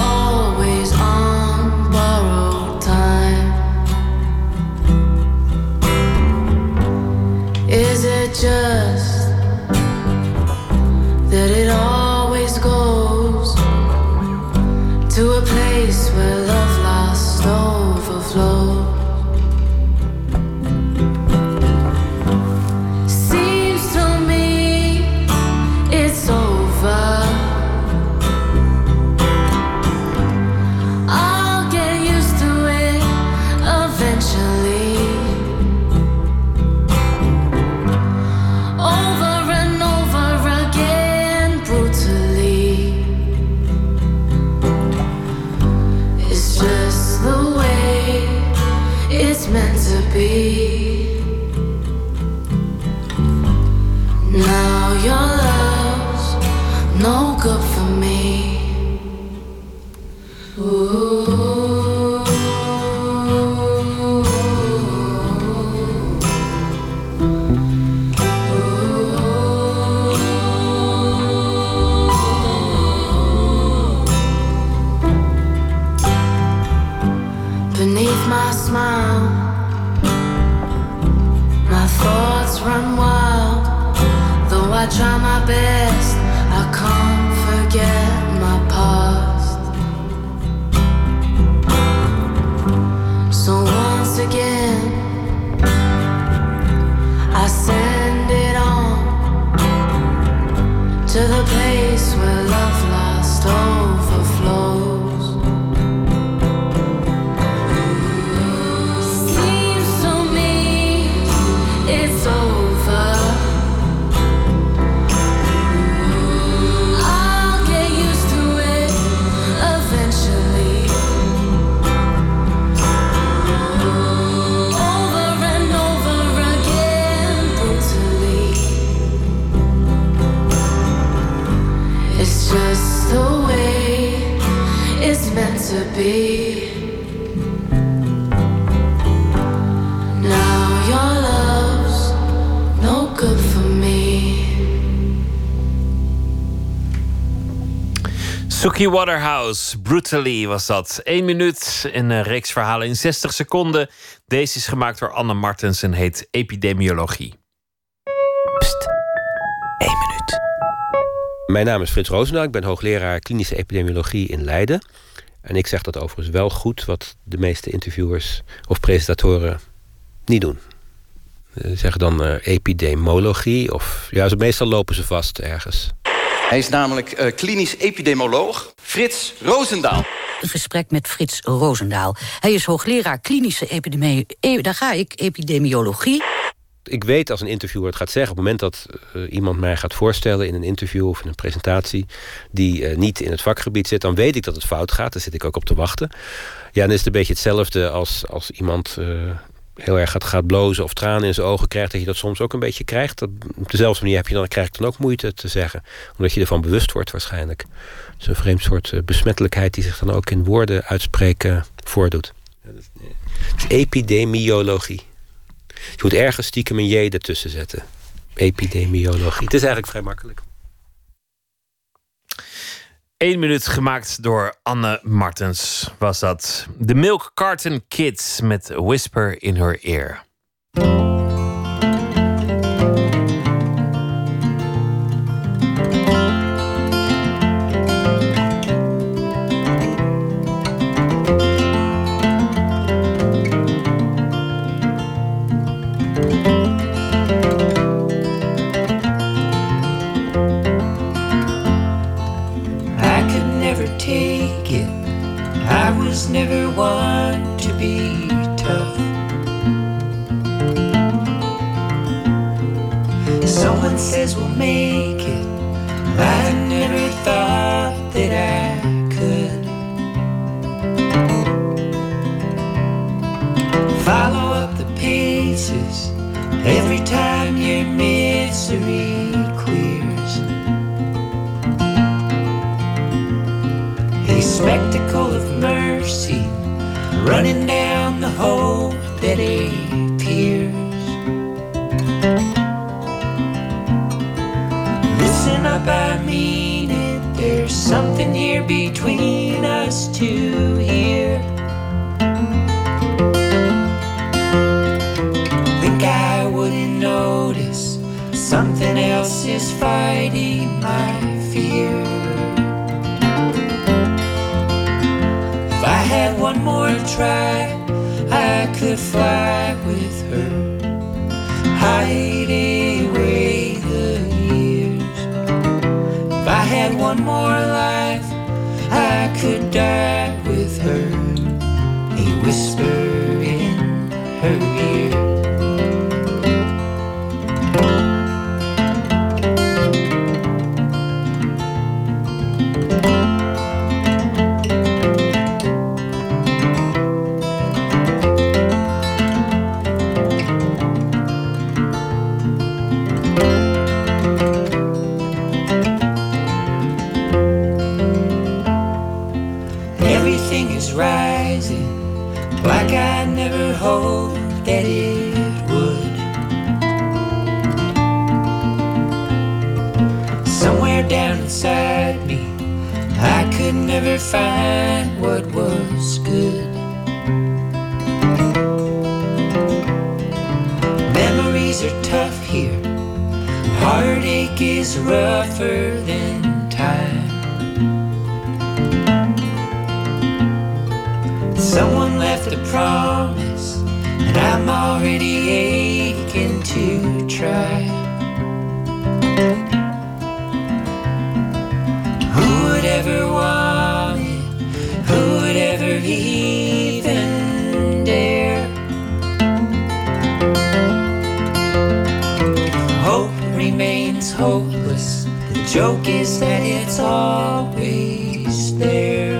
run wild. Though I try my best, Suki Waterhouse, Brutally was dat. Eén minuut, een eh, reeks verhalen in 60 seconden. Deze is gemaakt door Anne Martens en heet Epidemiologie. Mijn naam is Frits Roosendaal. Ik ben hoogleraar klinische epidemiologie in Leiden. En ik zeg dat overigens wel goed, wat de meeste interviewers of presentatoren niet doen. Ze zeggen dan eh, epidemiologie, of ja, ze, meestal lopen ze vast ergens. Hij is namelijk eh, klinisch epidemioloog Frits Roosendaal. Een gesprek met Frits Roosendaal. Hij is hoogleraar klinische epidemie... E daar ga ik, epidemiologie. Ik weet als een interviewer het gaat zeggen... op het moment dat eh, iemand mij gaat voorstellen in een interview of in een presentatie... die eh, niet in het vakgebied zit, dan weet ik dat het fout gaat. Daar zit ik ook op te wachten. Ja, dan is het een beetje hetzelfde als, als iemand eh, heel erg gaat, gaat blozen... of tranen in zijn ogen krijgt, dat je dat soms ook een beetje krijgt. Dat, op dezelfde manier heb je dan, krijg ik dan ook moeite te zeggen. Omdat je ervan bewust wordt waarschijnlijk. Het is een vreemd soort eh, besmettelijkheid... die zich dan ook in woorden uitspreken voordoet. Het is epidemiologie. Je moet ergens stiekem een J ertussen zetten. Epidemiologie. Het is eigenlijk vrij makkelijk. Eén minuut gemaakt door Anne Martens was dat. De Milk Carton Kids met Whisper in Her Ear. Make it. I never thought that I could. Follow up the pieces every time your misery clears. A spectacle of mercy running down the hope that appears. Listen up, I mean it. There's something here between us two here. Think I wouldn't notice something else is fighting my fear. If I had one more try, I could fly with her, one more life, I could die with her, He whisper never find what was good. Memories are tough here, heartache is rougher than time. Someone left a promise, and I'm already aching to try. The joke is that it's always there.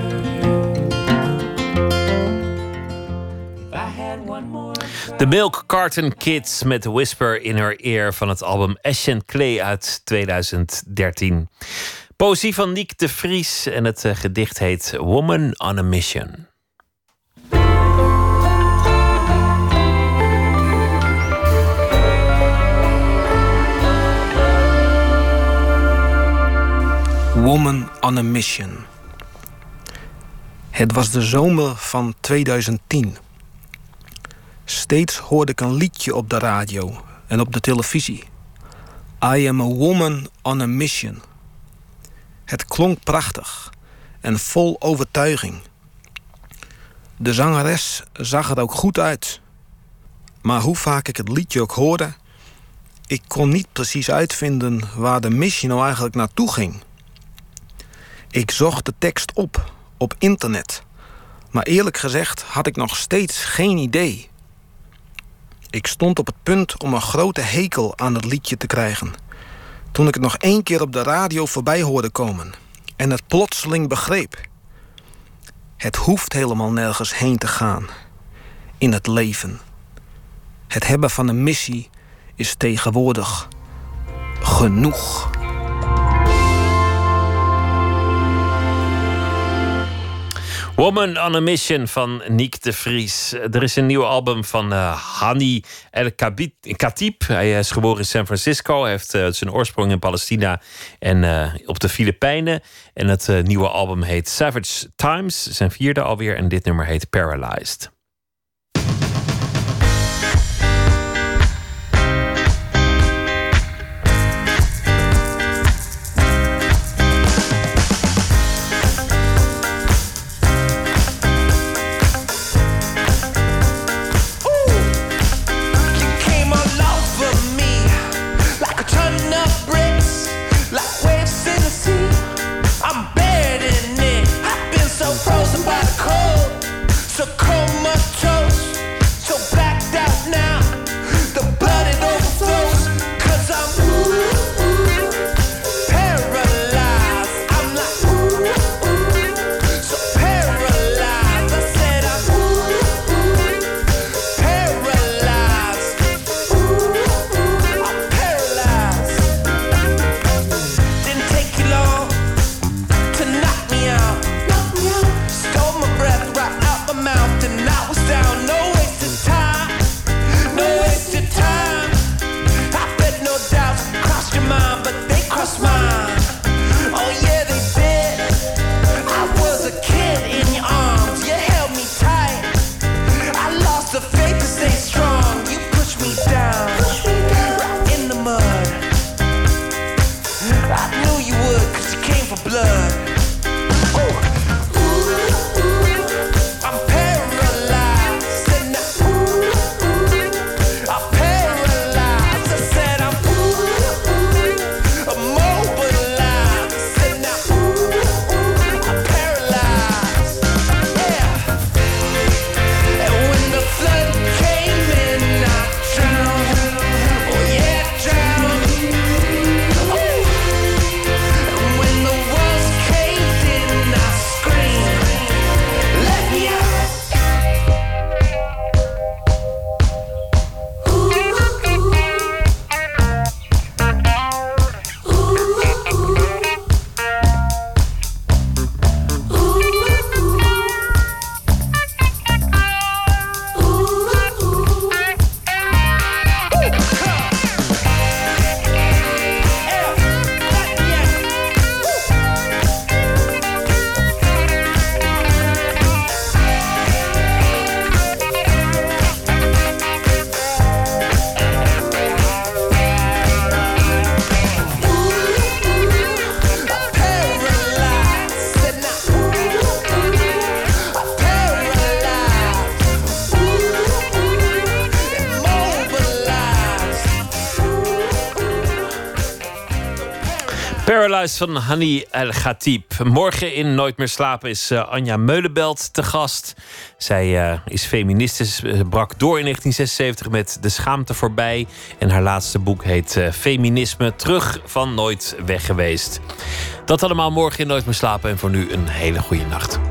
De Milk Carton Kids met Whisper in Her Ear van het album Ashen Clay uit 2013. Poëzie van Niek de Vries en het eh, gedicht heet Woman on a Mission. Woman on a Mission. Het was de zomer van 2010. Steeds hoorde ik een liedje op de radio en op de televisie. I am a woman on a mission. Het klonk prachtig en vol overtuiging. De zangeres zag er ook goed uit. Maar hoe vaak ik het liedje ook hoorde, ik kon niet precies uitvinden waar de missie nou eigenlijk naartoe ging. Ik zocht de tekst op op internet, maar eerlijk gezegd had ik nog steeds geen idee. Ik stond op het punt om een grote hekel aan het liedje te krijgen. Toen ik het nog één keer op de radio voorbij hoorde komen en het plotseling begreep. Het hoeft helemaal nergens heen te gaan in het leven. Het hebben van een missie is tegenwoordig genoeg. Woman on a Mission van Niek de Vries. Er is een nieuw album van uh, Hani El Khatib. Hij is geboren in San Francisco. Hij heeft uh, zijn oorsprong in Palestina en uh, op de Filipijnen. En het nieuwe album heet Savage Times. Zijn vierde alweer. En dit nummer heet Paralyzed. Van Hani El Khatib. Morgen in Nooit meer slapen is eh, Anja Meulenbelt te gast. Zij eh, is feministisch, eh, brak door in 1976 met De Schaamte voorbij. En haar laatste boek heet Feminisme, terug van nooit weg geweest. Dat allemaal morgen in Nooit meer slapen. En voor nu een hele goede nacht.